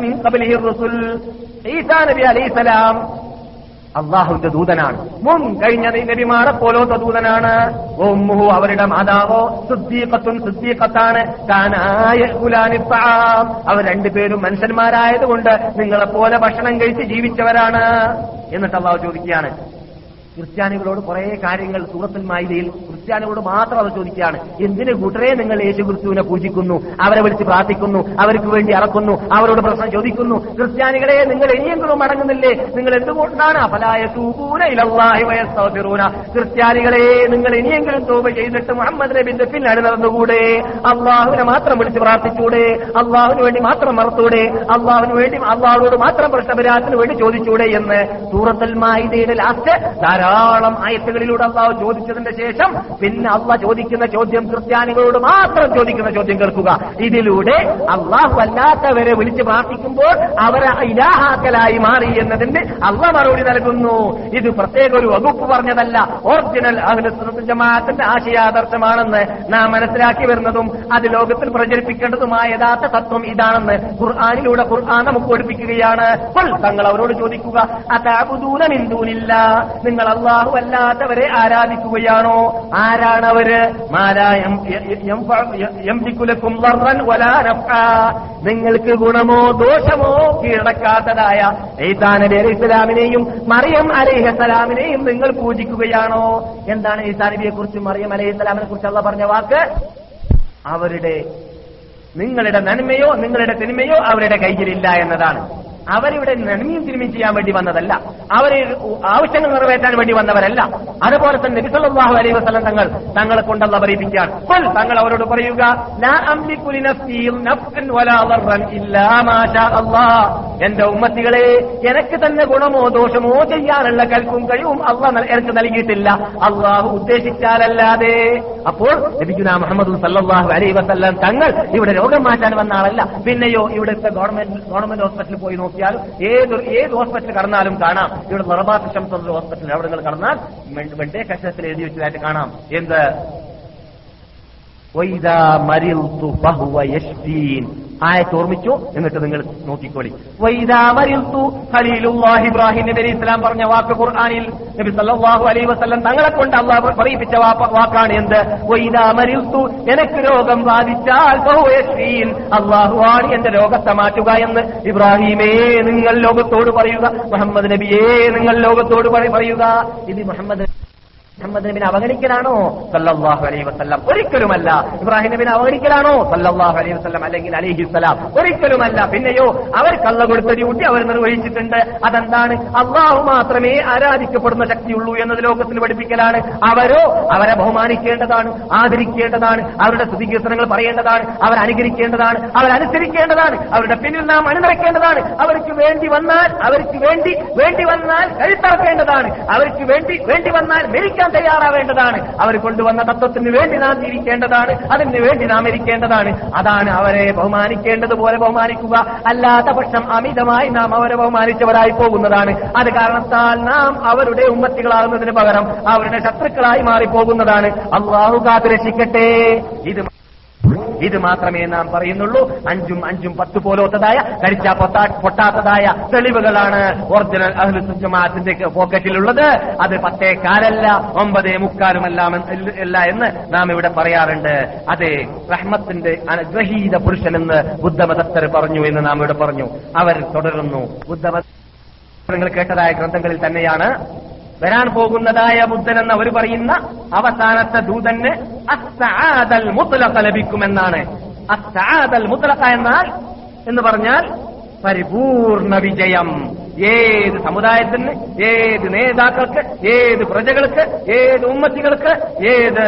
മിൻ റസൂൽ. ഈസാ നബി അലൈഹിസ്സലാം അള്ളാഹുവിന്റെ ദൂതനാണ്. മുൻ കഴിഞ്ഞ നബിമാരെ പോലോത്ത ദൂതനാണ്. ഉമ്മുഹു അവരുടെ മാതാവോ സുദ്ദീഖത്തുൻ സുദ്ദീഖത്താണ്. താനായ കുലാനിപ്പാം അവർ രണ്ടുപേരും മനുഷ്യന്മാരായതുകൊണ്ട് നിങ്ങളെപ്പോലെ ഭക്ഷണം കഴിച്ച് ജീവിച്ചവരാണ്. എന്നിട്ട് അള്ളാഹു ചോദിക്കുകയാണ് ക്രിസ്ത്യാനികളോട് കുറെ കാര്യങ്ങൾ സൂറത്തുൽ ക്രിസ്ത്യാനികളോട് മാത്രം അത് ചോദിക്കുകയാണ്. എന്തിന് കൂട്ടരെ നിങ്ങൾ യേശു ക്രിസ്തുവിനെ പൂജിക്കുന്നു? അവരെ വിളിച്ച് പ്രാർത്ഥിക്കുന്നു അവർക്ക് വേണ്ടി അറക്കുന്നു അവരോട് പ്രശ്നം ചോദിക്കുന്നു. ക്രിസ്ത്യാനികളെ നിങ്ങൾ ഇനിയെങ്കിലും മടങ്ങുന്നില്ലേ? നിങ്ങൾ എന്തുകൊണ്ടാണ്? അഫലായ തൂപൂന ഇലവാഹിറൂന ക്രിസ്ത്യാനികളെ നിങ്ങൾ ഇനിയെങ്കിലും തൗബ ചെയ്തിട്ട് മുഹമ്മദ് നബിന്റെ പിന്നാലെ നടന്നുകൂടെ? അള്ളാഹുവിനെ മാത്രം വിളിച്ച് പ്രാർത്ഥിച്ചൂടെ? അള്ളാഹുവിന് വേണ്ടി മാത്രം മറത്തൂടെ? അള്ളാഹുവിന് വേണ്ടി അള്ളാഹുവിനോട് മാത്രം പ്രശ്നപരാത്തിന് വേണ്ടി ചോദിച്ചൂടെ എന്ന് സൂറത്തുൽ മായിദയുടെ ലാസ്റ്റ് ധാരാളം ആയത്തുകളിലൂടെ അള്ളാഹു ചോദിച്ചതിന്റെ ശേഷം പിന്നെ അള്ള ചോദിക്കുന്ന ചോദ്യം ക്രിസ്ത്യാനികളോട് മാത്രം ചോദിക്കുന്ന ചോദ്യം കേൾക്കുക. ഇതിലൂടെ അള്ളാഹു അല്ലാത്തവരെ വിളിച്ച് പ്രാർത്ഥിക്കുമ്പോൾ അവരെ ഇലാഹാക്കലായി മാറി എന്നതിന്റെ അള്ള മറുപടി നൽകുന്നു. ഇത് പ്രത്യേക ഒരു വകുപ്പ് പറഞ്ഞതല്ല. ഒറിജിനൽ ജമാഅത്തിന്റെ ആശയാദർശമാണെന്ന് നാം മനസ്സിലാക്കി വരുന്നതും അത് ലോകത്തിൽ പ്രചരിപ്പിക്കേണ്ടതുമായ യഥാർത്ഥ തത്വം ഇതാണെന്ന് ഖുർആാനിലൂടെ ഖുർആൻ നമുക്ക് പഠിപ്പിക്കുകയാണ്. തങ്ങൾ അവരോട് ചോദിക്കുക അതാബുദൂന മിന്തൂനില്ല നിങ്ങൾ അള്ളാഹു അല്ലാത്തവരെ ആരാധിക്കുകയാണോ? ആരാണ് അവർ? നിങ്ങൾക്ക് ഗുണമോ ദോഷമോ കീഴടക്കാത്തതായ ഈസാ നബി അലൈഹി ഇസ്ലാമിനെയും മറിയം അലൈഹി സലാമിനെയും നിങ്ങൾ പൂജിക്കുകയാണോ? എന്താണ് ഈസാ നബിയെ കുറിച്ച് മറിയം അലൈഹി സ്വലാമിനെ കുറിച്ച് അള്ള പറഞ്ഞ വാക്ക്? അവരുടെ നിങ്ങളുടെ നന്മയോ നിങ്ങളുടെ തിന്മയോ അവരുടെ കയ്യിലില്ല എന്നതാണ്. അവരിവിടെ നന്മയും തിന്മയും ചെയ്യാൻ വേണ്ടി വന്നതല്ല. അവരെ ആവശ്യങ്ങൾ നിറവേറ്റാൻ വേണ്ടി വന്നവരല്ല. അതുപോലെ തന്നെ നബിസല്ലാഹു അലൈഹി വസ്ലം തങ്ങൾ തങ്ങളെ കൊണ്ടല്ല പറയിപ്പിക്കുകയാണ്. "ഖുൽ", തങ്ങൾ അവരോട് പറയുക. എന്റെ ഉമ്മത്തികളെ എനിക്ക് തന്നെ ഗുണമോ ദോഷമോ ചെയ്യാനുള്ള കൽപ്പും കഴിവും അള്ളാഹ് എനിക്ക് നൽകിയിട്ടില്ല. അള്ളാഹു ഉദ്ദേശിച്ചാലല്ലാതെ. അപ്പോൾ ലഭിക്കുന്ന മുഹമ്മദ് സല്ലാഹു അലൈഹി വസല്ലം തങ്ങൾ ഇവിടെ രോഗം മാറ്റാൻ വന്ന ആളല്ല. പിന്നെയോ ഇവിടുത്തെ ഗവൺമെന്റ് ഗവൺമെന്റ് ഹോസ്പിറ്റലിൽ പോയി നോക്കിയാലും ഏത് ഏത് ഹോസ്പിറ്റലിൽ കടന്നാലും കാണാം. ഇവിടെ നിർബാത്ത് ശംസ് ഹോസ്പിറ്റലിൽ അവിടെ നിങ്ങൾ കടന്നാൽ വെണ്ടേ കഷ്ടത്തിൽ എഴുതി വെച്ചതായിട്ട് കാണാം. എന്ത്? ആയത്ത് ഓർമ്മിച്ചു? എന്നിട്ട് നിങ്ങൾ നോക്കിക്കോളി. ഇബ്രാഹിം നബി ഇസ്ലാം പറഞ്ഞ വാക്ക് ഖുർആാനിൽ നബി സല്ലല്ലാഹു അലൈഹി വസല്ലം തങ്ങളെ കൊണ്ട് അള്ളാഹ് പറയിപ്പിച്ച വാക്കാണ് എന്ത്? വൈദാ മരിൽതു എനിക്ക് രോഗം ബാധിച്ചാൽ ഫഹുവ യശ്ഫീൻ അള്ളാഹു ആണ് എന്റെ രോഗത്തെ മാറ്റുക എന്ന് ഇബ്രാഹിമേ നിങ്ങൾ ലോകത്തോട് പറയുക. മുഹമ്മദ് നബിയേ നിങ്ങൾ ലോകത്തോട് പറ- പറയുക. ഇത് മുഹമ്മദ് മുഹമ്മദ് അവഗണിക്കലാണോ? സല്ലാഹു അലൈഹി വസല്ലം. ഒരിക്കലുമല്ല. ഇബ്രാഹിം നബിനെ അവഗണിക്കലാണോ? സല്ലാഹു അലൈഹി വസല്ലം അല്ലെങ്കിൽ അലൈഹിസ്സലാം ഒരിക്കലുമല്ല. പിന്നെയോ അവർ കള്ള കൊടുത്ത ഡ്യൂട്ടി അവർ നിർവഹിച്ചിട്ടുണ്ട്. അതെന്താണ്? അള്ളാഹു മാത്രമേ ആരാധിക്കപ്പെടുന്ന ശക്തിയുള്ളൂ എന്നത് ലോകത്തിന് പഠിപ്പിക്കലാണ്. അവരോ അവരെ ബഹുമാനിക്കേണ്ടതാണ് ആദരിക്കേണ്ടതാണ് അവരുടെ സ്തുതികീർത്തനങ്ങൾ പറയേണ്ടതാണ് അവർ അനുകരിക്കേണ്ടതാണ് അവർ അനുസരിക്കേണ്ടതാണ് അവരുടെ പിന്നിൽ നാം അണിനിറക്കേണ്ടതാണ് അവർക്ക് വേണ്ടി വന്നാൽ അവർക്ക് വേണ്ടി വേണ്ടി വന്നാൽ കഴുത്തറക്കേണ്ടതാണ് അവർക്ക് വേണ്ടി വേണ്ടി വന്നാൽ മരിക്കാൻ തയ്യാറാവേണ്ടതാണ്. അവർ കൊണ്ടുവന്ന തത്വത്തിന് വേണ്ടി നാം ജീവിക്കേണ്ടതാണ്. അതിന് വേണ്ടി നാം ഇരിക്കേണ്ടതാണ്. അതാണ് അവരെ ബഹുമാനിക്കേണ്ടതുപോലെ ബഹുമാനിക്കുക. അല്ലാത്ത പക്ഷം അമിതമായി നാം അവരെ ബഹുമാനിച്ചവരായി പോകുന്നതാണ്. അത് കാരണത്താൽ നാം അവരുടെ ഉമ്മത്തികളാകുന്നതിന് പകരം അവരുടെ ശത്രുക്കളായി മാറിപ്പോകുന്നതാണ്. അള്ളാഹു കാത്തു രക്ഷിക്കട്ടെ ഇത് ഇത് മാത്രമേ നാം പറയുന്നുള്ളൂ. അഞ്ചും അഞ്ചും പത്ത് പോലോത്തതായ കരിച്ച പൊട്ടാ പൊട്ടാത്തതായ തെളിവുകളാണ് ഒറിജിനൽ അഹ്ലുസുജമാഅത്തിന്റെ പോക്കറ്റിലുള്ളത്. അത് പത്തേ കാലല്ല ഒമ്പതേ മുക്കാലുമെല്ലാം അല്ല എന്ന് നാം ഇവിടെ പറയാറുണ്ട്. അതെ റഹ്മത്തിന്റെ അനുഗ്രഹീത പുരുഷൻ എന്ന് ബുദ്ധമതസ്ഥർ പറഞ്ഞു എന്ന് നാം ഇവിടെ പറഞ്ഞു. അവർ തുടരുന്നു. ബുദ്ധമത നിങ്ങൾ കേട്ടതായ ഗ്രന്ഥങ്ങളിൽ തന്നെയാണ് വരാൻ പോകുന്നതായ ബുദ്ധൻ എന്ന് അവർ പറയുന്ന അവസാനത്തെ ദൂതന് അസ്താദൽ മുത്തലക്ക ലഭിക്കുമെന്നാണ്. അസ്താദൽ മുത്തലക്ക എന്നാൽ എന്ന് പറഞ്ഞാൽ പരിപൂർണ വിജയം. ഏത് സമുദായത്തിന് ഏത് നേതാക്കൾക്ക് ഏത് പ്രജകൾക്ക് ഏത് ഉമ്മത്തികൾക്ക് ഏത്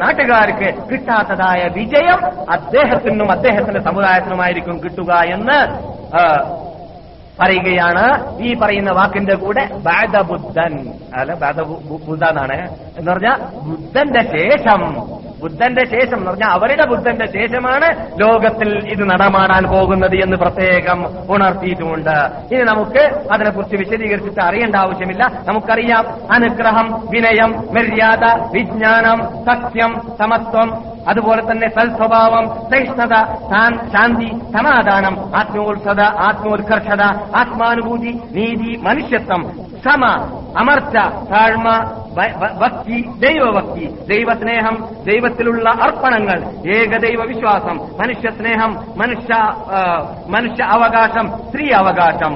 നാട്ടുകാർക്ക് കിട്ടാത്തതായ വിജയം അദ്ദേഹത്തിനും അദ്ദേഹത്തിന്റെ സമുദായത്തിനുമായിരിക്കും കിട്ടുക എന്ന് പറയുകയാണ്. ഈ പറയുന്ന വാക്കിന്റെ കൂടെ ബാധ ബുദ്ധൻ. അല്ല ബാദ ബുദ്ധ എന്നാണ് എന്ന് പറഞ്ഞാൽ ബുദ്ധന്റെ ശേഷം. ബുദ്ധന്റെ ശേഷം എന്ന് പറഞ്ഞാൽ അവരുടെ ബുദ്ധന്റെ ശേഷമാണ് ലോകത്തിൽ ഇത് നടമാടാൻ പോകുന്നത് എന്ന് പ്രത്യേകം ഉണർത്തിയിട്ടുമുണ്ട് ഇനി നമുക്ക് അതിനെക്കുറിച്ച് വിശദീകരിച്ചിട്ട് അറിയേണ്ട ആവശ്യമില്ല. നമുക്കറിയാം അനുഗ്രഹം വിനയം മര്യാദ വിജ്ഞാനം സത്യം സമത്വം അതുപോലെ തന്നെ സൽസ്വഭാവം സഹിഷ്ണുത ശാന്തി സമാധാനം ആത്മോത്സത ആത്മോത്കർഷത ആത്മാനുഭൂതി നീതി മനുഷ്യത്വം സമ അമർച്ച താഴ്മ ഭക്തി ദൈവഭക്തി ദൈവസ്നേഹം ദൈവത്തിലുള്ള അർപ്പണങ്ങൾ ഏകദൈവ വിശ്വാസം മനുഷ്യസ്നേഹം മനുഷ്യ മനുഷ്യ അവകാശം സ്ത്രീ അവകാശം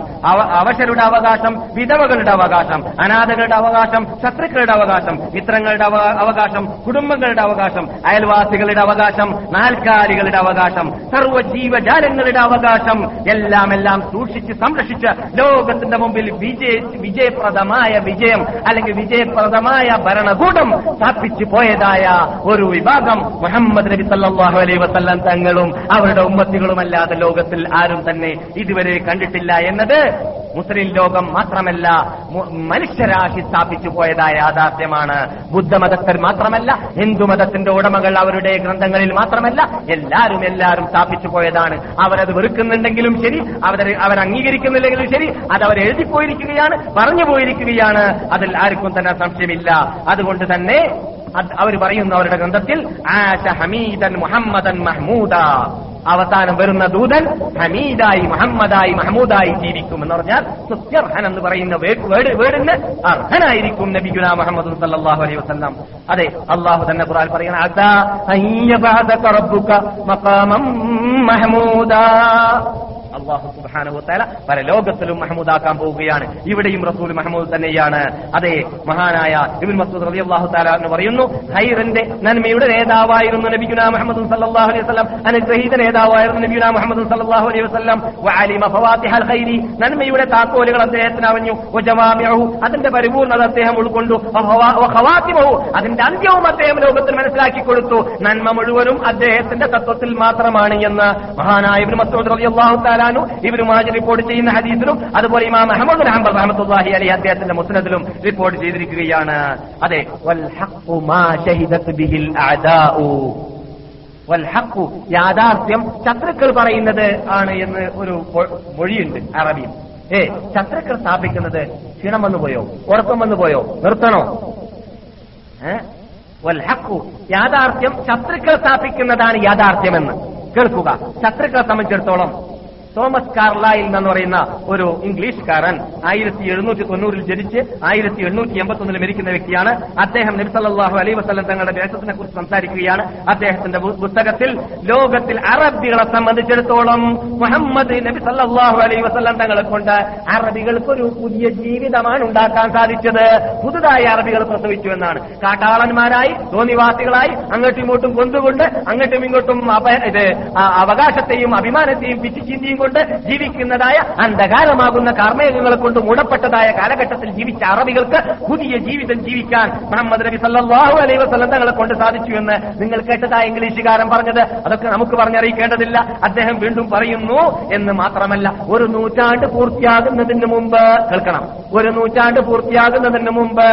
അവശരുടെ അവകാശം വിധവകളുടെ അവകാശം അനാഥകളുടെ അവകാശം ശത്രുക്കളുടെ അവകാശം മിത്രങ്ങളുടെ അവ- അവകാശം കുടുംബങ്ങളുടെ അവകാശം അയൽവാസികളുടെ അവകാശം നാൽക്കാലികളുടെ അവകാശം സർവജീവജാലങ്ങളുടെ അവകാശം എല്ലാം എല്ലാം സൂക്ഷിച്ച് സംരക്ഷിച്ച് ലോകത്തിന്റെ മുമ്പിൽ വിജയ വിജയപ്രദമായ വിജയം അല്ലെങ്കിൽ വിജയപ്രദമായ ഭരണകൂടം സ്ഥാപിച്ചു പോയതായ ഒരു വിഭാഗം മുഹമ്മദ് നബി സല്ലാഹു അലൈ വസല്ലം തങ്ങളും അവരുടെ ഉമ്മത്തികളുമല്ലാതെ ലോകത്തിൽ ആരും തന്നെ ഇതുവരെ കണ്ടിട്ടില്ല എന്നത് മുസ്ലിം ലോകം മാത്രമല്ല മനുഷ്യരാശി സ്ഥാപിച്ചു പോയതായ യാഥാർത്ഥ്യമാണ്. ബുദ്ധമതസ്ഥർ മാത്രമല്ല ഹിന്ദുമതത്തിന്റെ ഉടമകൾ അവരുടെ ഗ്രന്ഥങ്ങളിൽ മാത്രമല്ല എല്ലാവരും എല്ലാവരും സ്ഥാപിച്ചു പോയതാണ്. അവരത് വെറുക്കുന്നുണ്ടെങ്കിലും ശരി അവർ അവർ അംഗീകരിക്കുന്നില്ലെങ്കിലും ശരി അത് അവർ എഴുതിപ്പോയിരിക്കുകയാണ് പറഞ്ഞു പോയിരിക്കുകയാണ്. അതിൽ ആർക്കും തന്നെ സംശയമില്ല. അതുകൊണ്ട് തന്നെ അവർ പറയുന്നു അവരുടെ ഗ്രന്ഥത്തിൽ ആശ ഹമീദൻ മുഹമ്മദൻ മഹ്മൂദ. അവസാനം വരുന്ന ദൂതൻ ഹമീദായി മുഹമ്മദായി മഹമൂദായി ജീവിക്കും എന്ന് പറഞ്ഞാൽ സുത്യർഹൻ എന്ന് പറയുന്ന വേടിന് അർഹനായിരിക്കും നബിഗുല മുഹമ്മദ് സല്ലാഹു അലൈഹി വസല്ലം. അതെ അള്ളാഹു തന്നെ ഖുറാൻ പറയുന്ന അള്ളാഹു സുബ്ഹാനഹു തആല പല ലോകത്തിലും മഹമൂദാക്കാൻ പോവുകയാണ്. ഇവിടെയും റസൂൽ മഹമൂദ് തന്നെയാണ്. അതെ മഹാനായ ഇബിൻ മസൂദ് റബി അള്ളാഹു താല എന്ന് പറയുന്നു ഹൈറിന്റെ നന്മയുടെ നേതാവായിരുന്നു നബിഗുന മുഹമ്മദ് സല്ലല്ലാഹു അലൈഹി വസല്ലം. അനുഗ്രഹീത നേതാവായിരുന്നു നബിഗുന മുഹമ്മദ് സല്ലല്ലാഹു അലൈഹി ഖൈരി. നന്മയുടെ താക്കോലുകൾ അദ്ദേഹത്തിന് അറിഞ്ഞു. അതിന്റെ പരിപൂർണത അദ്ദേഹം ഉൾക്കൊണ്ടു. അതിന്റെ അന്ത്യവും അദ്ദേഹം ലോകത്തിൽ മനസ്സിലാക്കി കൊടുത്തു. നന്മ മുഴുവനും അദ്ദേഹത്തിന്റെ തത്വത്തിൽ മാത്രമാണ് എന്ന് മഹാനായ മസൂദ് റബി അള്ളാഹു റളിയല്ലാഹു തആലാനു ഇവർ മാജ് റിപ്പോർട്ട് ചെയ്യുന്ന ഹദീസിലും അതുപോലെ ഇമാം അഹ്മദ് അഹമ്മദ് റഹമത്തുല്ലാഹി അലി അദ്ദേഹത്തിന്റെ മുസ്നദിലും റിപ്പോർട്ട് ചെയ്തിരിക്കുകയാണ്. അതെ വൽഹക്കു യാഥാർത്ഥ്യം ശത്രുക്കൾ പറയുന്നത് ആണ് എന്ന് ഒരു മൊഴിയുണ്ട് അറബിയിൽ ഏ ശത്രുക്കൾ സ്ഥാപിക്കുന്നത് ക്ഷീണം വന്നു പോയോ? ഉറക്കം വന്നു പോയോ? നിർത്തണോ? വൽഹക്കു യാഥാർത്ഥ്യം ശത്രുക്കൾ സ്ഥാപിക്കുന്നതാണ് യാഥാർത്ഥ്യമെന്ന്. കേൾക്കുക ശത്രുക്കളെ സംബന്ധിച്ചിടത്തോളം തോമസ് കാർലൈൽ എന്ന് പറയുന്ന ഒരു ഇംഗ്ലീഷുകാരൻ ആയിരത്തി എഴുന്നൂറ്റി തൊണ്ണൂറിൽ ജനിച്ച് ആയിരത്തി എണ്ണൂറ്റി എൺപത്തി മരിക്കുന്ന വ്യക്തിയാണ്. അദ്ദേഹം നബിസല്ലാഹു അലൈ വസ്ലം തങ്ങളുടെ ദേശത്തിനെ കുറിച്ച് സംസാരിക്കുകയാണ്. അദ്ദേഹത്തിന്റെ പുസ്തകത്തിൽ ലോകത്തിൽ അറബികളെ സംബന്ധിച്ചിടത്തോളം മുഹമ്മദ് നബി സല്ലാഹു അലൈ വസ്ലം തങ്ങളെ കൊണ്ട് അറബികൾക്ക് ഒരു പുതിയ ജീവിതമാണ് ഉണ്ടാക്കാൻ സാധിച്ചത്. പുതുതായി അറബികൾ പ്രസവിച്ചു എന്നാണ്. കാട്ടാളന്മാരായി തോന്നിവാസികളായി അങ്ങോട്ടും ഇങ്ങോട്ടും കൊണ്ടുകൊണ്ട് അങ്ങോട്ടും ഇങ്ങോട്ടും അവകാശത്തെയും അഭിമാനത്തെയും പിച്ചു ചിന്തിയും കൊണ്ട് ജീവിക്കുന്നതായ അന്ധകാരമാകുന്ന കാർമേഘങ്ങളെ കൊണ്ട് മൂടപ്പെട്ടതായ കാലഘട്ടത്തിൽ ജീവിച്ച അറബികൾക്ക് പുതിയ ജീവിതം ജീവിക്കാൻ മുഹമ്മദ് നബി സല്ലാഹു അലൈവ് തങ്ങളെ കൊണ്ട് സാധിച്ചു എന്ന് നിങ്ങൾ കേട്ടതായ ഇംഗ്ലീഷുകാരൻ പറഞ്ഞത്. അതൊക്കെ നമുക്ക് പറഞ്ഞറിയിക്കേണ്ടതില്ല. അദ്ദേഹം വീണ്ടും പറയുന്നു എന്ന് മാത്രമല്ല ഒരു നൂറ്റാണ്ട് പൂർത്തിയാകുന്നതിന് മുമ്പ് കേൾക്കണം. ഒരു നൂറ്റാണ്ട് പൂർത്തിയാകുന്നതിന് മുമ്പ്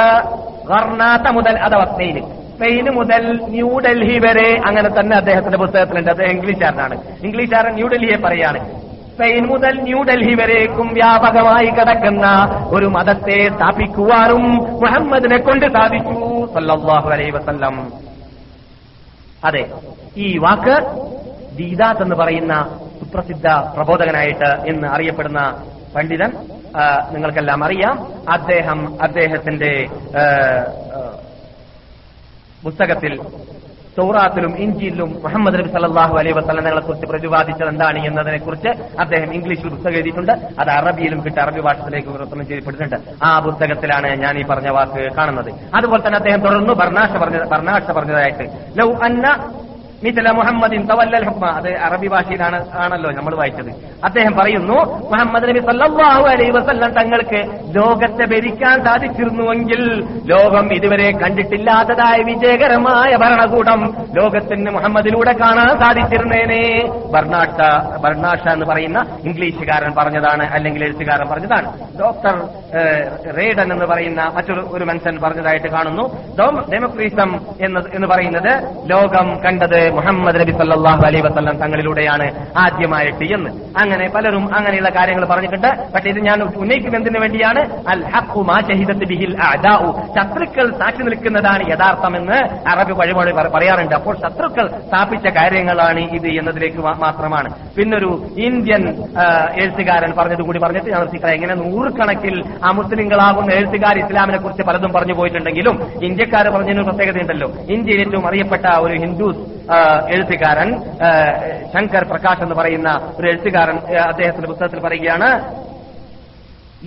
കർണാത്ത മുതൽ അഥവാ സ്പെയിൻ സ്പെയിൻ മുതൽ ന്യൂഡൽഹി വരെ അങ്ങനെ തന്നെ അദ്ദേഹത്തിന്റെ പുസ്തകത്തിലുണ്ട്. അദ്ദേഹം ഇംഗ്ലീഷുകാരനാണ്. ഇംഗ്ലീഷുകാരൻ ന്യൂഡൽഹിയെ പറയാണ്. സ്പെയിൻ മുതൽ ന്യൂഡൽഹി വരേക്കും വ്യാപകമായി കിടക്കുന്ന ഒരു മതത്തെ സ്ഥാപിക്കുവാനും മുഹമ്മദിനെ കൊണ്ട് സാധിച്ചു സല്ലല്ലാഹു അലൈഹി വസല്ലം. അതെ ഈ വാക്ക് ദീദാത്ത് എന്ന് പറയുന്ന സുപ്രസിദ്ധ പ്രബോധകനായിട്ട് എന്ന് അറിയപ്പെടുന്ന പണ്ഡിതൻ നിങ്ങൾക്കെല്ലാം അറിയാം. അദ്ദേഹം അദ്ദേഹത്തിന്റെ പുസ്തകത്തിൽ സൗറാത്തിലും ഇഞ്ചിയിലും മുഹമ്മദ് നബി സല്ലാഹു അലൈഹി വസ്ലങ്ങളെ കുറിച്ച് പ്രതിപാദിച്ചത് എന്താണ് എന്നതിനെ കുറിച്ച് അദ്ദേഹം ഇംഗ്ലീഷിൽ പുസ്തകം എഴുതിയിട്ടുണ്ട് അത് അറബിയിലും കിട്ടി അറബി ഭാഷത്തിലേക്ക് വിവർത്തനം ചെയ്യപ്പെട്ടിട്ടുണ്ട്. ആ പുസ്തകത്തിലാണ് ഞാൻ ഈ പറഞ്ഞ വാക്ക് കാണുന്നത്. അതുപോലെ തന്നെ അദ്ദേഹം തുടർന്ന് ബർണാഷ പറഞ്ഞ ബർണാഷ പറഞ്ഞതായിട്ട്. ലൗ അന്ന മിഥല മുഹമ്മദിൻ തവല്ലൽ ഹുക്മ. അത് അറബി ഭാഷയിലാണ് ആണല്ലോ നമ്മൾ വായിച്ചത്. അദ്ദേഹം പറയുന്നു മുഹമ്മദ് നബി സല്ലല്ലാഹു അലൈഹി വസല്ലം തങ്ങൾക്ക് ലോകത്തെ ഭരിക്കാൻ സാധിച്ചിരുന്നുവെങ്കിൽ ലോകം ഇതുവരെ കണ്ടിട്ടില്ലാത്തതായ വിജയകരമായ ഭരണകൂടം ലോകത്തിന് മുഹമ്മദിലൂടെ കാണാൻ സാധിച്ചിരുന്നേനെ. ബർണാട്ട ബർണാഷ എന്ന് പറയുന്ന ഇംഗ്ലീഷുകാരൻ പറഞ്ഞതാണ് അല്ലെങ്കിൽ എഴുത്തുകാരൻ പറഞ്ഞതാണ്. ഡോക്ടർ റേഡൻ എന്ന് പറയുന്ന മറ്റൊരു ഒരു മനുഷ്യൻ പറഞ്ഞതായിട്ട് കാണുന്നു. ഡെമോക്രീസം എന്ന് പറയുന്നത് ലോകം കണ്ടത് മുഹമ്മദ് നബി സല്ലാഹു അലൈ വസല്ലം തങ്ങളിലൂടെയാണ് ആദ്യമായിട്ട് എന്ന്. അങ്ങനെ പലരും അങ്ങനെയുള്ള കാര്യങ്ങൾ പറഞ്ഞിട്ടുണ്ട്. പക്ഷേ ഇത് ഞാൻ ഉന്നയിക്കുന്നതിന് വേണ്ടിയാണ്? അൽ ബിഹിൽ ശത്രുക്കൾ സാക്ഷി നിൽക്കുന്നതാണ് യഥാർത്ഥമെന്ന് അറബ് വഴിമൊഴി പറയാറുണ്ട്. അപ്പോൾ ശത്രുക്കൾ സ്ഥാപിച്ച കാര്യങ്ങളാണ് ഇത് എന്നതിലേക്ക് മാത്രമാണ്. പിന്നൊരു ഇന്ത്യൻ എഴുത്തുകാരൻ പറഞ്ഞത് കൂടി പറഞ്ഞിട്ട് ഞാൻ നിർത്തിക്കളയാം ഇങ്ങനെ നൂറുകണക്കിൽ ആ മുസ്ലിങ്ങളാകുന്ന എഴുത്തുകാർ ഇസ്ലാമിനെ കുറിച്ച് പലതും പറഞ്ഞു പോയിട്ടുണ്ടെങ്കിലും ഇന്ത്യക്കാർ പറഞ്ഞതിന് പ്രത്യേകതയുണ്ടല്ലോ. ഇന്ത്യയിൽ ഏറ്റവും അറിയപ്പെട്ട ഒരു ഹിന്ദുസ് ആ, എഴുത്തുകാരൻ ശങ്കർ പ്രകാശ് എന്ന് പറയുന്ന ഒരു എഴുത്തുകാരൻ അദ്ദേഹത്തിന്റെ പുസ്തകത്തിൽ പറയുകയാണ്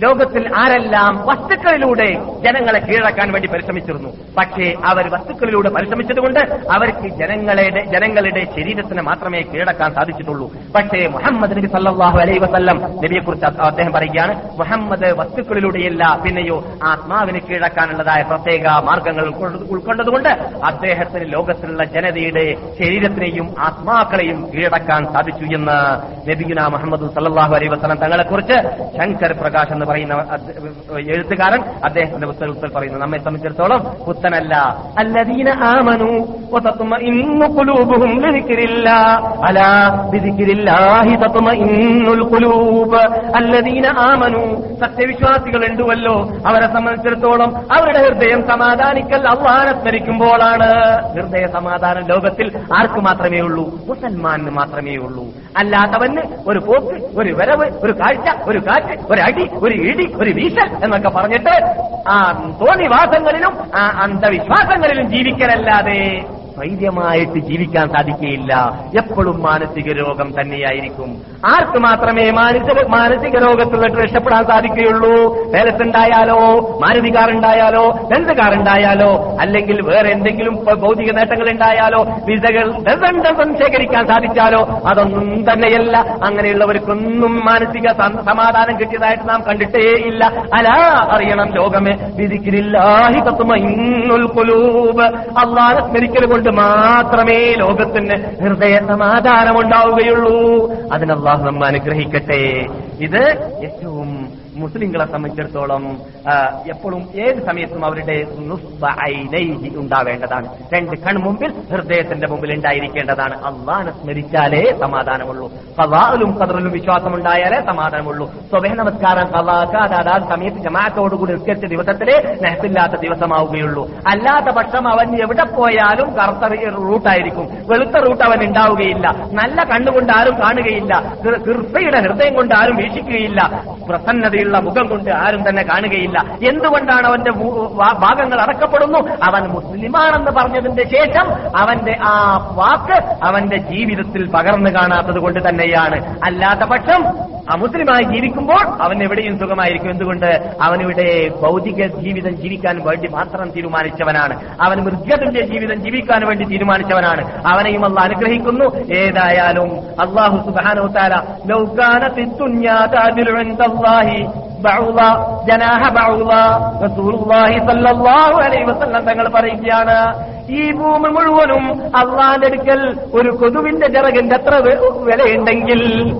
ലോകത്തിൽ ആരെല്ലാം വസ്തുക്കളിലൂടെ ജനങ്ങളെ കീഴടക്കാൻ വേണ്ടി പരിശ്രമിച്ചിരുന്നു. പക്ഷേ അവർ വസ്തുക്കളിലൂടെ പരിശ്രമിച്ചതുകൊണ്ട് അവർക്ക് ജനങ്ങളുടെ ജനങ്ങളുടെ ശരീരത്തിന് മാത്രമേ കീഴടക്കാൻ സാധിച്ചിട്ടുള്ളൂ. പക്ഷേ മുഹമ്മദ് നബി സല്ലാഹു അലൈ വസ്ല്ലം നബിയെക്കുറിച്ച് അദ്ദേഹം പറയുകയാണ് മുഹമ്മദ് വസ്തുക്കളിലൂടെയല്ല പിന്നെയോ ആത്മാവിന് കീഴടക്കാനുള്ളതായ പ്രത്യേക മാർഗങ്ങൾ ഉൾക്കൊണ്ടതുകൊണ്ട് അദ്ദേഹത്തിന് ലോകത്തിലുള്ള ജനതയുടെ ശരീരത്തിനെയും ആത്മാക്കളെയും കീഴടക്കാൻ സാധിച്ചു എന്ന് നബിഗുന മുഹമ്മദ് സല്ലാഹു അലൈ വസ്ലം തങ്ങളെക്കുറിച്ച് ശങ്കർ പ്രകാശ് എന്ന് പറയുന്ന എഴുത്തുകാരൻ അദ്ദേഹത്തിന്റെ പുസ്തകത്തിൽ പറയുന്നു. നമ്മെ സംബന്ധിച്ചിടത്തോളം പുത്തനല്ല. അല്ലദീന ആമനു ആമനു സത്യവിശ്വാസികൾ ഉണ്ടുവല്ലോ അവരെ സംബന്ധിച്ചിടത്തോളം അവരുടെ ഹൃദയം സമാധാനിക്കൽ അള്ളാനെ സ്മരിക്കുമ്പോഴാണ് ഹൃദയ സമാധാനം ലോകത്തിൽ ആർക്ക് മാത്രമേ ഉള്ളൂ? മുസൽമാനിന് മാത്രമേ ഉള്ളൂ. അല്ലാത്തവന് ഒരു പോക്ക് ഒരു വരവ് ഒരു കാഴ്ച ഒരു കാറ്റ് ഒരു അടി ഒരു ഇടി ഒരു വീശൽ എന്നൊക്കെ പറഞ്ഞിട്ട് ആ തോന്നിവാസങ്ങളിലും ആ അന്ധവിശ്വാസങ്ങളിലും ജീവിക്കലല്ലാതെ സ്വൈര്യമായിട്ട് ജീവിക്കാൻ സാധിക്കുകയില്ല. എപ്പോഴും മാനസിക രോഗം തന്നെയായിരിക്കും. ആർക്ക് മാത്രമേ മാനസിക രോഗത്തിൽ നിന്ന് രക്ഷപ്പെടാൻ സാധിക്കുകയുള്ളൂ? വേലത്തുണ്ടായാലോ ഉണ്ടായാലോ മാരുതി കാറുണ്ടായാലോ കാർ അല്ലെങ്കിൽ വേറെ എന്തെങ്കിലും ഭൗതിക നേട്ടങ്ങൾ ഉണ്ടായാലോ വിസകൾ ഡസൺ ശേഖരിക്കാൻ സാധിച്ചാലോ? അതൊന്നും തന്നെയല്ല. അങ്ങനെയുള്ളവർക്കൊന്നും മാനസിക സമാധാനം കിട്ടിയതായിട്ട് നാം കണ്ടിട്ടേ ഇല്ല. അലാ അറിയണം ലോകമേ. വിധിക്കില്ലാഹി ഖുലൂബ്. അള്ളാഹെ സ്മരിക്കൽ കൊണ്ട് മാത്രമേ ലോകത്തിന് ഹൃദയ സമാധാനമുണ്ടാവുകയുള്ളൂ. അതിനാഹ് നമ്മ അനുഗ്രഹിക്കട്ടെ. ഇത് ഏറ്റവും മുസ്ലിങ്ങളെ സംബന്ധിച്ചിടത്തോളം എപ്പോഴും ഏത് സമയത്തും അവരുടെ ഉണ്ടാവേണ്ടതാണ്. രണ്ട് കൺമുമ്പിൽ ഹൃദയത്തിന്റെ മുമ്പിൽ ഉണ്ടായിരിക്കേണ്ടതാണ്. അള്ളാഹനെ സ്മരിച്ചാലേ സമാധാനമുള്ളൂ. സവാലും കതറിലും വിശ്വാസം ഉണ്ടായാലേ സമാധാനമുള്ളൂ. സ്വഭേ നമസ്കാരം സവാക്കാതാ സമയത്ത് ജമാത്തോടുകൂടി നിസ്കരിച്ച ദിവസത്തിലെ നെഹത്തില്ലാത്ത ദിവസമാവുകയുള്ളൂ. അല്ലാത്ത പക്ഷം അവൻ എവിടെ പോയാലും കറുത്ത റൂട്ടായിരിക്കും. വെളുത്ത റൂട്ട് അവൻ ഉണ്ടാവുകയില്ല. നല്ല കണ്ണുകൊണ്ട് ആരും കാണുകയില്ല. കൃപയുടെ ഹൃദയം കൊണ്ട് ആരും വീക്ഷിക്കുകയില്ല. പ്രസന്നതയുള്ള മുഖം കൊണ്ട് ആരും തന്നെ കാണുകയില്ല. എന്തുകൊണ്ടാണ് അവന്റെ ഭാഗങ്ങൾ അടക്കപ്പെടുന്നു? അവൻ മുസ്ലിമാണെന്ന് പറഞ്ഞതിന്റെ ശേഷം അവന്റെ ആ വാക്ക് അവന്റെ ജീവിതത്തിൽ പകർന്നു കാണാത്തത് കൊണ്ട് തന്നെയാണ്. അല്ലാത്ത പക്ഷം അമുസ്ലിമായി ജീവിക്കുമ്പോൾ അവൻ എവിടെയും സുഖമായിരിക്കും. എന്തുകൊണ്ട്? അവനിവിടെ ഭൗതിക ജീവിതം ജീവിക്കാൻ വേണ്ടി മാത്രം തീരുമാനിച്ചവനാണ്. അവൻ മൃഗത്തിന്റെ ജീവിതം ജീവിക്കാൻ വേണ്ടി തീരുമാനിച്ചവനാണ്. അവനെയും അല്ല അനുഗ്രഹിക്കുന്നു. ഏതായാലും അള്ളാഹു സുബാനോത്താല തങ്ങൾ പറയുകയാണ് ഈ ഭൂമി മുഴുവനും അള്ളാന്റെ അടുക്കൽ ഒരു കൊതുവിന്റെ ചിറകിന്റെ എത്ര വിലയുണ്ടെങ്കിൽ.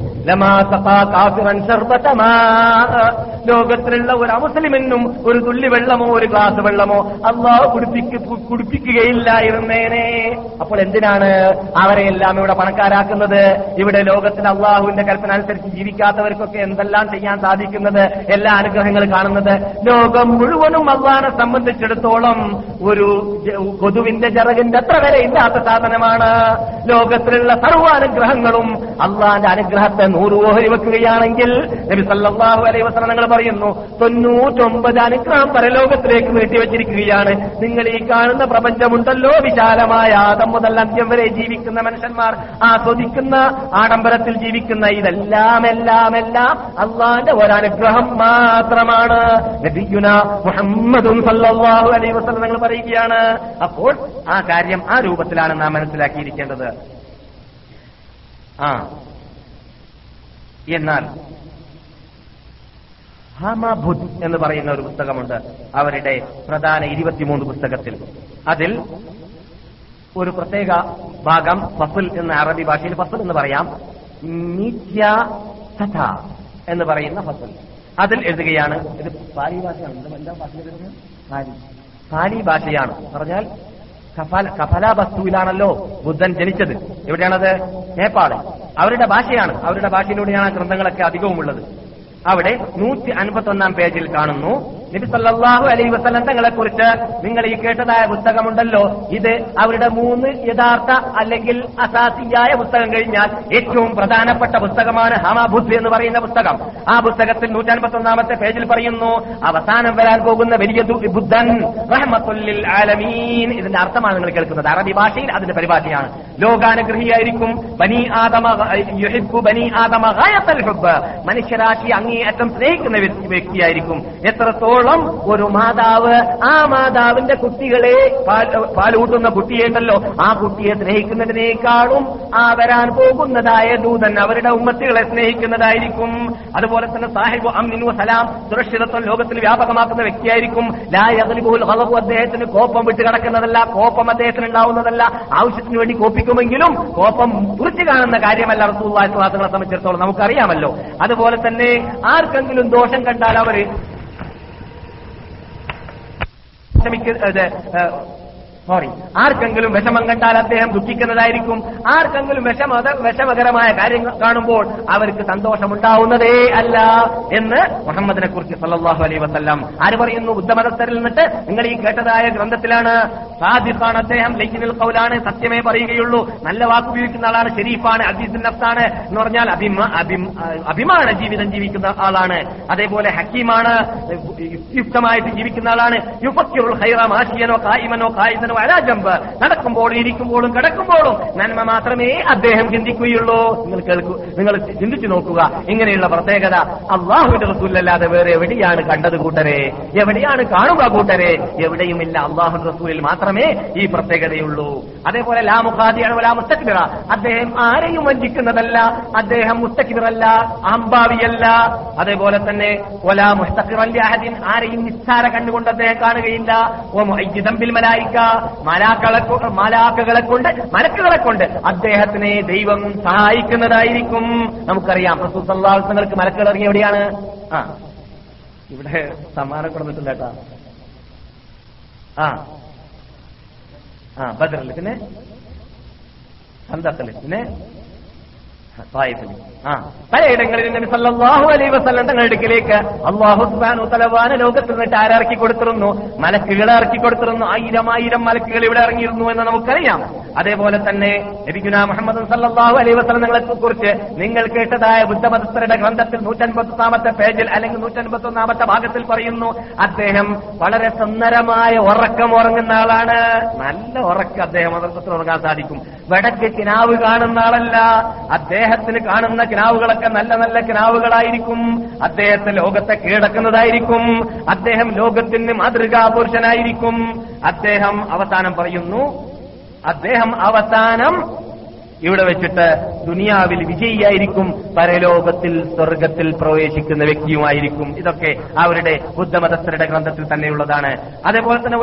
ലോകത്തിലുള്ള ഒരു അമുസ്ലിമെന്നും ഒരു തുള്ളി വെള്ളമോ ഒരു ഗ്ലാസ് വെള്ളമോ അള്ളാഹു കുടിപ്പിക്ക് കുടിപ്പിക്കുകയില്ലായിരുന്നേനെ അപ്പോൾ എന്തിനാണ് അവരെയെല്ലാം ഇവിടെ പണക്കാരാക്കുന്നത്? ഇവിടെ ലോകത്തിൽ അള്ളാഹുവിന്റെ കൽപ്പന അനുസരിച്ച് ജീവിക്കാത്തവർക്കൊക്കെ എന്തെല്ലാം ചെയ്യാൻ സാധിക്കുന്നത്? എല്ലാ അനുഗ്രഹങ്ങളും കാണുന്നത്. ലോകം മുഴുവനും അള്ളഹാനെ സംബന്ധിച്ചിടത്തോളം ഒരു ജ- കൊതുവിന്റെ ചിറകിന്റെ അത്ര വരെ ഇല്ലാത്ത സാധനമാണ്. ലോകത്തിലുള്ള സർവാനുഗ്രഹങ്ങളും അള്ളാന്റെ അനുഗ്രഹത്തെ നൂറ് ഓഹരി വെക്കുകയാണെങ്കിൽ നബി സല്ലല്ലാഹു അലൈഹി വസല്ലം നിങ്ങൾ പറയുന്നു തൊണ്ണൂറ്റൊമ്പത് അനുഗ്രഹം പരലോകത്തിലേക്ക് നീട്ടിവെച്ചിരിക്കുകയാണ്. നിങ്ങൾ ഈ കാണുന്ന പ്രപഞ്ചമുണ്ടല്ലോ വിശാലമായ ആദം മുതൽ അന്ത്യം വരെ ജീവിക്കുന്ന മനുഷ്യന്മാർ ആസ്വദിക്കുന്ന ആഡംബരത്തിൽ ജീവിക്കുന്ന ഇതെല്ലാം എല്ലാം എല്ലാം അള്ളാന്റെ ഒരനുഗ്രഹം മാത്രമാണ്. നബിയുന മുഹമ്മദും സല്ലാഹു അലൈഹി വസല്ലം നിങ്ങൾ പറയുകയാണ് അപ്പോൾ ആ കാര്യം ആ രൂപത്തിലാണ് നാം മനസ്സിലാക്കിയിരിക്കേണ്ടത്. ആ. എന്നാൽ ഹമാബുദ് എന്ന് പറയുന്ന ഒരു പുസ്തകമുണ്ട് അവരുടെ പ്രധാന ഇരുപത്തിമൂന്ന് പുസ്തകത്തിൽ. അതിൽ ഒരു പ്രത്യേക ഭാഗം ഫസുൽ എന്ന അറബി ഭാഷയിൽ ഫസുൽ എന്ന് പറയാം. നിത്യ കഥ എന്ന് പറയുന്ന ഫസുൽ. അതിൽ എഴുതുകയാണ് ഇത് പാലി ഭാഷയാണ്? പാലി ഭാഷയാണ്. പറഞ്ഞാൽ കഫല കഫലാബസ്തുവിലാണല്ലോ ബുദ്ധൻ ജനിച്ചത്. എവിടെയാണത്? നേപ്പാൾ. അവരുടെ ഭാഷയാണ്. അവരുടെ ഭാഷയിലൂടെയാണ് ഗ്രന്ഥങ്ങളൊക്കെ അധികവും ഉള്ളത് അവിടെ നൂറ്റി അൻപത്തി ഒന്നാം പേജിൽ കാണുന്നു നബി സല്ലല്ലാഹു അലൈഹി വസ്ലം തങ്ങളെ കുറിച്ച് നിങ്ങൾ ഈ കേട്ടതായ പുസ്തകമുണ്ടല്ലോ. ഇത് അവരുടെ മൂന്ന് യഥാർത്ഥ അല്ലെങ്കിൽ അസാസിയായ പുസ്തകം കഴിഞ്ഞാൽ ഏറ്റവും പ്രധാനപ്പെട്ട പുസ്തകമാണ് ഹമാബുദ്ധി എന്ന് പറയുന്ന പുസ്തകം. ആ പുസ്തകത്തിൽ നൂറ്റി അൻപത്തി ഒന്നാമത്തെ പേജിൽ പറയുന്നു അവസാനം വരാൻ പോകുന്ന വലിയ ബുദ്ധൻ റഹ്മത്തുല്ലിൽ ആലമീൻ. ഇതിന്റെ അർത്ഥമാണ് നിങ്ങൾ കേൾക്കുന്നത്. അറബി ഭാഷയിൽ അതിന്റെ പരിപാടിയാണ് ലോകാനുഗ്രഹിയായിരിക്കും ബനി ആദമ യുഹിബ്ബു ബനി ആദമ മനുഷ്യരാശി അങ്ങേയറ്റം സ്നേഹിക്കുന്ന വ്യക്തി- വ്യക്തിയായിരിക്കും. എത്രത്തോളം സംബന്ധിച്ചിടത്തോളം ഒരു മാതാവ് ആ മാതാവിന്റെ കുട്ടികളെ പാലൂട്ടുന്ന കുട്ടിയുണ്ടല്ലോ. ആ കുട്ടിയെ സ്നേഹിക്കുന്നതിനേക്കാളും ആ വരാൻ പോകുന്നതായ ദൂതൻ അവരുടെ ഉമ്മത്തികളെ സ്നേഹിക്കുന്നതായിരിക്കും. അതുപോലെ തന്നെ സാഹിബ് അമ്മിനു സലാം സുരക്ഷിതത്വം ലോകത്തിൽ വ്യാപകമാക്കുന്ന വ്യക്തിയായിരിക്കും. ലായകലിബുൽ ഹളബു അദ്ദേഹത്തിന് കോപ്പം വിട്ട് കിടക്കുന്നതല്ല കോപ്പം അദ്ദേഹത്തിന് ഉണ്ടാവുന്നതല്ല. ആവശ്യത്തിന് വേണ്ടി കോപ്പിക്കുമെങ്കിലും കോപ്പം കുറിച്ച് കാണുന്ന കാര്യമല്ല റസൂള്ളാഹി സ്വലാത്തുകളെ സംബന്ധിച്ചിടത്തോളം നമുക്കറിയാമല്ലോ. അതുപോലെ തന്നെ ആർക്കെങ്കിലും ദോഷം കണ്ടാൽ അവർ സോറി ആർക്കെങ്കിലും വിഷമം കണ്ടാൽ അദ്ദേഹം ദുഃഖിക്കുന്നതായിരിക്കും. ആർക്കെങ്കിലും വിഷമ വിഷമകരമായ കാര്യങ്ങൾ കാണുമ്പോൾ അവർക്ക് സന്തോഷമുണ്ടാവുന്നതേ അല്ല എന്ന് മുഹമ്മദിനെ കുറിച്ച് സല്ലാഹു അലൈ വസല്ലം ആര് പറയുന്നു? ബുദ്ധമതസ്ഥരിൽ നിന്നിട്ട് നിങ്ങൾ ഈ കേട്ടതായ ഗ്രന്ഥത്തിലാണ്. സാദിഖാണ് അദ്ദേഹം ലൈക്കിനിൽ കൗലാണ് സത്യമേ പറയുകയുള്ളൂ. നല്ല വാക്ക് ഉപയോഗിക്കുന്ന ആളാണ് ഷെരീഫാണ് അസീസുൻ നഫ്താണ് എന്ന് പറഞ്ഞാൽ അഭിമ അഭിം- അഭിമാന ജീവിതം ജീവിക്കുന്ന ആളാണ്. അതേപോലെ ഹക്കീമാണ് യുക്തമായിട്ട് ജീവിക്കുന്ന ആളാണ്. യുഫക്കിറുൽ ഹൈറ മാഷിയനോ കായിമനോ കായിതനോ അരാജമ്പ് നടക്കുമ്പോഴും ഇരിക്കുമ്പോഴും കിടക്കുമ്പോഴും നന്മ മാത്രമേ അദ്ദേഹം ചിന്തിക്കുകയുള്ളൂ. നിങ്ങൾ കേൾക്കൂ നിങ്ങൾ ചിന്തിച്ചു നോക്കുക. ഇങ്ങനെയുള്ള പ്രത്യേകത അള്ളാഹുവിന്റെ റസൂലല്ലാതെ വേറെ എവിടെയാണ് കണ്ടത് കൂട്ടരെ? എവിടെയാണ് കാണുക കൂട്ടരെ? എവിടെയുമില്ല അള്ളാഹു റസൂലിൽ മാത്രമേ ഈ പ്രത്യേകതയുള്ളൂ. അതേപോലെ ലാ മുഖാദിയാണ് ലാ മുസ്തക്ബിറ. അദ്ദേഹം ആരെയും വഞ്ചിക്കുന്നതല്ല. അദ്ദേഹം മുസ്തക്ബിറല്ല അമ്പാവിയല്ല അതേപോലെ തന്നെ ഒലാ മുസ്തഖിറല്ലി അഹദിൻ ആരെയും നിസ്സാര കണ്ടുകൊണ്ട് അദ്ദേഹം കാണുകയില്ല. ഓ മുഅയ്യിദൻ ബിൽ മലായിക്ക മലാക്കളെ മലാക്കകളെ കൊണ്ട് മലക്കുകളെ കൊണ്ട് അദ്ദേഹത്തിനെ ദൈവം സഹായിക്കുന്നതായിരിക്കും. നമുക്കറിയാം വസല്ലമക്ക് മലക്കുകൾ ഇറങ്ങി എവിടെയാണ്? ആ. ഇവിടെ സമ്മാനം കൊടുത്തിട്ടുണ്ട് കേട്ടോ. ആ. ആ ബദറിൽ. പിന്നെ? സന്തത്തിൽ പിന്നെ? പലയിടങ്ങളിൽ നബി സല്ലല്ലാഹു അലൈഹി വസല്ലം തങ്ങളുടെ അള്ളാഹു സുബ്ഹാനഹു തലവാന ലോകത്തിൽ നിന്നിട്ട് ആരിറക്കി കൊടുത്തിരുന്നു. മലക്കുകളെ ഇറക്കി കൊടുത്തിരുന്നു. ആയിരം ആയിരം മലക്കുകൾ ഇവിടെ ഇറങ്ങിയിരുന്നു എന്ന് നമുക്കറിയാം. അതേപോലെ തന്നെ നബിഗുന മുഹമ്മദ് സല്ലാഹു അലൈ വസ്ലങ്ങളെ കുറിച്ച് നിങ്ങൾ കേട്ടതായ ബുദ്ധമതസ്ഥരുടെ ഗ്രന്ഥത്തിൽ നൂറ്റൻപത്തൊന്നാമത്തെ പേജിൽ അല്ലെങ്കിൽ നൂറ്റൻപത്തൊന്നാമത്തെ ഭാഗത്തിൽ പറയുന്നു അദ്ദേഹം വളരെ സുന്ദരമായ ഉറക്കം ഉറങ്ങുന്ന ആളാണ്. നല്ല ഉറക്കം അദ്ദേഹം ഉറക്കത്തിൽ ഉറങ്ങാൻ സാധിക്കും. വടക്ക് കിനാവ് കാണുന്ന ആളല്ല. അദ്ദേഹത്തിന് കാണുന്ന കിനാവുകളൊക്കെ നല്ല നല്ല കിനാവുകളായിരിക്കും. അദ്ദേഹത്തെ ലോകത്തെ കീഴടക്കുന്നതായിരിക്കും. അദ്ദേഹം ലോകത്തിന് മാതൃകാപുരുഷനായിരിക്കും. അദ്ദേഹം അവസാനം പറയുന്നു അദ്ദേഹം അവസാനം ഇവിടെ വെച്ചിട്ട് ദുനിയാവിൽ വിജയിയായിരിക്കും പരലോകത്തിൽ സ്വർഗത്തിൽ പ്രവേശിക്കുന്ന വ്യക്തിയുമായിരിക്കും. ഇതൊക്കെ അവരുടെ ബുദ്ധമതസ്ഥരുടെ ഗ്രന്ഥത്തിൽ തന്നെയുള്ളതാണ്. അതേപോലെ തന്നെ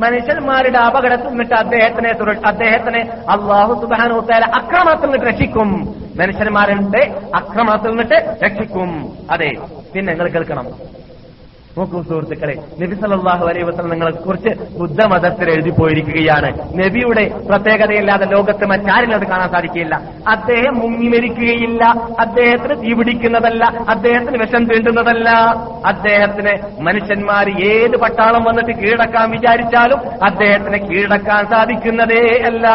മനുഷ്യന്മാരുടെ അപകടത്തിൽ നിന്നിട്ട് അദ്ദേഹത്തിനെ അദ്ദേഹത്തിനെ അള്ളാഹു സുബാനുത്താല അക്രമത്തിൽ നിന്നിട്ട് രക്ഷിക്കും. മനുഷ്യന്മാരുടെ അക്രമത്തിൽ നിന്നിട്ട് രക്ഷിക്കും. അതെ പിന്നെ നിങ്ങൾ കേൾക്കണം. നോക്കൂ സുഹൃത്തുക്കളെ നബി സല്ലല്ലാഹു അലൈഹി നിങ്ങളെ കുറിച്ച് ബുദ്ധമതത്തിൽ എഴുതി പോയിരിക്കുകയാണ്. നബിയുടെ പ്രത്യേകതയില്ലാതെ ലോകത്ത് മറ്റാരിലും അത് കാണാൻ സാധിക്കില്ല അദ്ദേഹം മുങ്ങി മരിക്കുകയില്ല. അദ്ദേഹത്തിന് തീപിടിക്കുന്നതല്ല അദ്ദേഹത്തിന് വിഷം തീണ്ടുന്നതല്ല. അദ്ദേഹത്തിന് മനുഷ്യന്മാർ ഏത് പട്ടാളം വന്നിട്ട് കീഴടക്കാൻ വിചാരിച്ചാലും അദ്ദേഹത്തിന് കീഴടക്കാൻ സാധിക്കുന്നതേ അല്ല.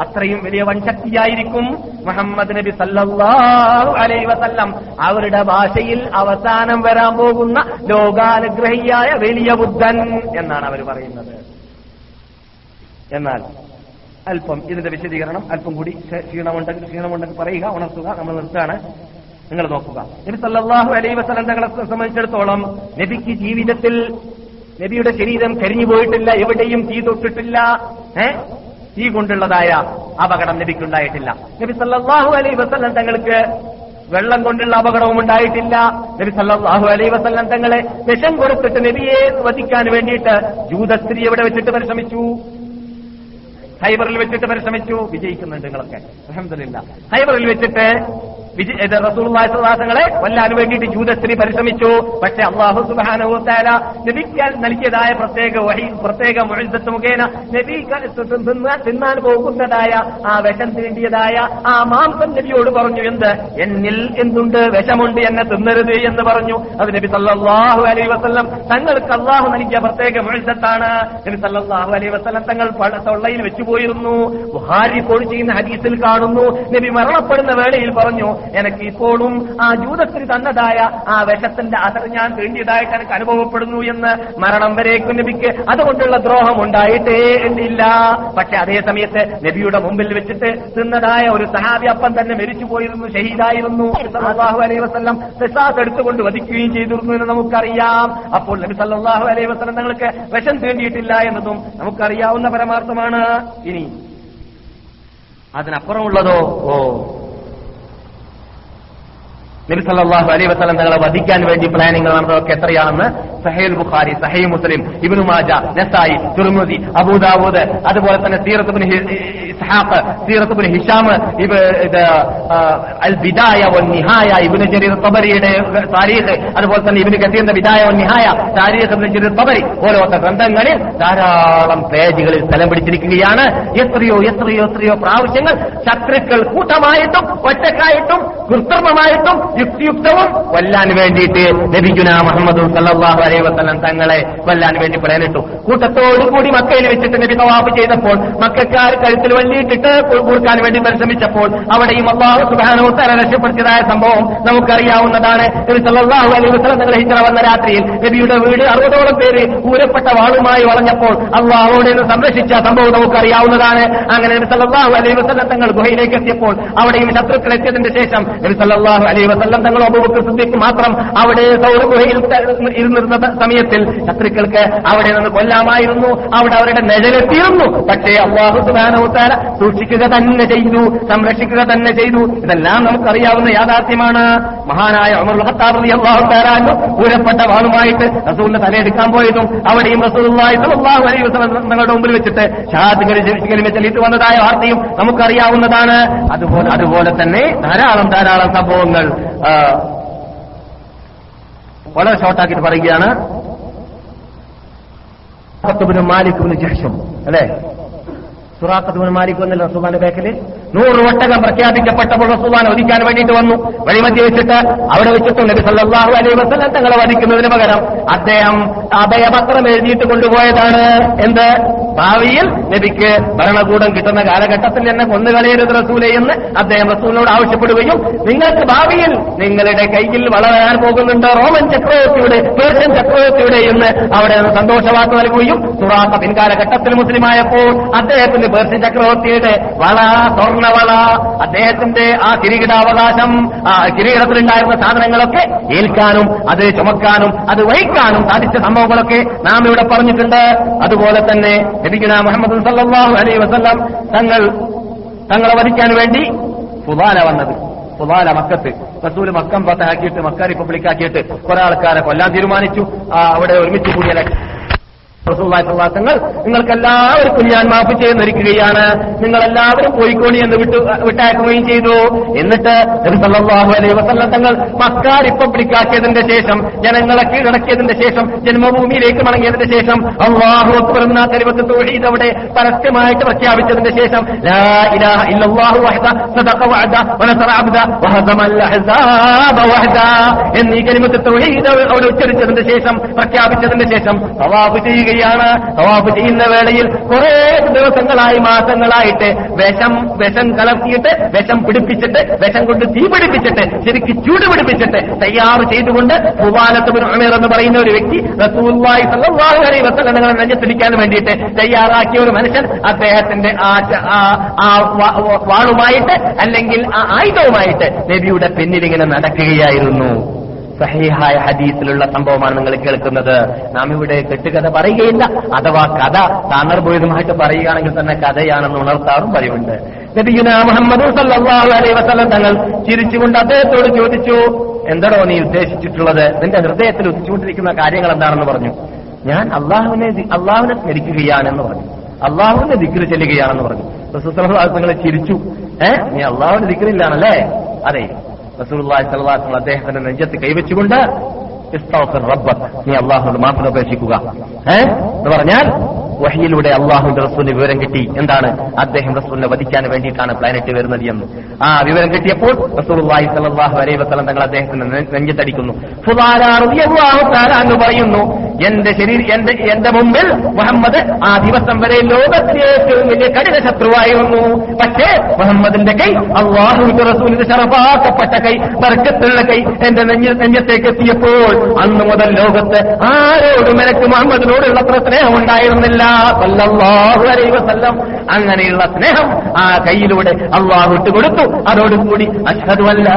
അത്രയും വലിയ വൻശക്തിയായിരിക്കും മുഹമ്മദ് നബി സല്ലാഹു അലൈ വസല്ലം. അവരുടെ ഭാഷയിൽ അവസാനം വരാൻ പോകുന്ന ലോകാനുഗ്രഹിയായ വലിയ ബുദ്ധൻ എന്നാണ് അവർ പറയുന്നത്. എന്നാൽ അല്പം ഇതിന്റെ വിശദീകരണം അല്പം കൂടി ക്ഷ- ക്ഷീണമുണ്ടെങ്കിൽ ക്ഷീണമുണ്ടെങ്കിൽ പറയുക ഉണർത്തുക നമ്മൾ നിർത്തുകയാണ്. നിങ്ങൾ നോക്കുക. നബി സല്ലാഹു അലൈഹി വസല്ലം തങ്ങളെ സംബന്ധിച്ചിടത്തോളം നബിക്ക് ജീവിതത്തിൽ നബിയുടെ ശരീരം കരിഞ്ഞു പോയിട്ടില്ല എവിടെയും തീ തൊട്ടിട്ടില്ല ഏ? തീ കൊണ്ടുള്ളതായ അപകടം നബിക്കുണ്ടായിട്ടില്ല. നബി സല്ലാഹു അലൈ വസല്ലം തങ്ങൾക്ക് വെള്ളം കൊണ്ടുള്ള അപകടവും ഉണ്ടായിട്ടില്ല. നബി സല്ലാഹു അലൈ വസല്ലം തങ്ങളെ വിഷം കൊടുത്തിട്ട് നബിയെ വധിക്കാൻ വേണ്ടിയിട്ട് ജൂതസ്ത്രീ എവിടെ വെച്ചിട്ട് പരിശ്രമിച്ചു? ഹൈബറിൽ വെച്ചിട്ട് പരിശ്രമിച്ചു. വിജയിക്കുന്നുണ്ട് നിങ്ങളൊക്കെ. അഹമ്മദില്ല ഹൈബറിൽ വെച്ചിട്ട് വസല്ലങ്ങളെ കൊല്ലാൻ വേണ്ടിയിട്ട് ജൂതസ്ത്രീ പരിശ്രമിച്ചു. പക്ഷെ അള്ളാഹു സുബ്ഹാനഹു നബിക്കാൻ നബിക്ക് നൽകിയതായ പ്രത്യേക വഴി പ്രത്യേക മുഅ്ജിസത്ത് മുഖേന നബി തിന്നാൻ പോകുന്നതായ ആ വിഷം തീണ്ടിയതായ ആ മാംസം നബിയോട് പറഞ്ഞു എന്ത്? എന്നിൽ എന്തുണ്ട്? വിഷമുണ്ട് എന്നെ തിന്നരുത് എന്ന് പറഞ്ഞു. അത് നബി സല്ലാഹു അലൈ വസ്ലം തങ്ങൾക്ക് അള്ളാഹു നൽകിയ പ്രത്യേക മുഅ്ജിസത്താണ് നബി സല്ലാഹു അലൈ വസ്ലം തങ്ങൾ തൊള്ളയിൽ വെച്ചുപോയിരുന്നു. ബുഹാരി പോയി ചെയ്യുന്ന ഹദീസിൽ കാണുന്നു. നബി മരണപ്പെടുന്ന വേളയിൽ പറഞ്ഞു എനിക്ക് ഇപ്പോഴും ആ ജൂതത്തിന് തന്നതായ ആ വിഷത്തിന്റെ അസർ ഞാൻ തീണ്ടിയതായിട്ട് എനിക്ക് അനുഭവപ്പെടുന്നു എന്ന് മരണം വരേക്കും നബിക്ക് അതുകൊണ്ടുള്ള ദ്രോഹം ഉണ്ടായിട്ടേ എന്നില്ല പക്ഷെ അതേ സമയത്ത് നബിയുടെ മുമ്പിൽ വെച്ചിട്ട് തിന്നതായ ഒരു സഹാബി അപ്പം തന്നെ മരിച്ചു പോയിരുന്നു ഷഹീദായിരുന്നു. അള്ളാഹു അലൈഹി വസ്ലം ഖിസാസ് എടുത്തുകൊണ്ട് വധിക്കുകയും ചെയ്തിരുന്നു എന്ന് നമുക്കറിയാം. അപ്പോൾ നബി സല്ലാഹു അലൈഹി വസ്ലം തങ്ങൾക്ക് വിഷം തീണ്ടിയിട്ടില്ല എന്നതും നമുക്കറിയാവുന്ന പരമാർത്ഥമാണ്. ഇനി അതിനപ്പുറമുള്ളതോ? ഓ. നബി സല്ലല്ലാഹു അലൈഹി വസല്ലം തങ്ങളെ വധിക്കാൻ വേണ്ടി പ്ലാനിങ് നടന്നതൊക്കെ എത്രയാണെന്ന് സഹീൽ ബുഖാരി സഹീൽ മുസ്ലിം ഇബ്നു മാജ നസായി തുർമുദി അബൂദാവൂദ് അതുപോലെ തന്നെ സീറത്ത് ഇബ്നു ഹി- ഇസ്ഹാഖ് സീറത്ത് ഇബ്നു ഹിഷാം ഇബ് ഇത് അൽ ബിദായ വൻ നിഹായ ഇബ്നു ജരീർ തബരിയുടെ താരീഖ് അതുപോലെ തന്നെ ഇബ്നു കസീറിന്റെ ബിദായ വൻ നിഹായ താരീഖ് ഇബ്നു ജരീർ തബരി പോലത്തെ ഗ്രന്ഥങ്ങളിൽ ധാരാളം പേജുകളിൽ സ്ഥലം പിടിച്ചിരിക്കുകയാണ്. എത്രയോ എത്രയോ എത്രയോ പ്രാവശ്യങ്ങൾ ശത്രുക്കൾ കൂട്ടമായിട്ടും ഒറ്റക്കായിട്ടും കൃത്രിമമായിട്ടും യുക്തിയുക്തവും കൊല്ലാൻ വേണ്ടിയിട്ട് നബിഗുന മുഹമ്മദ് സല്ലല്ലാഹു അലൈഹി വസല്ലം തങ്ങളെ കൊല്ലാൻ വേണ്ടി പ്ലാനിട്ടു കൂട്ടത്തോടുകൂടി മക്കയിൽ വെച്ചിട്ട് നബി തവാഫ് ചെയ്തപ്പോൾ മക്കാർ കഴുത്തിൽ വള്ളിയിട്ടിട്ട് കൊടുക്കാൻ വേണ്ടി പരിശ്രമിച്ചപ്പോൾ അവിടെയും അള്ളാഹു സുബാനോ തല രക്ഷപ്പെടുത്തിയതായ സംഭവം നമുക്കറിയാവുന്നതാണ്. നബി അലൈഹി വന്ന രാത്രിയിൽ നബിയുടെ വീട് അറുപതോളം പേര് ഊരപ്പെട്ട വാളുമായി വളഞ്ഞപ്പോൾ അള്ളാഹോടെ നിന്ന് സംരക്ഷിച്ച സംഭവം നമുക്കറിയാവുന്നതാണ്. അങ്ങനെ നബി സല്ലല്ലാഹു അലൈഹി വസല്ലം തങ്ങൾ ഗുഹയിലേക്ക് എത്തിയപ്പോൾ അവിടെയും ശത്രുക്കൾ എത്തിയതിന്റെ ശേഷം നബി സല്ലല്ലാഹു അലൈഹി വസല്ലം തങ്ങൾ അബൂബക്കർ സിദ്ദീഖ് മാത്രം അവിടെ സൗരഗുഹയിൽ ഇരുന്നിരുന്ന സമയത്തിൽ ശത്രുക്കൾക്ക് അവിടെ നിന്ന് കൊല്ലാമായിരുന്നു. അവിടെ അവരുടെ നിഴലെത്തിയിരുന്നു. പക്ഷേ അള്ളാഹു സുബാനവുത്താല സൂക്ഷിക്കുക തന്നെ ചെയ്തു സംരക്ഷിക്കുക തന്നെ ചെയ്തു. ഇതെല്ലാം നമുക്കറിയാവുന്ന യാഥാർത്ഥ്യമാണ്. മഹാനായ അൻഹു ഊരപ്പെട്ട വാളുമായിട്ട് റസൂലിന്റെ തലയെടുക്കാൻ പോയതും അവിടെയും സ്വല്ലല്ലാഹു അലൈഹി വസല്ലം തങ്ങളുടെ മുമ്പിൽ വെച്ചിട്ട് കലിമ ചൊല്ലിയിട്ട് വന്നതായ വാർത്തയും നമുക്കറിയാവുന്നതാണ്. അതുപോലെ അതുപോലെ തന്നെ ധാരാളം ധാരാളം സംഭവങ്ങൾ. വളരെ ഷോർട്ടാക്കിയിട്ട് പറയുകയാണ്. മാലിക് ജഹ്ഷം അല്ലേ? സുറാഖത്തുബ്നു മാലിക് വന്നല്ലോ റസൂബാന്റെ ബാക്കിൽ നൂറ് ഒട്ടകം പ്രഖ്യാപിക്കപ്പെട്ടപ്പോൾ റസൂലാൻ വധിക്കാൻ വേണ്ടിയിട്ട് വന്നു. വഴിമതി വെച്ചിട്ട് അവിടെ വെച്ചിട്ട് നബി സല്ലല്ലാഹു അലൈഹി വസല്ലം തങ്ങളെ വധിക്കുന്നതിന് പകരം അദ്ദേഹം അഭയപത്രം എഴുതിയിട്ട് കൊണ്ടുപോയതാണ്. എന്ത്? ഭാവിയിൽ നബിക്ക് ഭരണകൂടം കിട്ടുന്ന കാലഘട്ടത്തിൽ എന്നെ കൊന്നുകളയരുത് റസൂലെ എന്ന് അദ്ദേഹം റസൂലിനോട് ആവശ്യപ്പെടുകയും നിങ്ങൾക്ക് ഭാവിയിൽ നിങ്ങളുടെ കയ്യിൽ വളരാൻ പോകുന്നുണ്ട്. റോമൻ ചക്രവർത്തിയുടെ പേർഷ്യൻ ചക്രവർത്തിയുടെ എന്ന് അവിടെ സന്തോഷവാക്ക് നൽകുകയും സുറാത്ത പിൻകാലഘട്ടത്തിൽ മുസ്ലിമായപ്പോൾ അദ്ദേഹത്തിന്റെ പേർഷ്യൻ ചക്രവർത്തിയുടെ വള സ്വർണവള അദ്ദേഹത്തിന്റെ ആ കിരീടാവകാശം ആ കിരീടത്തിലുണ്ടായിരുന്ന സാധനങ്ങളൊക്കെ ഏൽക്കാനും അത് ചുമക്കാനും അത് വഹിക്കാനും സാധിച്ച സംഭവങ്ങളൊക്കെ നാം ഇവിടെ പറഞ്ഞിട്ടുണ്ട്. അതുപോലെ തന്നെ ലഭിക്കുന്ന മുഹമ്മദ് സല്ലാഹു അലൈ വസ്ല്ലാം തങ്ങൾ തങ്ങളെ വധിക്കാൻ വേണ്ടി പുതാല വന്നത്. പുതാല മക്കത്ത്. റസൂൽ മക്കം പത്താക്കിയിട്ട് മക്ക റിപ്പബ്ലിക് ആക്കിയിട്ട് കുറെ ആൾക്കാരെ കൊല്ലാൻ തീരുമാനിച്ചു. അവിടെ ഒരുമിച്ച് കൂടിയ തങ്ങൾ നിങ്ങൾക്ക് എല്ലാവർക്കും ഞാൻ മാപ്പ് ചെയ്യുന്നിരിക്കുകയാണ് നിങ്ങൾ എല്ലാവരും പോയിക്കോണി എന്ന് വിട്ടു വിട്ടയക്കുകയും ചെയ്തു. എന്നിട്ട് നബി സല്ലല്ലാഹു അലൈഹി വസല്ലം തങ്ങൾ മക്ക റിപ്പബ്ലിക് ശേഷം ജനങ്ങളെ കീഴടക്കിയതിന്റെ ശേഷം ജന്മഭൂമിയിലേക്ക് മടങ്ങിയതിന്റെ ശേഷം അള്ളാഹു അക്ബർ എന്ന കലിമത്ത് തൗഹീദ് അവിടെ പരസ്യമായിട്ട് പ്രഖ്യാപിച്ചതിന്റെ ശേഷം എന്നീ കലിമത്ത് തൊഴിൽ അവിടെ ഉച്ചരിച്ചതിന്റെ ശേഷം പ്രഖ്യാപിച്ചതിന്റെ ശേഷം തവാഫ് ചെയ്യുകയാണ് തവാഫ് ചെയ്യുന്ന വേളയിൽ കുറെ ദിവസങ്ങളായി മാസങ്ങളായിട്ട് വിഷം വിഷം കലർത്തിയിട്ട് വിഷം പിടിപ്പിച്ചിട്ട് വിഷം കൊണ്ട് തീ പിടിപ്പിച്ചിട്ട് ശരിക്ക് ചൂട് പിടിപ്പിച്ചിട്ട് തയ്യാർ ചെയ്തുകൊണ്ട് ഭൂപാലത്ത് ഉമേർ എന്ന് പറയുന്ന ഒരു വ്യക്തി വസല്ലം നിങ്ങളെ നെഞ്ചത്തിടിക്കാൻ വേണ്ടിയിട്ട് തയ്യാറാക്കിയ ഒരു മനുഷ്യൻ അദ്ദേഹത്തിന്റെ ആ വാളുമായിട്ട് അല്ലെങ്കിൽ ആ ആയുധവുമായിട്ട് നബിയുടെ പിന്നിലിങ്ങനെ നടക്കുകയായിരുന്നു. സഹീഹായ ഹദീസിലുള്ള സംഭവമാണ് നിങ്ങൾ കേൾക്കുന്നത്. നാം ഇവിടെ കെട്ടുകഥ പറയുകയില്ല. അഥവാ കഥ സാന്ദർഭോഹിതമായിട്ട് പറയുകയാണെങ്കിൽ തന്നെ കഥയാണെന്ന് ഉണർത്താറും പതിവുണ്ട് മുഹമ്മദ് തങ്ങൾ ചിരിച്ചുകൊണ്ട് അദ്ദേഹത്തോട് ചോദിച്ചു എന്തടോ നീ ഉദ്ദേശിച്ചിട്ടുള്ളത്? നിന്റെ ഹൃദയത്തിൽ ഉദിച്ചുകൊണ്ടിരിക്കുന്ന കാര്യങ്ങൾ എന്താണെന്ന് പറഞ്ഞു. ഞാൻ അള്ളാഹുവിനെ അള്ളാഹുവിനെ സ്മരിക്കുകയാണെന്ന് പറഞ്ഞു. അള്ളാഹുവിന്റെ ദിക്റ് ചെല്ലുകയാണെന്ന് പറഞ്ഞു. നിങ്ങൾ ചിരിച്ചു. ഏഹ് നീ അള്ളാഹുവിന്റെ ദിക്റില്ലാണല്ലേ? അതെ. അലൈഹി വസല്ലം അദ്ദേഹത്തിന്റെ നെഞ്ചത്ത് കൈവച്ചുകൊണ്ട് നീ അള്ളാഹുവിനോട് മാപ്പ് അപേക്ഷിക്കുക. ഏ? എന്ന് പറഞ്ഞാൽ വഹിയിലൂടെ അള്ളാഹുവിന്റെ റസൂലിന് വിവരം കിട്ടി. എന്താണ്? അദ്ദേഹം റസൂലിനെ വധിക്കാൻ വേണ്ടിയിട്ടാണ് പ്ലാനറ്റ് വരുന്നത് എന്ന്. ആ വിവരം കിട്ടിയപ്പോൾ സ്വല്ലല്ലാഹു അലൈഹി വസല്ലം തങ്ങൾ അദ്ദേഹത്തിന് നെഞ്ചത്തടിക്കുന്നു എന്ന് പറയുന്നു. എന്റെ ശരീര എന്റെ മുമ്പിൽ മുഹമ്മദ് ആ ദിവസം വരെ ലോകത്തിലെ ഏറ്റവും വലിയ കഠിന ശത്രുവായിരുന്നു. പക്ഷേ മുഹമ്മദിന്റെ കൈ അള്ളാഹുവിന്റെ റസൂലിന്റെ ശറഫാക്കപ്പെട്ട കൈ ബർക്കത്തുള്ള കൈ എന്റെ നെഞ്ഞ നെഞ്ഞത്തേക്ക് എത്തിയപ്പോൾ അന്ന് മുതൽ ലോകത്ത് ആരോടും എനിക്ക് മുഹമ്മദിനോടുള്ള അത്ര സ്നേഹം ഉണ്ടായിരുന്നില്ല. സല്ലല്ലാഹു അലൈഹി വസല്ലം. അങ്ങനെയുള്ള സ്നേഹം ആ കയ്യിലൂടെ അള്ളാഹു ഇട്ടുകൊടുത്തു അതോടുകൂടി വന്നക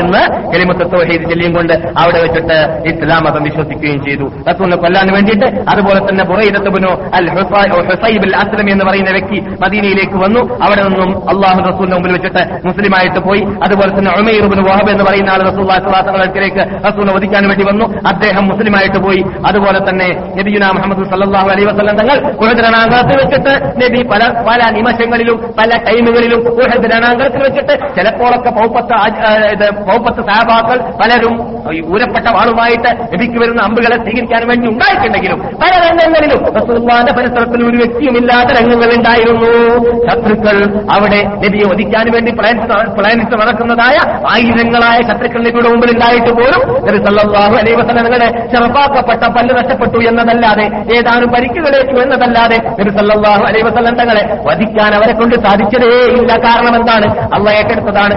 എന്ന് കലിമത്ത് തൗഹീദ് കൊണ്ട് അവിടെ വെച്ചിട്ട് ഇസ്ലാം മതം വിശ്വസിക്കുകയും ചെയ്തു. റസൂലിനെ കൊല്ലാൻ വേണ്ടിയിട്ട് അതുപോലെ തന്നെ ബുറൈദത്തുബിനു അൽ ഹുസൈബ് അൽ അസ്ലം എന്ന് പറയുന്ന വ്യക്തി മദീനയിലേക്ക് വന്നു. അവിടെ നിന്നും അള്ളാഹു റസൂലിന്റെ മുമ്പിൽ വെച്ചിട്ട് മുസ്ലിമായിട്ട് പോയി. അതുപോലെ തന്നെ ഉമൈറുബിന് വഹബ് എന്ന് പറയുന്ന ആൾ റസൂല്ലാത്തങ്ങൾക്ക് റസൂലിനെ വധിക്കാൻ വേണ്ടി വന്നു. അദ്ദേഹം മുസ്ലിമായിട്ട് പോയി. അതുപോലെ തന്നെ നബിയുന മുഹമ്മദ് സല്ലാഹു അലൈ വസ്ലം തങ്ങൾ ഉഹദ് വെച്ചിട്ട് നബി പല പല നിമിഷങ്ങളിലും പല ടൈമുകളിലും ഉഹദ് വെച്ചിട്ട് ചിലപ്പോഴൊക്കെ പൗപ്പത്ത് പൗപ്പത്ത് സാബാക്കൾ പലരും ഊരപ്പെട്ട വാളുമായിട്ട് നബിക്ക് വരുന്ന അമ്പുകളെ സ്വീകരിക്കാൻ വേണ്ടി ഉണ്ടായിട്ടുണ്ടെങ്കിലും പല രംഗങ്ങളിലും റസൂലുള്ളാഹിന്റെ പരിസരത്തിൽ ഒരു വ്യക്തിയുമില്ലാത്ത രംഗങ്ങൾ ഉണ്ടായിരുന്നു. ശത്രുക്കൾ അവിടെ നബിയെ വധിക്കാൻ വേണ്ടി പ്ലാൻ പ്ലാനിച്ച് നടക്കുന്നതായ ആയിരങ്ങളായ ശത്രുക്കൾ നബിയുടെ മുമ്പിൽ ഉണ്ടായിട്ട് പോലും നബി സല്ലല്ലാഹു അലൈഹി വസല്ലമയുടെ ചെറുപ്പാക്കപ്പെട്ട പല്ല് നഷ്ടപ്പെട്ടു എന്നതല്ലാതെ ഏതാനും പരിക്കുകളേറ്റു എന്നതല്ലാതെ നബി സല്ലല്ലാഹു അലൈഹി വസല്ലം തങ്ങളെ വധിക്കാൻ അവരെ കൊണ്ട് സാധിച്ചതേ ഇല്ല. കാരണം എന്താണ്? അള്ള ഏറ്റെടുത്തതാണ്.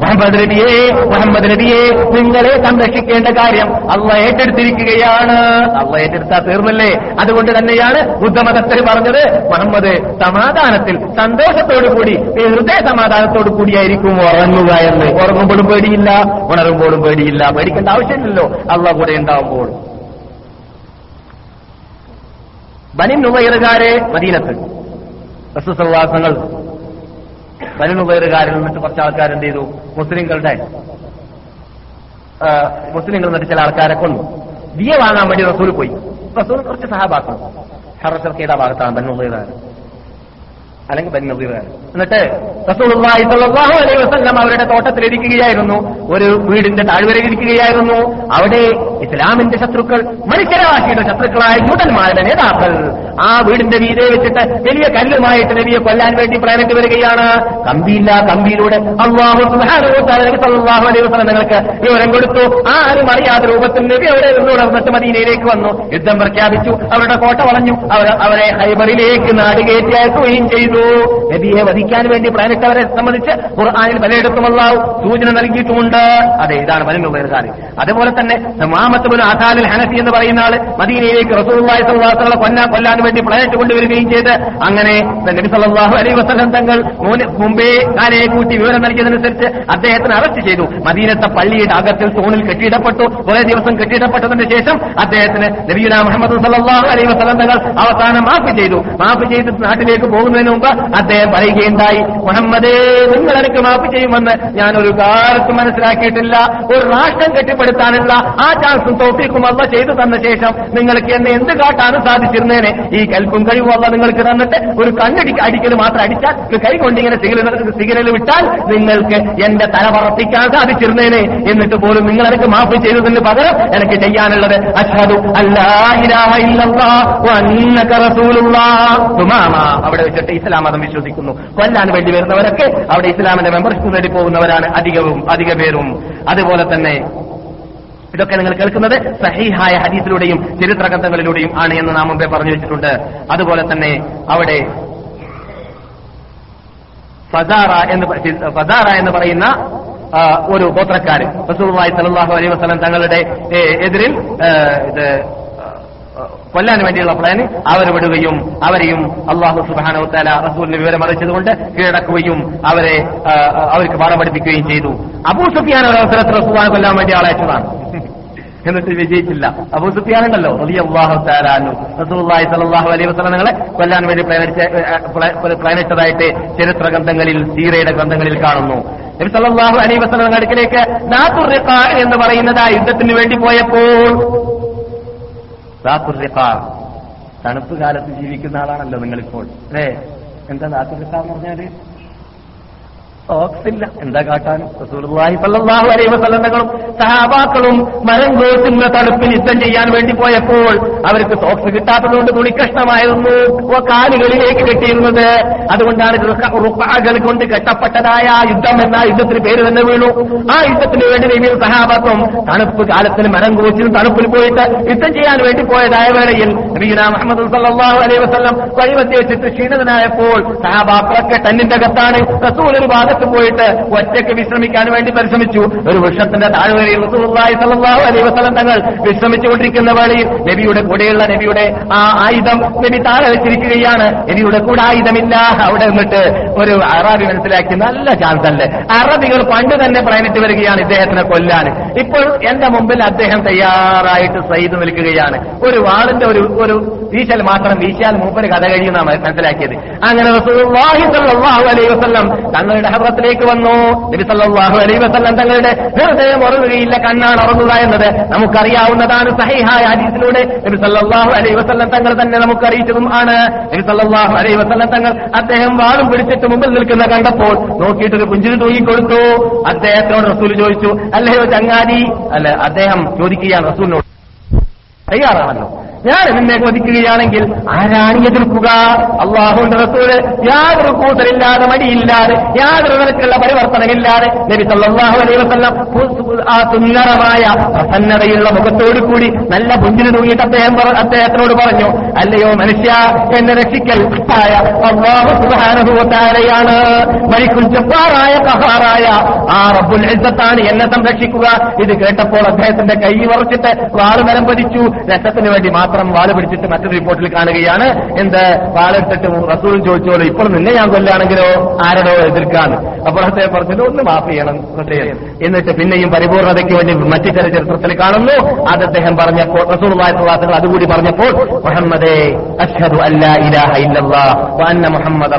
മുഹമ്മദ് നബിയെ മുഹമ്മദ് നിങ്ങളെ സംരക്ഷിക്കേണ്ട കാര്യം അള്ള ഏറ്റെടുത്തിരിക്കുകയാണ്. അള്ള ഏറ്റെടുത്താൽ തീർന്നില്ലേ? അതുകൊണ്ട് തന്നെയാണ് ബുദ്ധമതത്തിൽ പറഞ്ഞത് മുഹമ്മദ് സമാധാനത്തിൽ സന്തോഷത്തോടു കൂടി ഹൃദയ സമാധാനത്തോടു കൂടിയായിരിക്കും ഉറങ്ങുക എന്ന്. ഉറങ്ങുമ്പോഴും പേടിയില്ല ഉണരുമ്പോഴും പേടിയില്ല. പേടിക്കേണ്ട ആവശ്യമില്ലല്ലോ. അള്ള കൂടെ ഉണ്ടാവുമ്പോൾ. ബനിൻ നുവയറുകാരെ മദീനത്ത് റസൂസവാസങ്ങൾ ബനിൻ നുവയറുകാരിൽ നിന്നിട്ട് കുറച്ച് ആൾക്കാർ എന്ത് ചെയ്തു? മുസ്ലിങ്ങളുടെ മുസ്ലിങ്ങൾ നിന്നിട്ട് ചില ആൾക്കാരെ കൊന്നു. ദിയ വാങ്ങാൻ വേണ്ടി റസൂൽ പോയി. റസൂൽ കുറച്ച് സഹാബാക്കണം ഹറസർക്കയുടെ ഭാഗത്താണ് ബനിൻ നുവൈറുകാർ. അല്ലെങ്കിൽ ബനി നദീറുകാർ എന്നിട്ട് റസൂലുള്ളാഹി സ്വല്ലല്ലാഹു അലൈഹി വസല്ലം അവരുടെ തോട്ടത്തിലിരിക്കുകയായിരുന്നു. ഒരു വീടിന്റെ താഴ്വരയിൽ ഇരിക്കുകയായിരുന്നു. അവിടെ ഇസ്ലാമിന്റെ ശത്രുക്കൾ മനുഷ്യരാശിയുടെ ശത്രുക്കളായ ജൂതന്മാരുടെ നേതാക്കൾ ആ വീടിന്റെ വീതെ വെച്ചിട്ട് വലിയ കല്ലുമായിട്ട് നബിയെ കൊല്ലാൻ വേണ്ടി പ്ലാനറ്റ് വരികയാണ്. കമ്പിയില്ല കമ്പിയിലൂടെ അള്ളാഹു അലൈഹി വസല്ലം നിങ്ങൾക്ക് വിവരം കൊടുത്തു. ആരും അറിയാത്ത രൂപത്തിൽ നബി അവിടെ നിന്ന് ഉണർന്നിട്ട് മദീനയിലേക്ക് വന്നു. യുദ്ധം പ്രഖ്യാപിച്ചു. അവരുടെ കോട്ട വളഞ്ഞു. അവർ അവരെ ഹൈബറിലേക്ക് നാടുകയറ്റി അയക്കുകയും ചെയ്തു. നബിയെ വധിക്കാൻ വേണ്ടി പ്ലാനിട്ടവരെ സംബന്ധിച്ച് ഖുർആാനിൽ പലയിടത്തുമുള്ള സൂചന നൽകിയിട്ടുമുണ്ട്. അതെ ഇതാണ് പലനുപേർക്കാർ അതുപോലെ തന്നെ മാമത്തുബുൽ ആസാദിൽ ഹനസി എന്ന് പറയുന്ന ആൾ മദീനയിലേക്ക് അലൈഹി വസല്ലം കൊല്ലാൻ കൊല്ലാൻ വേണ്ടി പ്ലാനിട്ട് കൊണ്ടുവരികയും ചെയ്ത് അങ്ങനെ നബി സല്ലല്ലാഹു അലൈഹി വസ്ലം തങ്ങൾ മുമ്പേ കാലയെ കൂട്ടി വിവരം നൽകിയതനുസരിച്ച് അദ്ദേഹത്തിന് അറസ്റ്റ് ചെയ്തു. മദീനത്തെ പള്ളിയുടെ അകത്തിൽ തൂണിൽ കെട്ടിയിടപ്പെട്ടു. കുറെ ദിവസം കെട്ടിയിടപ്പെട്ടതിന് ശേഷം അദ്ദേഹത്തിന് നബീന മുഹമ്മദ് സല്ലാഹു അലൈഹി വസ്ലം തങ്ങൾ അവസാനം മാപ്പ് ചെയ്തു. മാപ്പ് ചെയ്ത് നാട്ടിലേക്ക് പോകുന്നതിന് മുമ്പ് അദ്ദേഹം പറയുകയുണ്ടായി മുഹമ്മദേ നിങ്ങൾ എനിക്ക് മാപ്പ് ചെയ്യുമെന്ന് ഞാൻ ഒരു കാലത്ത് മനസ്സിലാക്കിയിട്ടില്ല. ഒരു രാഷ്ട്രം കെട്ടിപ്പടുത്താനുള്ള ആ ചാൻസും തോപ്പിക്കും അല്ല ചെയ്തു തന്ന ശേഷം നിങ്ങൾക്ക് എന്നെ എന്ത് കാട്ടാനും സാധിച്ചിരുന്നേനെ? ഈ കൽപ്പും കഴിവും അല്ല നിങ്ങൾക്ക് തന്നിട്ട് ഒരു കണ്ണടി അടിക്കൽ മാത്രം അടിച്ചാൽ ഒരു കൈ കൊണ്ട് ഇങ്ങനെ സിഗരൽ വിട്ടാൽ നിങ്ങൾക്ക് എന്റെ തല പറപ്പിക്കാൻ സാധിച്ചിരുന്നേനെ? എന്നിട്ട് പോലും നിങ്ങൾ എനിക്ക് മാപ്പ് ചെയ്തതിന് പകരം എനിക്ക് ചെയ്യാനുള്ളത് അഷ്ഹദു അല്ലാ അവിടെ വെച്ചിട്ട് ഇസ്ലാം മതം വിശ്വസിക്കുന്നു. കൊല്ലാൻ വേണ്ടി വരുന്നവരൊക്കെ അവിടെ ഇസ്ലാമിന്റെ മെമ്പർഷിപ്പ് നേടി പോകുന്നവരാണ് അധികവും അധിക പേരും. അതുപോലെ തന്നെ ഇതൊക്കെ നിങ്ങൾ കേൾക്കുന്നത് സഹീഹായ ഹദീസിലൂടെയും ചരിത്ര ഗ്രന്ഥങ്ങളിലൂടെയും ആണ് എന്ന് നാം മുമ്പേ പറഞ്ഞു വെച്ചിട്ടുണ്ട്. അതുപോലെ തന്നെ അവിടെ ഫസാറ എന്ന് ഫസാറ എന്ന് പറയുന്ന ഒരു ഗോത്രക്കാരൻ. റസൂലുള്ളാഹി സലാഹു അലൈഹി വസല്ലം തങ്ങളുടെ എതിരിൽ ഇത് കൊല്ലാൻ വേണ്ടിയുള്ള പ്ലാന് അവർ വിടുകയും അവരെയും അള്ളാഹു സുബാനോത്താല റസൂലിന് വിവരം അറിയിച്ചതുകൊണ്ട് കീഴടക്കുകയും അവരെ അവർക്ക് പാഠം പഠിപ്പിക്കുകയും ചെയ്തു. അബൂ സുഫിയാൻ ഒരു അവസരത്തിൽ റസൂലാൻ കൊല്ലാൻ വേണ്ടി ആളയച്ചതാണ് എന്നിട്ട് വിജയിച്ചില്ല. അബൂ സുഫിയാൻ ഉണ്ടല്ലോ വലിയ അള്ളാഹു റസൂലുള്ളാഹി സ്വല്ലല്ലാഹു അലൈഹി വസല്ലം നിങ്ങളെ കൊല്ലാൻ വേണ്ടി പ്ലാനിട്ടതായിട്ട് ചരിത്ര ഗ്രന്ഥങ്ങളിൽ സീറയുടെ ഗ്രന്ഥങ്ങളിൽ കാണുന്നു. നബി സല്ലാഹു അലൈഹി വസല്ലം അടുക്കിലേക്ക് ദാത്തുർ റിഖാ എന്ന് പറയുന്നത് ആ യുദ്ധത്തിന് വേണ്ടി പോയപ്പോൾ ദാത്തുർ റിഖാ തണുപ്പ് കാലത്ത് ജീവിക്കുന്ന ആളാണല്ലോ നിങ്ങളിപ്പോൾ. അല്ലേ? എന്താ ദാത്തുർ എന്ന് പറഞ്ഞാൽ? ഓക്സില്ല. എന്താ കാട്ടാൻ? റസൂലുള്ളാഹി സ്വല്ലല്ലാഹു അലൈഹി വസല്ലം തങ്ങളും സഹാബാക്കളും മരം കോഴ്ത്തുന്ന തണുപ്പിൽ യുദ്ധം ചെയ്യാൻ വേണ്ടി പോയപ്പോൾ അവർക്ക് സോക്സ് കിട്ടാത്തതുകൊണ്ട് തുണിക്കഷ്ണമായിരുന്നു കാലുകളിലേക്ക് കെട്ടിയിരുന്നത്. അതുകൊണ്ടാണ് റുപ്പാകൾ കൊണ്ട് കെട്ടപ്പെട്ടതായ യുദ്ധം എന്ന യുദ്ധത്തിന് പേര് തന്നെ വീണു. ആ യുദ്ധത്തിന് വേണ്ടി നബി സഹാബാക്കും തണുപ്പ് കാലത്തിൽ മരം കുറിച്ചും തണുപ്പിൽ പോയിട്ട് യുദ്ധം ചെയ്യാൻ വേണ്ടി പോയതായ വേളയിൽ നബീന മുഹമ്മദ് സല്ലല്ലാഹു അലൈഹി വസല്ലം വഴിമത്തി വെച്ചിട്ട് ക്ഷീണിതനായപ്പോൾ സഹാബാക്കളൊക്കെ തന്നിന്റെ അകത്താണ്. റസൂൽ ഒരു ഭാഗത്ത് പോയിട്ട് ഒറ്റയ്ക്ക് വിശ്രമിക്കാൻ വേണ്ടി പരിശ്രമിച്ചു. ഒരു വൃക്ഷത്തിന്റെ താഴ്വരയിൽ അലൈഹി വസല്ലം തങ്ങൾ വിശ്രമിച്ചുകൊണ്ടിരിക്കുന്ന വേളയിൽ നബിയുടെ കൂടെയുള്ള നബിയുടെ ആ ആയുധം നബി താഴെ വെച്ചിരിക്കുകയാണ്. നബിയുടെ കൂടെ ആയുധമില്ല. അവിടെ നിന്നിട്ട് ഒരു അറബി മനസ്സിലാക്കി നല്ല ചാൻസ് അല്ലേ? അറബികൾ പണ്ട് തന്നെ പ്ലാനിട്ട് വരികയാണ് ഇദ്ദേഹത്തിനെ കൊല്ലാൻ. ഇപ്പോൾ എന്റെ മുമ്പിൽ അദ്ദേഹം തയ്യാറായിട്ട് സൈത് നിൽക്കുകയാണ്. ഒരു വാളിന്റെ ഒരു ഒരു വീശൽ മാത്രം വീശാൽ മൂപ്പര് കഥ കഴിയുന്ന മനസ്സിലാക്കിയത്. അങ്ങനെ അലൈഹി വസല്ലം തങ്ങളുടെ ഹബ്രത്തിലേക്ക് വന്നു. നബിസല്ലാഹു അലൈ വസല്ലം തങ്ങളുടെ ഹൃദയം ഉറങ്ങുകയില്ല കണ്ണാണ് ഉറങ്ങുക എന്നത് നമുക്കറിയാവുന്നതാണ്. സഹിഹായ ഹദീസിലൂടെ നബിസല്ലാഹു അലൈ വസല്ലം തങ്ങൾ തന്നെ നമുക്ക് അറിയിച്ചതും ആണ് നബിസല്ലാഹു അലൈ വസല്ലം തങ്ങൾ അദ്ദേഹം വാളും പിടിച്ചിട്ട് മുമ്പിൽ നിൽക്കുന്ന കണ്ടപ്പോൾ നോക്കിയിട്ട് ഒരു പുഞ്ചിരി തൂങ്ങിക്കൊടുത്തു അദ്ദേഹത്തോട് റസൂൽ ചോദിച്ചു അല്ലയോ ചങ്ങാതി? അല്ല അദ്ദേഹം ചോദിക്കുകയാണ് റസൂലിനോട് തയ്യാറാണല്ലോ. ഞാൻ നിന്നെ കൊതിക്കുകയാണെങ്കിൽ ആരാണ് എതിർക്കുക? അള്ളാഹുവിന്റെ റസൂൽ യാതൊരു കൂട്ടലില്ലാതെ മടിയില്ലാതെ യാതൊരു തരത്തിലുള്ള പരിവർത്തനമില്ലാതെ നബി സല്ലല്ലാഹു അലൈഹി ആ സുന്ദരമായ പ്രസന്നതയുള്ള മുഖത്തോടു കൂടി നല്ല പുഞ്ചിന് തൂങ്ങിയിട്ട് അദ്ദേഹം അദ്ദേഹത്തിനോട് പറഞ്ഞു അല്ലയോ മനുഷ്യ എന്നെ രക്ഷിക്കൽ അള്ളാഹു സുബാനുഭവത്താരയാണ് മരിക്കുൽ ചെപ്പാറായ കഹാറായ ആ റബ്ബുൽ ഇസ്സത്താണ് എന്നെ സംരക്ഷിക്കുക. ഇത് കേട്ടപ്പോൾ അദ്ദേഹത്തിന്റെ കൈ വറച്ചിട്ട് വരം പതിച്ചു. രക്തത്തിന് വേണ്ടി മാത്രം വാൾ പിടിച്ചിട്ട് മറ്റൊരു റിപ്പോർട്ടിൽ കാണുകയാണ്. എന്ത്? വാളെടുത്തിട്ട് റസൂലും ചോദിച്ചോളൂ. ഇപ്പോൾ നിന്നെ ഞാൻ കൊല്ലാണെങ്കിലോ ആരോടോ എതിർക്കാണ് അപ്പോൾ അദ്ദേഹം പറഞ്ഞത് ഒന്ന് മാഫ് ചെയ്യണം എന്നിട്ട് പിന്നെയും പരിപൂർണതയ്ക്ക് വേണ്ടി മറ്റു ചില ചരിത്രത്തിൽ കാണുന്നു. അത് അദ്ദേഹം പറഞ്ഞപ്പോൾ റസൂൾ വാസങ്ങൾ അതുകൂടി പറഞ്ഞപ്പോൾ മുഹമ്മദേ അഷ്ഹദു അല്ലാ ഇലാഹ മുഹമ്മദ്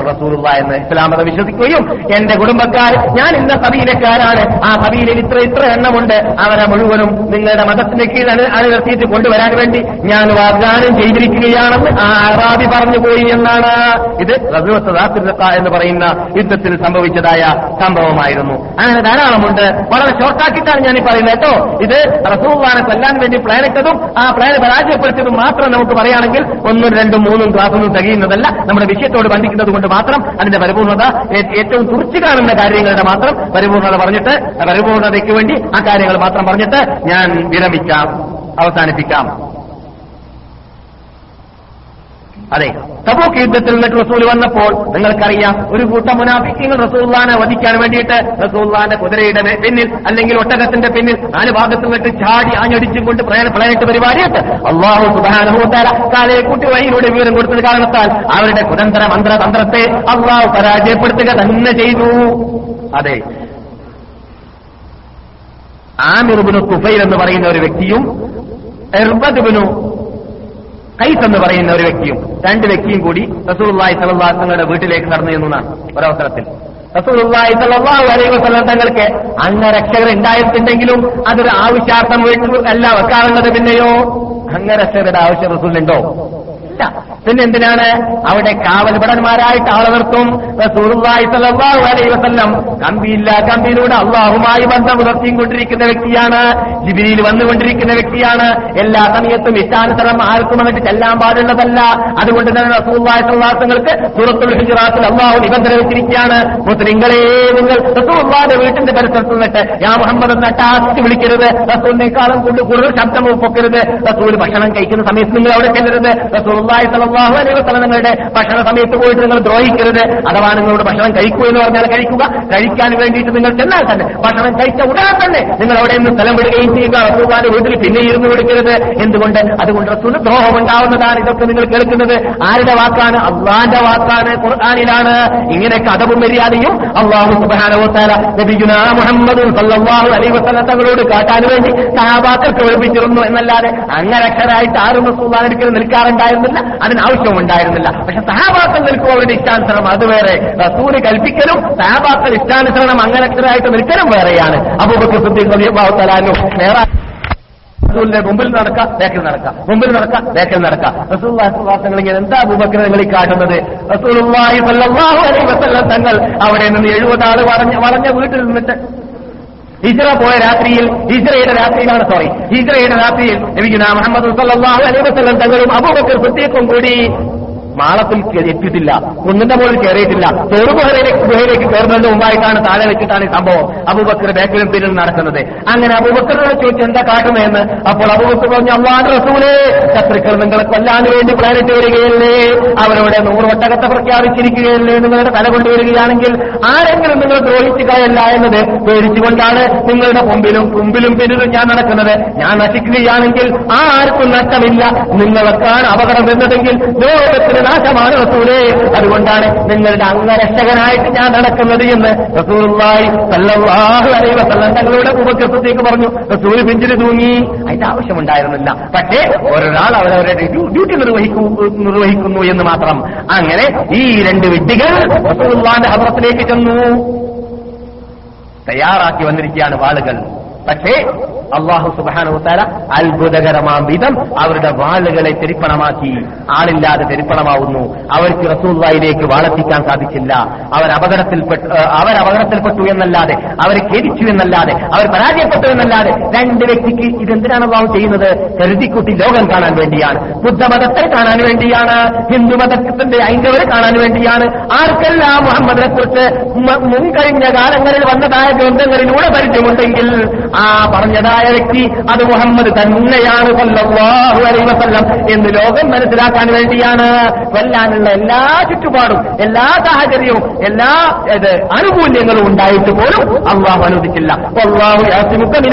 എന്ന് ഇസ്ലാമത മതം വിശ്വസിക്കുകയും എന്റെ കുടുംബക്കാർ ഞാൻ ഇന്ന കബീലക്കാരാണ് ആ കബീലയിൽ ഇത്ര ഇത്ര എണ്ണമുണ്ട്. അവരെ മുഴുവനും നിങ്ങളുടെ മതത്തിന് കീഴിൽ അണിനിർത്തിയിട്ട് കൊണ്ടുവരാൻ വേണ്ടി ഞാൻ വാഗ്ദാനം ചെയ്തിരിക്കുകയാണെന്ന് ആ അറാബി പറഞ്ഞു പോയി എന്നാണ്. ഇത് റസൂത്ത എന്ന് പറയുന്ന യുദ്ധത്തിൽ സംഭവിച്ചതായ സംഭവമായിരുന്നു. അങ്ങനെ ധാരാളമുണ്ട്. വളരെ ഷോർട്ടാക്കിയിട്ടാണ് ഞാൻ ഈ പറയുന്നത് കേട്ടോ. ഇത് റസൂഖാനെ കൊല്ലാൻ വേണ്ടി പ്ലാൻ ഇട്ടതും ആ പ്ലാൻ പരാജയപ്പെടുത്തിയതും മാത്രം നമുക്ക് പറയുകയാണെങ്കിൽ ഒന്നും രണ്ടും മൂന്നും ക്ലാസ്സൊന്നും തികയുന്നതല്ല. നമ്മുടെ വിഷയത്തോട് ബന്ധിക്കുന്നത് കൊണ്ട് മാത്രം അതിന്റെ പരിപൂർണത ഏറ്റവും തുറച്ചു കാണുന്ന കാര്യങ്ങളുടെ മാത്രം പരിപൂർണത പറഞ്ഞിട്ട് പരിപൂർണതയ്ക്ക് വേണ്ടി ആ കാര്യങ്ങൾ മാത്രം പറഞ്ഞിട്ട് ഞാൻ വിരമിക്കാം അവസാനിപ്പിക്കാം. അതെ. തബൂക്ക് യുദ്ധത്തിൽ നിന്നിട്ട് റസൂൽ വന്നപ്പോൾ നിങ്ങൾക്കറിയാം ഒരു കൂട്ടം മുനാഫിക്കങ്ങൾ റസൂല്ലാനെ വധിക്കാൻ വേണ്ടിയിട്ട് റസൂല്ലാന്റെ കുതിരയുടെ പിന്നിൽ അല്ലെങ്കിൽ ഒട്ടകത്തിന്റെ പിന്നിൽ നാല് ഭാഗത്ത് നിന്നിട്ട് ചാടി ആഞ്ഞടിച്ചും കൊണ്ട് പ്രയാണ പ്ലാനിട്ട് പരിപാടിയിട്ട് അള്ളാഹു സുധാനഹൂത്താര കാലയെ കൂട്ടി വഴിയിലൂടെ വിവരം കൊടുത്തത് കാരണത്താൽ അവരുടെ കുതന്ത്ര മന്ത്രതന്ത്രത്തെ അള്ളാഹു പരാജയപ്പെടുത്തുക തന്നെ ചെയ്തു. അതെ. ആമിറുബിനു കുഫൈൽ എന്ന് പറയുന്ന ഒരു വ്യക്തിയും എർബദ്ബിനു കൈസ് എന്ന് പറയുന്ന ഒരു വ്യക്തിയും രണ്ട് വ്യക്തിയും കൂടി റസൂലുള്ളാഹി സ്വല്ലല്ലാഹു അലൈഹി തങ്ങളുടെ വീട്ടിലേക്ക് നടന്നു ചെന്നാണ് ഒരവസരത്തിൽ. റസൂലുള്ളാഹി സ്വല്ലല്ലാഹു അലൈഹി വസല്ലം തങ്ങൾക്ക് അംഗരക്ഷകർ ഉണ്ടായിട്ടുണ്ടെങ്കിലും അതൊരു ആവശ്യാർത്ഥം വീട്ടിൽ അല്ല വെക്കാറുള്ളത് പിന്നെയോ? അംഗരക്ഷകരുടെ ആവശ്യം റസൂലുണ്ടോ ഇല്ല. പിന്നെ എന്തിനാണ് അവിടെ കാവൽഭടന്മാരായിട്ട് ആളെ നിർത്തും. വസല്ലം കമ്പിയില്ല കമ്പിയിലൂടെ അള്ളാഹുമായി ബന്ധം പുലർത്തിയും കൊണ്ടിരിക്കുന്ന വ്യക്തിയാണ്. ജിബിരിയിൽ വന്നുകൊണ്ടിരിക്കുന്ന വ്യക്തിയാണ്. എല്ലാ സമയത്തും ഇഷ്ടാനുസരം ആർക്കും വന്നിട്ട് ചെല്ലാൻ പാടുള്ളതല്ല. അതുകൊണ്ട് തന്നെ തങ്ങൾക്ക് സൂറത്തുൽ ഹിജ്റാത്തിൽ അള്ളാഹു നിബന്ധന വെച്ചിരിക്കുകയാണ്. മുസ്ലിങ്ങളെ നിങ്ങൾ റസൂലുള്ളാഹിന്റെ വീട്ടിന്റെ പരിസരത്ത് നിന്നിട്ട് യാ മുഹമ്മദ് എന്ന് അട്ടാക്കി വിളിക്കരുത്. റസൂലിനേക്കാളും കൊണ്ട് കൂടുതൽ ശബ്ദം പൊക്കരുത് റസൂൽ ഭക്ഷണം കഴിക്കുന്ന സമയത്ത് നിങ്ങൾ അവിടെ ചെല്ലരുത്. റസൂലുള്ളാഹി സ്വല്ലല്ലാഹു അലൈഹി വസ്ലം നിങ്ങളുടെ ഭക്ഷണ സമയത്ത് പോയിട്ട് നിങ്ങൾ ദ്രോഹിക്കരുത്. അഥവാ നിങ്ങളോട് ഭക്ഷണം കഴിക്കൂ എന്ന് പറഞ്ഞാൽ കഴിക്കുക. കഴിക്കാൻ വേണ്ടിയിട്ട് നിങ്ങൾ ചെന്നാൽ തന്നെ ഭക്ഷണം കഴിച്ച ഉടനെ തന്നെ നിങ്ങൾ അവിടെ നിന്ന് സ്ഥലം വിടുകയും ചെയ്യുക. റസൂലുള്ളാഹിന്റെ വീട്ടിൽ പിന്നെ ഇരുന്ന് വിടുക്കരുത് എന്തുകൊണ്ട്? അതുകൊണ്ട് റസൂന് ദ്രോഹം ഉണ്ടാവുന്നതാണ് ഇതൊക്കെ നിങ്ങൾ കേൾക്കുന്നത്. ആരുടെ വാക്കാണ്? അള്ളാന്റെ വാക്കാണ് ഖുർആാനിലാണ്. ഇങ്ങനെ കഥവും മര്യാദയും അള്ളാഹു സുബാനവത്താല നബിഗുന മുഹമ്മദ് സല്ലല്ലാഹു അലൈഹി വസല്ലം തങ്ങളോട് കാട്ടാൻ വേണ്ടി സഹാബാക്കൾ കേൾപ്പിച്ചിരുന്നു എന്നല്ലാതെ അങ്ങനെ അക്ഷരായിട്ട് ആരും റസൂള്ളാനെടുക്കൽ നിൽക്കാറുണ്ടായിരുന്നില്ല. അതിന് ആവശ്യവും ഉണ്ടായിരുന്നില്ല. പക്ഷെ സഹാബാക്കൾ നിൽക്കും അവരുടെ ഇഷ്ടാനുസരണം അത് വേറെ. റസൂൽ കൽപ്പിക്കലും സഹാബാക്കൾ ഇഷ്ടാനുസരണം അങ്ങനത്തരായിട്ട് നിൽക്കലും വേറെയാണ്. അബൂബക്കർ സിദ്ദീഖ് തആല അൻഹു. റസൂലിന്റെ മുമ്പിൽ നടക്കാം ബേക്കിൽ നടക്കാം. മുമ്പിൽ നടക്കാം ബേക്കിൽ നടക്കാം. റസൂൽ ഇങ്ങനെ എന്താ അബൂബക്കർ നിങ്ങൾ കാട്ടുന്നത് വസല്ലം തങ്ങൾ അവിടെ നിന്ന് എഴുപത് ആൾ വളഞ്ഞ വീട്ടിൽ നിന്നിട്ട് ഹിജ്റ പോയ രാത്രിയിൽ ഹിജറയുടെ രാത്രിയിലാണ് സോറി ഹിജറയുടെ രാത്രിയിൽ നബിഗുന മുഹമ്മദ് അലൈഹി വസല്ലം തങ്ങളും അബൂബക്കർ സിദ്ദീഖും കൂടി മാളത്തിൽ എത്തിയിട്ടില്ല. കുന്നിന്റെ മുകളിൽ കയറിയിട്ടില്ല. തോറ് ഗുഹയിലേക്ക് കയറുന്നതിന് മുമ്പായിട്ടാണ് താഴെ വെച്ചിട്ടാണ് ഈ സംഭവം അബൂബക്കർ ബാക്കിലും പിന്നിൽ നടക്കുന്നത്. അങ്ങനെ അബൂബക്കറിനോട് ചോദിച്ചു എന്താ കാട്ടുന്നതെന്ന്? അപ്പോൾ അബൂബക്കർ പറഞ്ഞു അമ്മാട് റസൂലേ ശത്രുക്കൾ നിങ്ങളെ കൊല്ലാൻ വേണ്ടി പ്ലാനിട്ട് വരികയല്ലേ? അവരോട് നൂറ് ഒട്ടകത്തെ പ്രഖ്യാപിച്ചിരിക്കുകയല്ലേ? നിങ്ങളുടെ തല കൊണ്ടുവരികയാണെങ്കിൽ ആരെങ്കിലും നിങ്ങൾ ദ്രോഹിക്കുകയല്ല എന്നത് പേടിച്ചുകൊണ്ടാണ് നിങ്ങളുടെ മുമ്പിലും മുമ്പിലും പിന്നിലും ഞാൻ നടക്കുന്നത്. ഞാൻ നശിക്കുകയാണെങ്കിൽ ആ ആർക്കും നഷ്ടമില്ല. നിങ്ങൾക്കാണ് അപകടം വരുന്നതെങ്കിൽ ലോകത്തിന് നാശമാണ് റസൂലേ. അതുകൊണ്ടാണ് നിങ്ങളുടെ അംഗരക്ഷകനായിട്ട് ഞാൻ നടക്കുന്നത് എന്ന് റസൂലുള്ളാഹി സല്ലല്ലാഹു അലൈഹി വസല്ലം തങ്ങളുടെ ഉപകൃതത്തേക്ക് പറഞ്ഞു. റസൂൽ പിഞ്ചിന് തൂങ്ങി. അതിന്റെ ആവശ്യമുണ്ടായിരുന്നില്ല. പക്ഷേ ഒരാൾ അവരവരുടെ ഡ്യൂട്ടി നിർവഹിക്കൂ നിർവഹിക്കുന്നു എന്ന് മാത്രം. അങ്ങനെ ഈ രണ്ട് വിഡ്ഢികൾ റസൂലുള്ളാഹിന്റെ ഹബ്രത്തിലേക്ക് ചെന്നു. തയ്യാറാക്കി വന്നിരിക്കുകയാണ് വാളുകൾ. പക്ഷേ അള്ളാഹു സുബാനുത്താല അത്ഭുതകരമാം വിധം അവരുടെ വാളുകളെ തെരിപ്പണമാക്കി ആളില്ലാതെ തെരിപ്പണമാവുന്നു അവർക്ക് റസൂല്ലായിലേക്ക് വാളെത്തിക്കാൻ സാധിച്ചില്ല. അവർ അപകടത്തിൽപ്പെട്ടു അവർ അപകടത്തിൽപ്പെട്ടു എന്നല്ലാതെ അവർ ഖേദിച്ചു എന്നല്ലാതെ അവർ പരാജയപ്പെട്ടു എന്നല്ലാതെ രണ്ട് വ്യക്തിക്ക് ഇതെന്തിനാണ് അള്ളാഹു ചെയ്യുന്നത്? കരുതിക്കുട്ടി ലോകം കാണാൻ വേണ്ടിയാണ്. ബുദ്ധമതത്തെ കാണാൻ വേണ്ടിയാണ്. ഹിന്ദു മതത്തിന്റെ ഐന്ദവരെ കാണാൻ വേണ്ടിയാണ്. ആർക്കെല്ലാം മുഹമ്മദിനെ കുറിച്ച് മുൻകഴിഞ്ഞ കാലങ്ങളിൽ വന്നതായ ഗ്രന്ഥങ്ങളിലൂടെ പരിചയമുണ്ടെങ്കിൽ ആ പറഞ്ഞതായ വ്യക്തി അത് മുഹമ്മദ് തന്നെയാണ് സല്ലല്ലാഹു അലൈഹി വസല്ലം എന്ന് ലോകം മനസ്സിലാക്കാൻ വേണ്ടിയാണ്. കൊല്ലാനുള്ള എല്ലാ ചുറ്റുപാടും എല്ലാ സാഹചര്യവും എല്ലാ ഇത് ആനുകൂല്യങ്ങളും ഉണ്ടായിട്ട് പോലും അള്ളാഹു അനുവദിച്ചില്ല.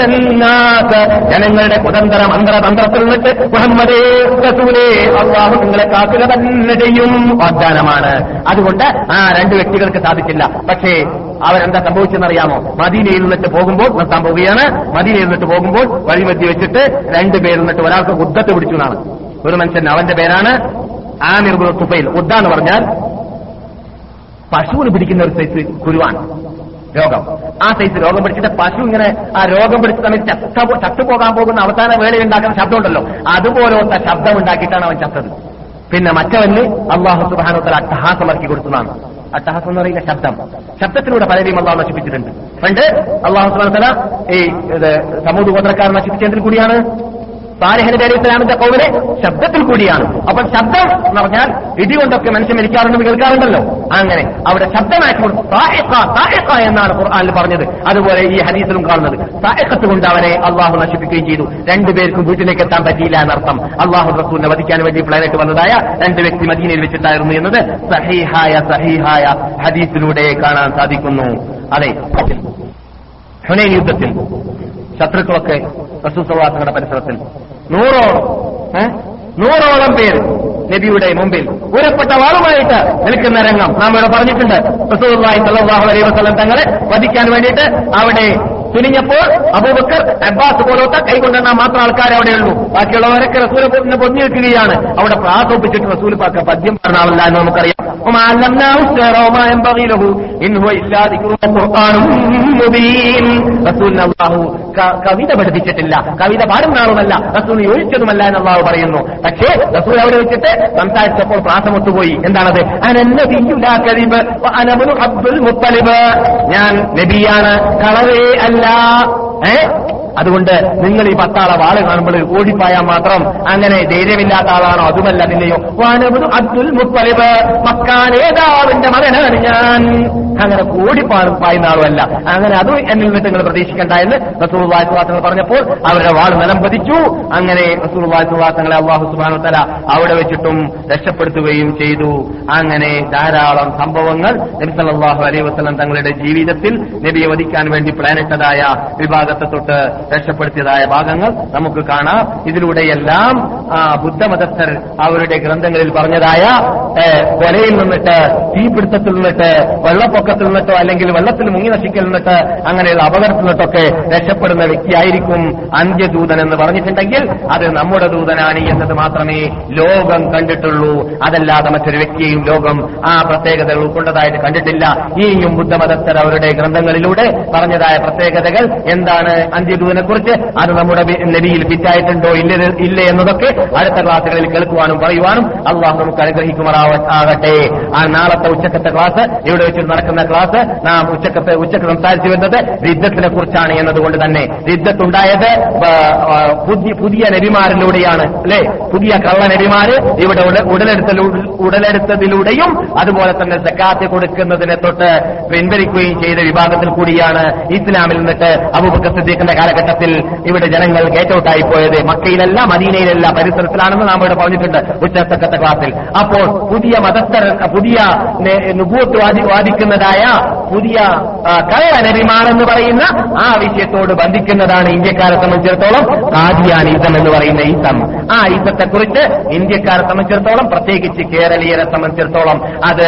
മിനന്നാസ്. ജനങ്ങളുടെ കുതന്ത്ര മന്ത്രതന്ത്രത്തിൽ നിന്നിട്ട് മുഹമ്മദേ റസൂലേ അള്ളാഹു നിങ്ങളെ കാക്കുക തന്നെ ചെയ്യും. വാഗ്ദാനമാണ്. അതുകൊണ്ട് ആ രണ്ട് വ്യക്തികൾക്ക് സാധിച്ചില്ല. പക്ഷേ അവരെന്താ സംഭവിച്ചെന്നറിയാമോ? മദീനയിൽ നിന്നിട്ട് പോകുമ്പോൾ നിർത്താൻ പോവുകയാണ്. മദീനയിൽ നിന്നിട്ട് പോകുമ്പോൾ വഴിമധ്യ വെച്ചിട്ട് രണ്ടുപേരിൽ നിന്നിട്ട് ഒരാൾക്ക് ഉദ്ദത്ത് പിടിച്ചു എന്നാണ്. ഒരു മനുഷ്യൻ അവന്റെ പേരാണ് ആമിർ തുഫൈൽ ഉദ്ദ എന്ന് പറഞ്ഞാൽ പശുവിന് പിടിക്കുന്ന ഒരു സൈസ് കുരുവാണ്. രോഗം. ആ സൈസ് രോഗം പിടിച്ചിട്ട് പശു ഇങ്ങനെ ആ രോഗം പിടിച്ച സമയത്ത് ചത്ത ചത്തുപോകാൻ പോകുന്ന അവസാന വേളയിൽ ഉണ്ടാക്കുന്ന ശബ്ദമുണ്ടല്ലോ. അതുപോലത്തെ ശബ്ദം ഉണ്ടാക്കിയിട്ടാണ് അവൻ ചത്തത്. പിന്നെ മറ്റവന് അള്ളാഹു സുബാനോത്തല അട്ടഹാസമാക്കി കൊടുത്തതാണ്. അട്ടഹാസം എന്ന് പറയുന്ന ശബ്ദം. ശബ്ദത്തിലൂടെ പലരെയും അള്ളാഹ് നശിപ്പിച്ചിട്ടുണ്ട്. പണ്ട് അള്ളാഹു സുബാനോത്തല ഈ ഇത് സമൂഹ ഗോത്രക്കാർ നശിപ്പിച്ചതിൽ കൂടിയാണ് സാലിഹ് നബി അലൈഹി ഇസ്ലാമിന്റെ കൗമിനെ ശബ്ദത്തിൽ കൂടിയാണ്. അപ്പോൾ ശബ്ദം എന്ന് പറഞ്ഞാൽ ഇടികൊണ്ടൊക്കെ മനുഷ്യൻ മരിക്കാറുണ്ടെന്ന് കേൾക്കാറുണ്ടല്ലോ. അങ്ങനെ അവിടെ ശബ്ദമാക്കി എന്നാണ് ഖുർആാനിൽ പറഞ്ഞത്. അതുപോലെ ഈ ഹദീസിലും കാണുന്നത്. സായക്കത്ത് കൊണ്ട് അവനെ അള്ളാഹു നശിപ്പിക്കുകയും ചെയ്തു. രണ്ടുപേർക്കും വീട്ടിലേക്ക് എത്താൻ പറ്റിയില്ല എന്നർത്ഥം. അള്ളാഹു റസൂലിനെ വധിക്കാൻ വേണ്ടി പ്ലാനറ്റ് വന്നതായ രണ്ട് വ്യക്തി മദീനയിൽ വെച്ചിട്ടായിരുന്നു എന്നത് സഹീഹായ സഹീഹായ ഹദീസിലൂടെ കാണാൻ സാധിക്കുന്നു. അതെ ഹുനൈൻ യുദ്ധത്തിൽ ശത്രുക്കളൊക്കെ റസൂസവാസങ്ങളുടെ പരിസരത്തിൽ നൂറോളം? നൂറോളം പേര് നബിയുടെ മുമ്പിൽ ഉരപ്പെട്ട വാളുമായിട്ട് നിൽക്കുന്ന രംഗം നാം ഇവിടെ പറഞ്ഞിട്ടുണ്ട് സ്വല്ലല്ലാഹു അലൈഹി വസല്ലം തങ്ങളെ വധിക്കാൻ വേണ്ടിയിട്ട് അവിടെ കുനിഞ്ഞപ്പോൾ അബൂബക്കർ അബ്ബാസ് പോലത്തെ കൈകൊണ്ടെണ്ണ മാത്രം ആൾക്കാരെ അവിടെയുള്ളൂ. ബാക്കിയുള്ളവരൊക്കെ റസൂലിനെ പൊന്നി വെക്കുകയാണ് അവിടെ പ്രാസോപ്പിച്ചിട്ട് റസൂൽ പാക്ക പദ്യം പറഞ്ഞാളല്ല എന്ന് നമുക്കറിയാം. കവിത പഠിപ്പിച്ചിട്ടില്ല. കവിത പാടുന്ന ആളുമല്ല റസൂൽ യോജിച്ചതുമല്ല എന്ന് അള്ളാഹു പറയുന്നു. പക്ഷേ റസൂൽ അവിടെ വെച്ചിട്ട് സംസാരിച്ചപ്പോൾ പ്രാസമൊത്തുപോയി എന്താണത്? അനന്നബിയുലാ കരീബ് അബ്ദുൽ മുത്തലിബ്. ഞാൻ നബിയാണ്. കളവേ അല്ല. ഏ അതുകൊണ്ട് നിങ്ങൾ ഈ പത്താളെ വാൾ കാണുമ്പോൾ ഓടിപ്പായാൽ മാത്രം അങ്ങനെ ധൈര്യമില്ലാത്ത ആളാണോ? അതുമല്ല നിന്നെയോ അബ്ദുൽ മുത്തലിബ് മക്കാ നേതാവിന്റെ മകനാണ് ഞാൻ. അങ്ങനെ ഓടിപ്പാടും ആളുമല്ല. അങ്ങനെ അത് എന്നിൽ നിന്ന് നിങ്ങൾ പ്രതീക്ഷിക്കേണ്ട എന്ന് റസൂർ വാസുവാസങ്ങൾ പറഞ്ഞപ്പോൾ അവരുടെ വാൾ നിലം പതിച്ചു. അങ്ങനെ റസൂർ വാസുവാസങ്ങളെ അള്ളാഹു സുബാനു തല അവിടെ വെച്ചിട്ടും രക്ഷപ്പെടുത്തുകയും ചെയ്തു. അങ്ങനെ ധാരാളം സംഭവങ്ങൾ നബി സല്ലല്ലാഹു അലൈഹി വസല്ലം തങ്ങളുടെ ജീവിതത്തിൽ നബിയെ വധിക്കാൻ വേണ്ടി പ്ലാനിട്ടതായ വിഭാഗത്തെ തൊട്ട് രക്ഷപ്പെടുത്തിയതായ ഭാഗങ്ങൾ നമുക്ക് കാണാം. ഇതിലൂടെയെല്ലാം ആ, ബുദ്ധമതസ്ഥർ അവരുടെ ഗ്രന്ഥങ്ങളിൽ പറഞ്ഞതായ കൊലയിൽ നിന്നിട്ട് തീപിടുത്തത്തിൽ നിന്നിട്ട് വെള്ളപ്പൊക്കത്തിൽ നിന്നിട്ടോ അല്ലെങ്കിൽ വെള്ളത്തിൽ മുങ്ങി നശിക്കൽ നിന്നിട്ട് അങ്ങനെയുള്ള അപകടത്തിൽ നിന്നിട്ടൊക്കെ രക്ഷപ്പെടുന്ന വ്യക്തിയായിരിക്കും അന്ത്യദൂതൻ എന്ന് പറഞ്ഞിട്ടുണ്ടെങ്കിൽ അത് നമ്മുടെ ദൂതനാണ് എന്നത് മാത്രമേ ലോകം കണ്ടിട്ടുള്ളൂ. അതല്ലാതെ മറ്റൊരു വ്യക്തിയെയും ലോകം ആ പ്രത്യേകതകൾ ഉൾക്കൊണ്ടതായിട്ട് കണ്ടിട്ടില്ല. ഇനിയും ബുദ്ധമതസ്ഥർ അവരുടെ ഗ്രന്ഥങ്ങളിലൂടെ പറഞ്ഞതായ പ്രത്യേകതകൾ എന്താണ്? അന്ത്യദൂതൻ എന്നതിനെ കുറിച്ച് അത് നമ്മുടെ നബിയിൽ ഫിറ്റായിട്ടുണ്ടോ ഇല്ല ഇല്ല എന്നതൊക്കെ അടുത്ത ക്ലാസ്സുകളിൽ കേൾക്കുവാനും പറയുവാനും അള്ളാഹു നമുക്ക് അനുഗ്രഹിക്കുമാറാവട്ടെ ആ നാളത്തെ ഉച്ചക്കത്തെ ക്ലാസ് ഇവിടെ വെച്ച് നടക്കുന്ന ക്ലാസ് നാം ഉച്ചക്കത്തെ ഉച്ചയ്ക്ക് സംസാരിച്ചു വരുന്നത് യുദ്ധത്തിനെ കുറിച്ചാണ് എന്നതുകൊണ്ട് തന്നെ. യുദ്ധത്തുണ്ടായത് പുതിയ നബിമാരിലൂടെയാണ് അല്ലെ? പുതിയ കള്ള നബിമാര് ഇവിടെ ഉടലെടുത്ത ഉടലെടുത്തതിലൂടെയും അതുപോലെ തന്നെ സക്കാത്ത് കൊടുക്കുന്നതിനെ തൊട്ട് പിൻവലിക്കുകയും ചെയ്ത വിഭാഗത്തിൽ കൂടിയാണ് ഇസ്ലാമിൽ നിന്നിട്ട് അബൂബക്കർ സിദ്ദീഖിന്റെ കാലഘട്ടത്തിൽ ഇവിടെ ജനങ്ങൾ ഗേറ്റ് ഔട്ടായി പോയത് മക്കയിലല്ല മദീനയിലല്ല പരിസരത്തിലാണെന്ന് നാം ഇവിടെ പറഞ്ഞിട്ടുണ്ട് ഉച്ചത്തക്കത്തെ ക്ലാസിൽ അപ്പോൾ പുതിയ മതസ്ഥർ പുതിയ നെ- വാദി- വാദിക്കുന്നതായ പുതിയ നബിമാരെന്ന് പറയുന്ന ആ വിഷയത്തോട് ബന്ധിക്കുന്നതാണ് ഇന്ത്യക്കാരെ സംബന്ധിച്ചിടത്തോളം കാദിയാനിസം എന്ന് പറയുന്ന ഈസം. ആ ഈസത്തെക്കുറിച്ച് ഇന്ത്യക്കാരെ സംബന്ധിച്ചിടത്തോളം പ്രത്യേകിച്ച് കേരളീയരെ സംബന്ധിച്ചിടത്തോളം അത്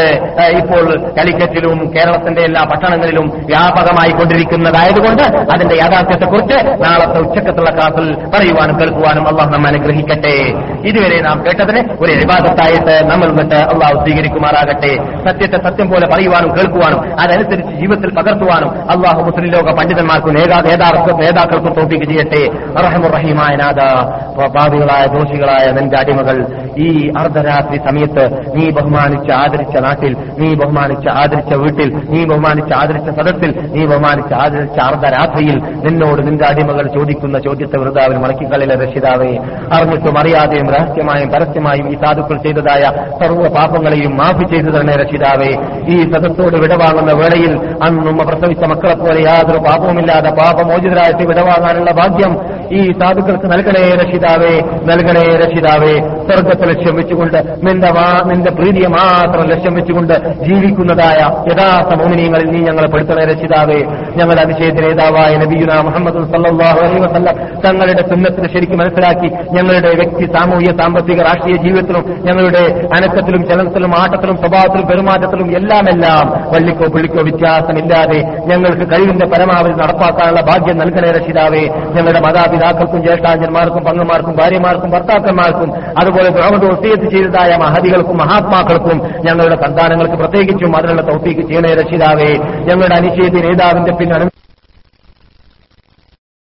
ഇപ്പോൾ കളിക്കറ്റിലും കേരളത്തിന്റെ എല്ലാ പട്ടണങ്ങളിലും വ്യാപകമായി കൊണ്ടിരിക്കുന്നതായതുകൊണ്ട് അതിന്റെ യാഥാർത്ഥ്യത്തെക്കുറിച്ച് നാളത്തെ ഉച്ചക്കത്തുള്ള ക്ലാസ്സിൽ പറയുവാനും കേൾക്കുവാനും അള്ളാഹു നമ്മെ അനുഗ്രഹിക്കട്ടെ. ഇതുവരെ നാം കേട്ടതിന് ഒരു വിവാദത്തായിട്ട് നമ്മൾ നിന്നിട്ട് അള്ളാഹു സ്വീകരിക്കുമാറാകട്ടെ. സത്യത്തെ സത്യം പോലെ പറയുവാനും കേൾക്കുവാനും അതനുസരിച്ച് ജീവിതത്തിൽ പകർത്തുവാനും അള്ളാഹു മുസ്ലിം ലോക പണ്ഡിതന്മാർക്കും നേതാ- നേതാക്കൾക്കും തോപ്പിക്ക് ചെയ്യട്ടെ. റഹമുറഹീമായ നാഥ. പാപികളായ ദോഷികളായ നിന്റെ അടിമകൾ ഈ അർദ്ധരാത്രി സമയത്ത് നീ ബഹുമാനിച്ച് ആദരിച്ച നാട്ടിൽ നീ ബഹുമാനിച്ച് ആദരിച്ച വീട്ടിൽ നീ ബഹുമാനിച്ച് ആദരിച്ച സദസ്സിൽ നീ ബഹുമാനിച്ച് ആദരിച്ച അർദ്ധരാത്രിയിൽ നിന്നോട് നിന്റെ അടിമകൾ ചോദിക്കുന്ന ചോദ്യത്തെ വൃതാവിൽ മടക്കിക്കളിലെ രക്ഷിതാവേ അറിഞ്ഞിട്ടും അറിയാതെയും രഹസ്യമായും പരസ്യമായും ഈ സാധുക്കൾ ചെയ്തതായ സർവ പാപങ്ങളെയും മാഫി ചെയ്തു തന്നെ രക്ഷിതാവേ. ഈ സദസ്സോട് വിടവാങ്ങുന്ന വേളയിൽ അന്നും പ്രസവിച്ച മക്കളെ പോലെ യാതൊരു പാപവുമില്ലാതെ പാപമോചിതരായിട്ട് വിടവാങ്ങാനുള്ള ഭാഗ്യം ഈ സാധുക്കൾക്ക് നൽകണേ രക്ഷിതാവേ നൽകണേ രക്ഷിതാവേ. സ്വർഗത്തെ ലക്ഷ്യം വെച്ചുകൊണ്ട് നിന്റെ നിന്റെ പ്രീതിയെ മാത്രം ലക്ഷ്യം വെച്ചുകൊണ്ട് ജീവിക്കുന്നതായ യഥാർത്ഥ മോമിനിയങ്ങളിൽ നീ ഞങ്ങളെ പെടുത്തണേ രക്ഷിതാവേ. ഞങ്ങളുടെ അതിശയത്തിന് നേതാവായ നബിയുന മുഹമ്മദ് സല്ലല്ലാഹു അലൈ വസ്ലം തങ്ങളുടെ സുന്നത്തിന് ശരിക്കും മനസ്സിലാക്കി ഞങ്ങളുടെ വ്യക്തി സാമൂഹ്യ സാമ്പത്തിക രാഷ്ട്രീയ ജീവിതത്തിലും ഞങ്ങളുടെ അനക്കത്തിലും ചലനത്തിലും ആട്ടത്തിലും സ്വഭാവത്തിലും പെരുമാറ്റത്തിലും എല്ലാമെല്ലാം എല്ലാം വള്ളിക്കോ പുള്ളിക്കോ വ്യത്യാസമില്ലാതെ ഞങ്ങൾക്ക് കഴിവിന്റെ പരമാവധി നടപ്പാക്കാനുള്ള ഭാഗ്യം നൽകണേ രക്ഷിതാവേ ഞങ്ങളുടെ മാതാപിതാക്കൾക്കും ജ്യേഷ്ഠാചന്മാർക്കും പങ്ങന്മാർക്കും ഭാര്യമാർക്കും ഭർത്താക്കന്മാർക്കും അതുപോലെ ദ്രോഹദ വസീയത്ത് ചെയ്തതായ മഹതികൾക്കും മഹാത്മാക്കൾക്കും ഞങ്ങളുടെ സന്താനങ്ങൾക്ക് പ്രത്യേകിച്ചും അതിനുള്ള തൗഫീക്ക് ചെയ്യണേ രക്ഷിതാവേ ഞങ്ങളുടെ അനിശ്ചയത്തിൽ നേതാവിന്റെ പിന്നെ